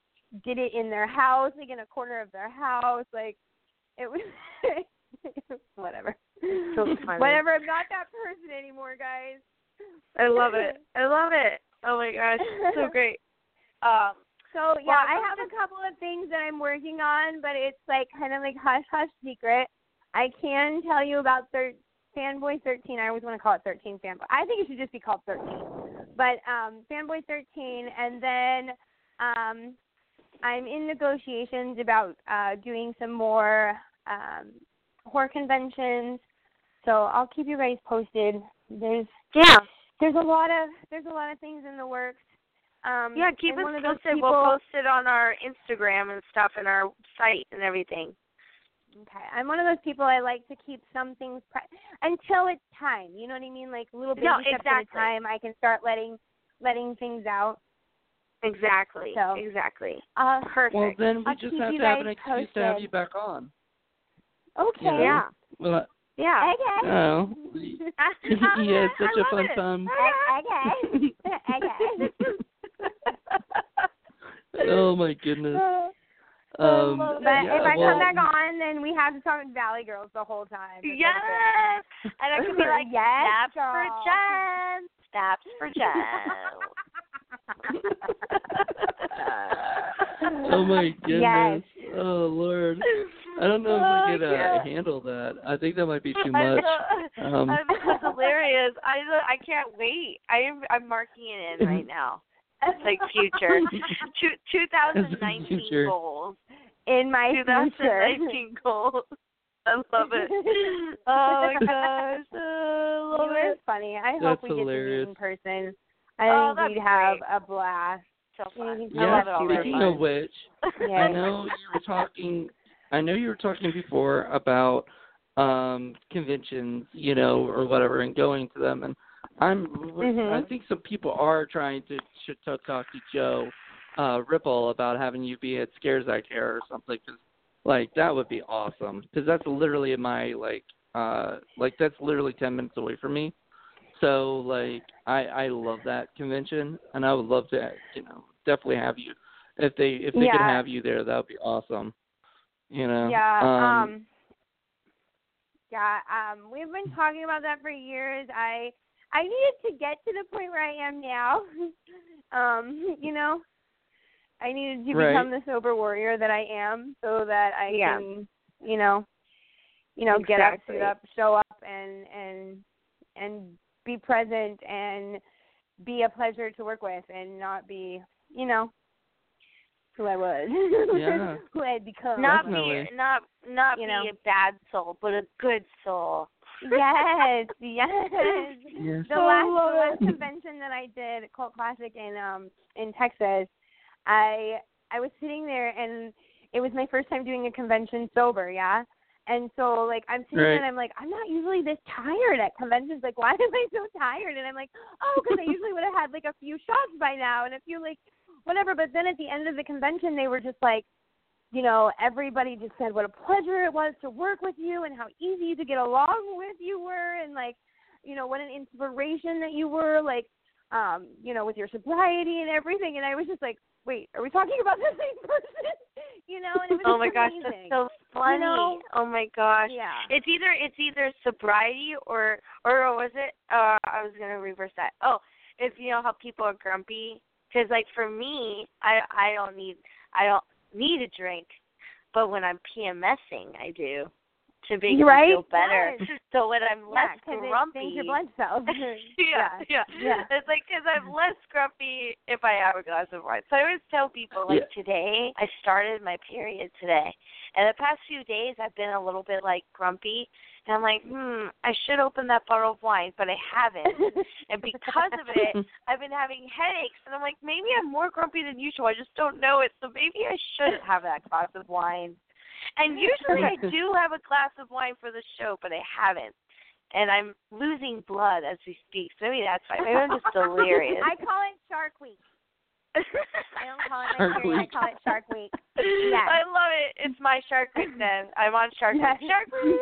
did it in their house, like in a corner of their house. Like it was (laughs) whatever. So. (laughs) Whatever. I'm not that person anymore, guys. I love it. (laughs) I love it. Oh my gosh, so great. Um, So yeah, I I'm have a couple of things that I'm working on, but it's like kind of like hush hush secret. I can tell you about thir- Fanboy 13. I always want to call it 13 Fanboy. I think it should just be called 13. But um, Fanboy 13, and then um, I'm in negotiations about uh, doing some more um, horror conventions. So I'll keep you guys posted. There's yeah, there's a lot of there's a lot of things in the works. Um, yeah. Keep us one of those posted. people- We'll post it on our Instagram and stuff, and our site and everything. Okay, I'm one of those people. I like to keep some things pri- until it's time. You know what I mean? Like little baby No, steps at a exactly. time. I can start letting letting things out. Exactly. So- Exactly. Uh, Perfect. Well, then we I'll just have to have an guys excuse to have you back on. okay. You know? Yeah. Well, I, Yeah. Okay. (laughs) oh, (laughs) (laughs) I, yeah, it's such I a fun it. time. Okay. okay. oh my goodness. Um, but Um, if I well, come back on, then we have to talk Valley Girls the whole time. It's Yes. And I could be like, Yes, snaps for. Jen. Snaps for Jen. Oh my (laughs) goodness. Yes. Oh lord. I don't know if Oh, we could uh, yeah. handle that. I think that might be too much. so, Um, I'm hilarious. I I can't wait. I am I'm marking it in right (laughs) now. It's Like future, Two, 2019 Future. goals. in my future. 2019 goals. I love it. Oh my gosh, oh, I love You were it. funny. I That's hope we hilarious. get to meet in person. I Oh, think that'd we'd be have great. a blast. So fun. Yeah, I yeah, love it already. speaking of which, Yeah. I know you were talking. I know you were talking before about um conventions, you know, or whatever, and going to them. And I'm. Mhm. I think some people are trying to to, to talk to Joe uh Ripple about having you be at Scares That Care or something. Cause, like that would be awesome. Because that's literally my like uh like that's literally ten minutes away from me. So like I I love that convention, and I would love to you know definitely have you if they if they could have you there that would be awesome. You know. Yeah. Um, Um, yeah. Um, we've been talking about that for years. I I needed to get to the point where I am now. (laughs) um, you know, I needed to Right. become the sober warrior that I am, so that I Yeah. can, you know, you know, get up, Exactly. suit up, show up, and and and be present and be a pleasure to work with, and not be, you know, who I was, Yeah. (laughs) who I had become. Not Definitely. be not not You be know. a bad soul, but a good soul. yes, (laughs) yes. Yes. The I last the love last convention that I did, Cult Classic in um in Texas, I I was sitting there and it was my first time doing a convention sober, yeah. And so like I'm sitting there Right. and I'm like I'm not usually this tired at conventions. Like why (laughs) am I so tired? And I'm like oh because I usually would have had like a few shots by now and a few like whatever. But then at the end of the convention they were just like you know, everybody just said what a pleasure it was to work with you and how easy to get along with you were and like, you know, what an inspiration that you were like um, you know, with your sobriety and everything and I was just like, Wait, are we talking about (laughs) the same person? you know, and it was Oh my gosh, amazing. that's so funny. know? Oh my gosh. Yeah. It's either it's either sobriety or or was it? Uh, I was gonna reverse that. Oh, if you know how people are grumpy. Because like for me, I I don't need I don't need a drink, but when I'm PMSing, I do to make me Right? feel better. Yes. (laughs) So when I'm less because grumpy, it things your blood cells. (laughs) (laughs) yeah, yeah, yeah. It's like because I'm less grumpy if I have a glass of wine. So I always tell people like Yeah. today I started my period today, and the past few days I've been a little bit like grumpy, and I'm like, hmm, I should open that bottle of wine, but I haven't. And because of it, I've been having headaches, and I'm like, maybe I'm more grumpy than usual. I just don't know it, so maybe I should have that glass of wine. And usually I do have a glass of wine for the show, but I haven't. And I'm losing blood as we speak, so maybe that's why. Maybe I'm just (laughs) delirious. I call it Shark Week. I don't call it Shark period. I Week. call it Shark Week. I love it. It's my Shark Week then. I'm on Shark Yes. Week. Shark Week.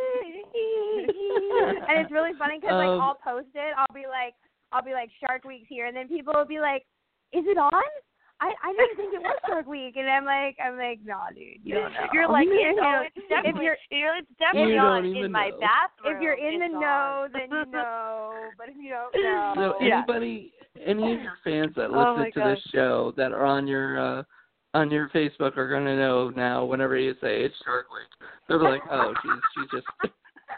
(laughs) and it's really funny because like Um, I'll post it. I'll be like, I'll be like Shark Week's here, and then people will be like, "Is it on?" I I didn't think it was Shark Week, and I'm like, I'm like, no, dude, you don't know. You're like, You it's, know, oh, it's definitely, you're- you're, it's definitely You on don't in my know. bathroom. if you're in the It's know, on. (laughs) then you know. But if you don't know, So Yeah. anybody, any of your fans that Oh listen my to this show that are on your uh on your Facebook are gonna know now. Whenever you say it's Shark Week, they're like, oh, she's she's just.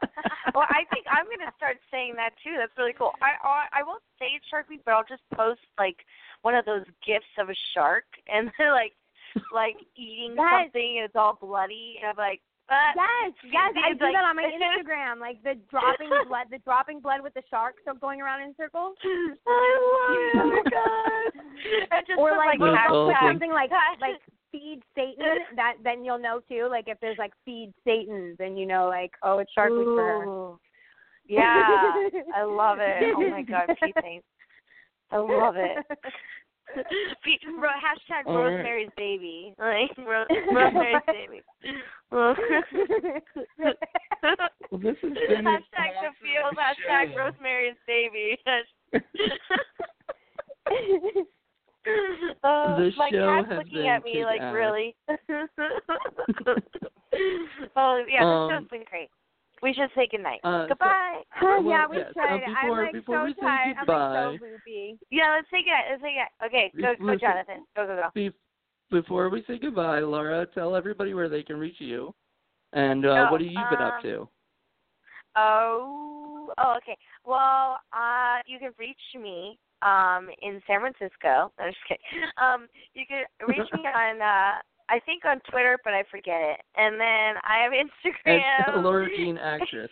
(laughs) well, I think I'm gonna start saying that too. That's really cool. I I, I won't say it's Shark Week, but I'll just post like one of those gifs of a shark, and (laughs) they're like like eating Yes. something, and it's all bloody, and I'm like, uh, Yes, (laughs) yes, I do like- that on my Instagram, like the dropping blood, the dropping blood with the shark, so going around in circles. I love it. Oh my god. Just or like, That's if awesome. it's something like like feed Satan, (laughs) that then you'll know too. Like if there's like feed Satan, then you know like oh it's Shark Week for her. Yeah, I love (laughs) it. Oh my god, Pete, thanks. I love it. (laughs) Pete, ro- hashtag All right. Rosemary's baby. Like Ro- Rosemary's baby. Well, Well, this has been hashtag the field. Hashtag. Rosemary's baby. (laughs) Oh, This my show cat's has looking been at me like kick-ass. really. (laughs) (laughs) oh yeah, Um, this show's been great. We should say goodnight. Uh, so- Goodbye. Oh, Well, yeah, we yes, uh, tried. I'm like so we say tired. I'm like so loopy. yeah, let's say goodnight. Let's say goodnight. Okay, go, go, Listen- Jonathan. Go, go, go. Be- before we say goodbye, Lara, tell everybody where they can reach you, and uh, Oh, what have you been up um, to? Oh, oh, okay. Well, uh, you can reach me um in San Francisco. (laughs) I'm just kidding. Um, you can reach me (laughs) on uh I think on Twitter, but I forget it. And then I have (laughs) Instagram. It's Lara Jean Actress.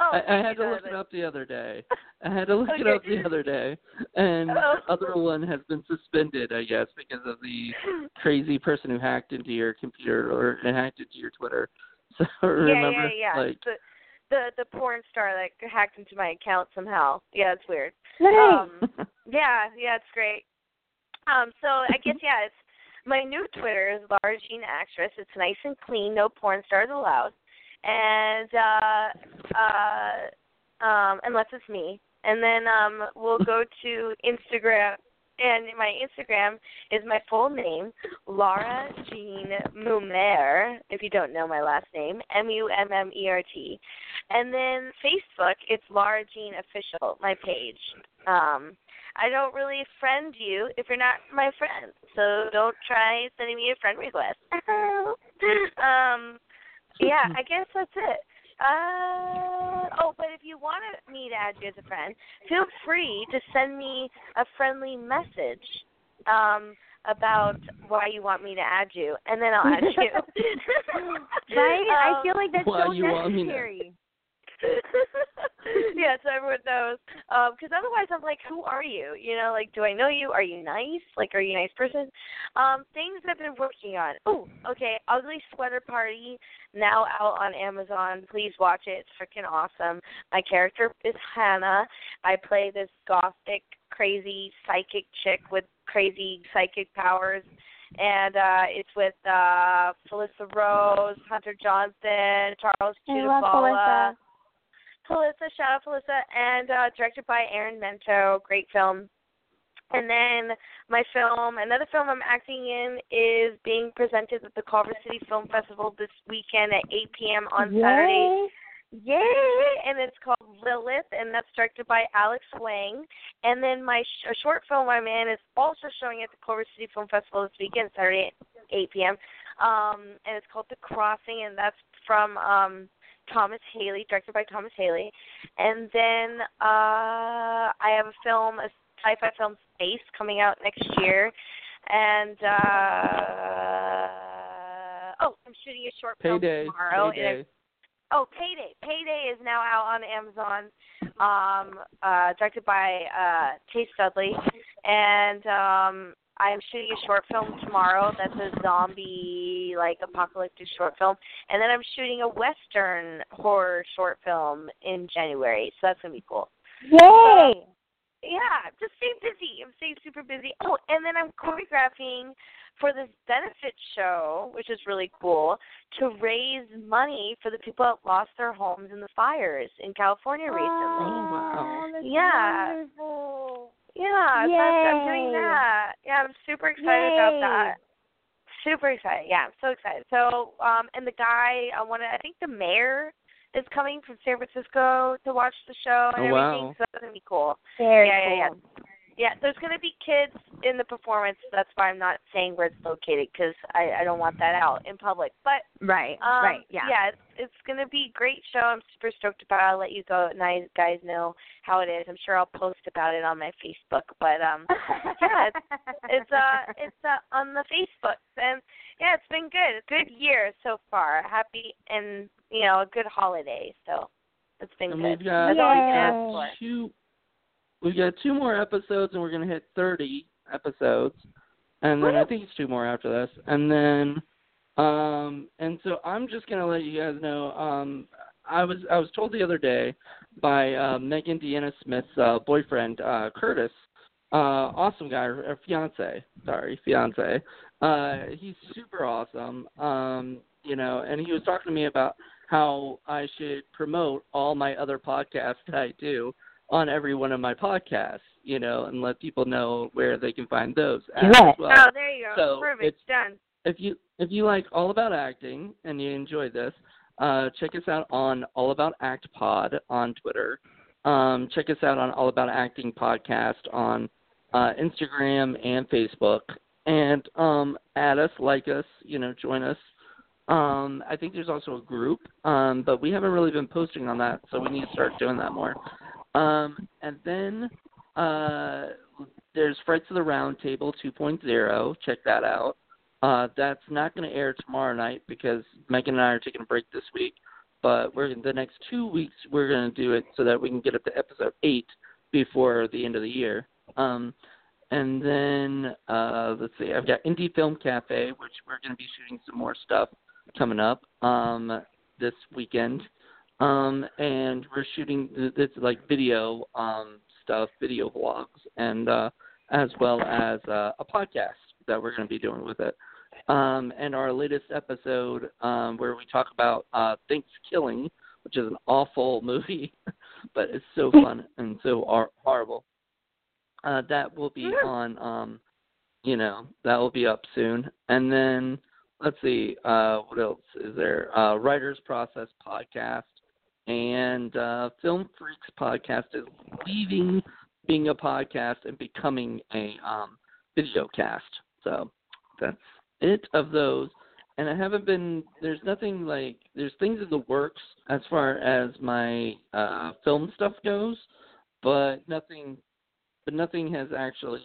oh, I, I had to look it up the other day. I had to look it up the other day, and Oh. the other one has been suspended, I guess, because of the crazy person who hacked into your computer or and hacked into your Twitter. So remember, yeah, yeah, yeah. like, the the the porn star that hacked into my account somehow. Yeah, it's weird. Nice. Um, yeah, yeah, it's great. Um, so I guess yeah, it's my new Twitter is Lara Jean Actress. It's nice and clean, no porn stars allowed, and uh, uh, um, unless it's me. And then um, we'll go to Instagram, and my Instagram is my full name, Lara Jean Mummert. If you don't know my last name, M U M M E R T. And then Facebook, it's Lara Jean Official, my page. Um, I don't really friend you if you're not my friend, so don't try sending me a friend request. (laughs) um, yeah, I guess that's it. Uh, oh, but if you want me to add you as a friend, feel free to send me a friendly message um, about why you want me to add you, and then I'll add (laughs) you. right? I Um, feel like that's so you want me to- necessary. (laughs) yeah, so everyone knows. Because otherwise, I'm like, who are you? You know, like, do I know you? Are you nice? Like, are you a nice person? Um, things I've been working on. Oh, okay. Ugly Sweater Party now out on Amazon. Please watch it. It's freaking awesome. My character is Hannah. I play this gothic, crazy psychic chick with crazy psychic powers. and uh, it's with uh, Felissa Rose, Hunter Johnson, Charles Chiudifala. Felissa. Shout out Felissa, and uh, directed by Aaron Mento. Great film. And then my film, another film I'm acting in, is being presented at the Culver City Film Festival this weekend at 8 p.m. on Saturday. Yay. Yay! And it's called Lilith, and that's directed by Alex Wang. And then my sh- a short film I'm in is also showing at the Culver City Film Festival this weekend, Saturday at 8 p.m. Um, and it's called The Crossing, and that's from um, Thomas Haley, directed by Thomas Haley. And then uh, I have a film, a sci-fi film, Space, coming out next year. And uh, oh, I'm shooting a short Payday. film tomorrow. Payday. Oh, Payday. Payday is now out on Amazon, um, uh, directed by uh, Chase Dudley, and um, I'm shooting a short film tomorrow. That's a zombie, like apocalyptic short film, and then I'm shooting a western horror short film in January. So that's gonna be cool. Yay. Yeah, just staying busy. I'm staying super busy. Oh, and then I'm choreographing for this benefit show, which is really cool, to raise money for the people that lost their homes in the fires in California recently. Oh, wow. Yeah. wonderful. Yeah, so I'm, I'm doing that. Yeah, I'm super excited about that. Super excited. Yeah, I'm so excited. So, um, and the guy, I want to. I think the mayor is coming from San Francisco to watch the show and Oh, everything. wow. So that's gonna be cool. Very yeah, yeah, cool. yeah. Yeah, there's going to be kids in the performance. That's why I'm not saying where it's located because I, I don't want that out in public. But Right. um, right. Yeah. yeah, it's, it's going to be a great show. I'm super stoked about it. I'll let you go, nice guys, know how it is. I'm sure I'll post about it on my Facebook. But um, (laughs) yeah, it's it's uh it's uh, on the Facebook and yeah, it's been good. Good year so far. Happy and you know a good holiday. So it's been And good. we've got, That's all you Yay. can ask for. two. We've got two more episodes, and we're gonna hit thirty episodes, and then I think it's two more after this, and then, um, and so I'm just gonna let you guys know. Um, I was I was told the other day by uh, Megan Deanna Smith's uh, boyfriend uh, Curtis, uh, awesome guy, or fiance, sorry, fiance. Uh, he's super awesome. Um, you know, and he was talking to me about how I should promote all my other podcasts that I do on every one of my podcasts, you know, and let people know where they can find those Do as it. well. Oh, there you go. So Perfect. it's- Done. If you if you like All About Acting and you enjoy this, uh, check us out on All About Act Pod on Twitter. Um, check us out on All About Acting podcast on uh, Instagram and Facebook, and um, add us, like us, you know, join us. Um, I think there's also a group, um, but we haven't really been posting on that, so we need to start doing that more. Um, and then uh, there's Frights of the Round Table 2.0. Check that out. Uh, that's not going to air tomorrow night because Megan and I are taking a break this week. But we're the next two weeks we're going to do it so that we can get up to episode eight before the end of the year. Um, and then uh, let's see, I've got Indie Film Cafe, which we're going to be shooting some more stuff coming up um, this weekend. Um, and we're shooting th- this like video um, stuff, video vlogs, and uh, as well as uh, a podcast that we're going to be doing with it. Um, and our latest episode um, where we talk about uh, Thanksgiving, which is an awful (laughs) movie, but it's so (laughs) fun and so hor- horrible. Uh, that will be on, um, you know, that will be up soon. And then let's see, uh, what else is there? Uh, Writers Process podcast and uh, Film Freaks podcast is leaving being a podcast and becoming a um, video cast. So that's it of those. And I haven't been. There's nothing like. There's things in the works as far as my uh, film stuff goes, but nothing. But nothing has actually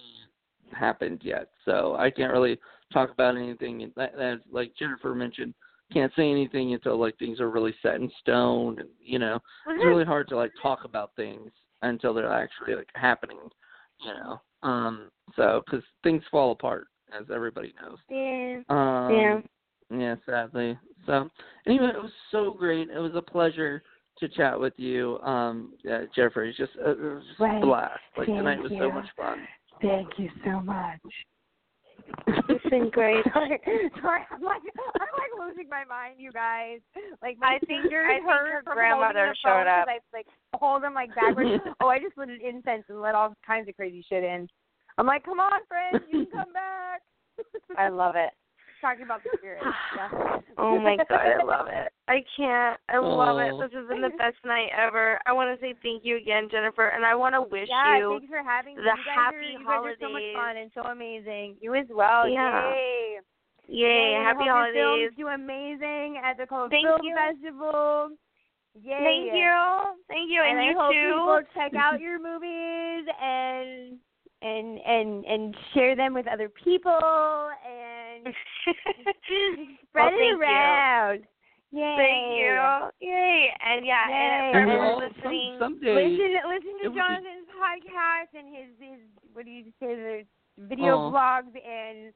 happened yet. So I can't really talk about anything. As like Jennifer mentioned, can't say anything until like things are really set in stone. And you know, it's really hard to like talk about things until they're actually like happening. You know, um. So because things fall apart, as everybody knows. Yeah. Um, Yeah. Yeah, sadly. So anyway, it was so great. It was a pleasure to chat with you, um, yeah, Jeffrey. It's just uh, it was just Right. a blast. Like Thank tonight was so much fun. Thank you so much. It's been great. (laughs) sorry, sorry, I'm like I'm like losing my mind, you guys. Like my I think- fingers I think hurt her from grandmother holding the showed up. I like hold them like backwards. (laughs) oh, I just lit an incense and let all kinds of crazy shit in. I'm like, come on, friends, you can come back. I love it. Talking about the spirit. (sighs) Yeah. Oh my god, I love it. I can't. I love it. This has been the oh. best night ever. I want to say thank you again, Jennifer, and I want to wish yeah, you thanks for having the you happy are, you guys are so much fun and so amazing. You as well. Yeah. Yay. yay, Yay, I happy hope holidays. Films do amazing at the Cold Thank Film you. Festival. Yay. Thank you, thank you, and, and you I hope too. people check out (laughs) your movies and and and and share them with other people and (laughs) spread Well, thank it you. around. Yay. Thank you. Yay. And yeah, and Yay. for And And everyone all, listening, some, someday, Listen, listen to would be- Jonathan's podcast and his his what do you say the video Aw. blogs and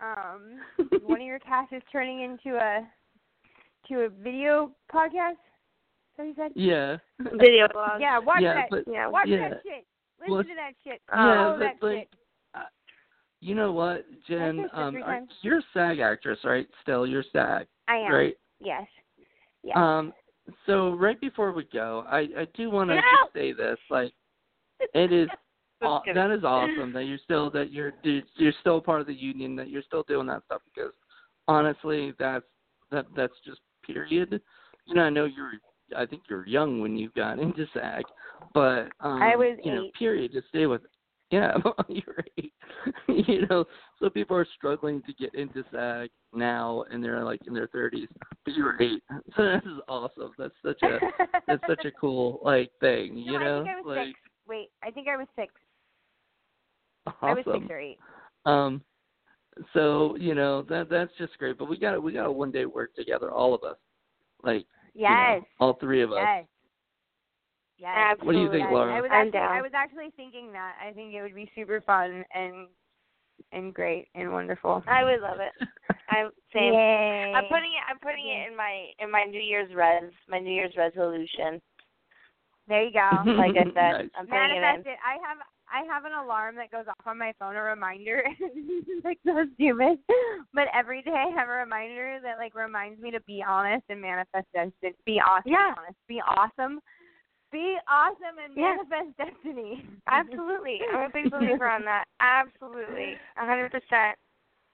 um (laughs) one of your casts is turning into a to a video podcast. So you said? yeah, video (laughs) blog. Yeah, watch yeah, that. but Yeah. watch yeah. that shit. Listen Well, to that shit. yeah, but that like, shit. you know what, Jen? Um, are- you're a SAG actress, right? Still, you're SAG, I am. right? Yes. Yes. Um, so right before we go, I I do want to say this, like, (laughs) it is aw- that is awesome (laughs) that you're still that you're you're still part of the union that you're still doing that stuff because honestly that's that that's just period. You know I know you're I think you're young when you got into SAG, but um, I was you know eight. period to stay with. (laughs) Yeah, (laughs) you're eight. you know, so people are struggling to get into SAG now, and they're like in their thirties. But you were eight, (laughs) so this is awesome. That's such a that's such a cool like thing. You no, know, I I was like six. Wait, I think I was six. Awesome. I was six or eight. Um, so you know that that's just great. But we got to we got to one day work together, all of us, like you know, Yes. all three of us. Yes. Yes. What do you think, yes. Lara? I was actually. I was actually thinking that. I think it would be super fun and and great and wonderful. I would love it. I'm (laughs) same. Yay. I'm putting it. I'm putting it in my in my New Year's res, my New Year's resolution. There you go. (laughs) Like I said, Nice. I'm putting it in. it. I have I have an alarm that goes off on my phone, a reminder. (laughs) like so stupid, but every day I have a reminder that like reminds me to be honest and manifest destiny. Be awesome. Yeah. Honest. Be awesome. Be awesome and Yeah. manifest destiny. Absolutely, I'm a big (laughs) believer on that. Absolutely, a hundred percent,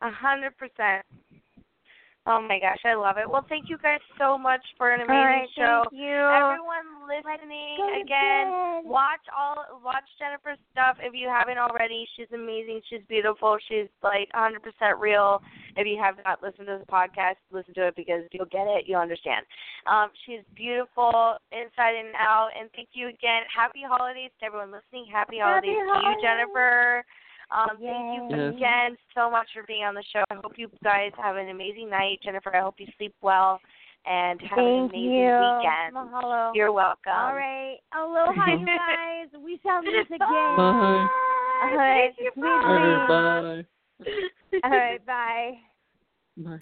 a hundred percent. Oh my gosh, I love it. Well, thank you guys so much for an amazing All right, show. Thank you. Everyone listening again, bed. watch all watch Jennifer's stuff if you haven't already. She's amazing. She's beautiful. She's like 100% real. If you have not listened to the podcast, listen to it because you'll get it. You'll understand. Um, she's beautiful inside and out. And thank you again. Happy holidays to everyone listening. Happy holidays Happy to you. Jennifer. Um, thank you Yes. again so much for being on the show. I hope you guys have an amazing night. Jennifer, I hope you sleep well and have an amazing you. weekend. Mahalo. You're welcome. All right. Aloha, you (laughs) guys. We shall meet again. Bye. All right. Thank you. Sweet All dreams. right, bye. All right. Bye. Bye.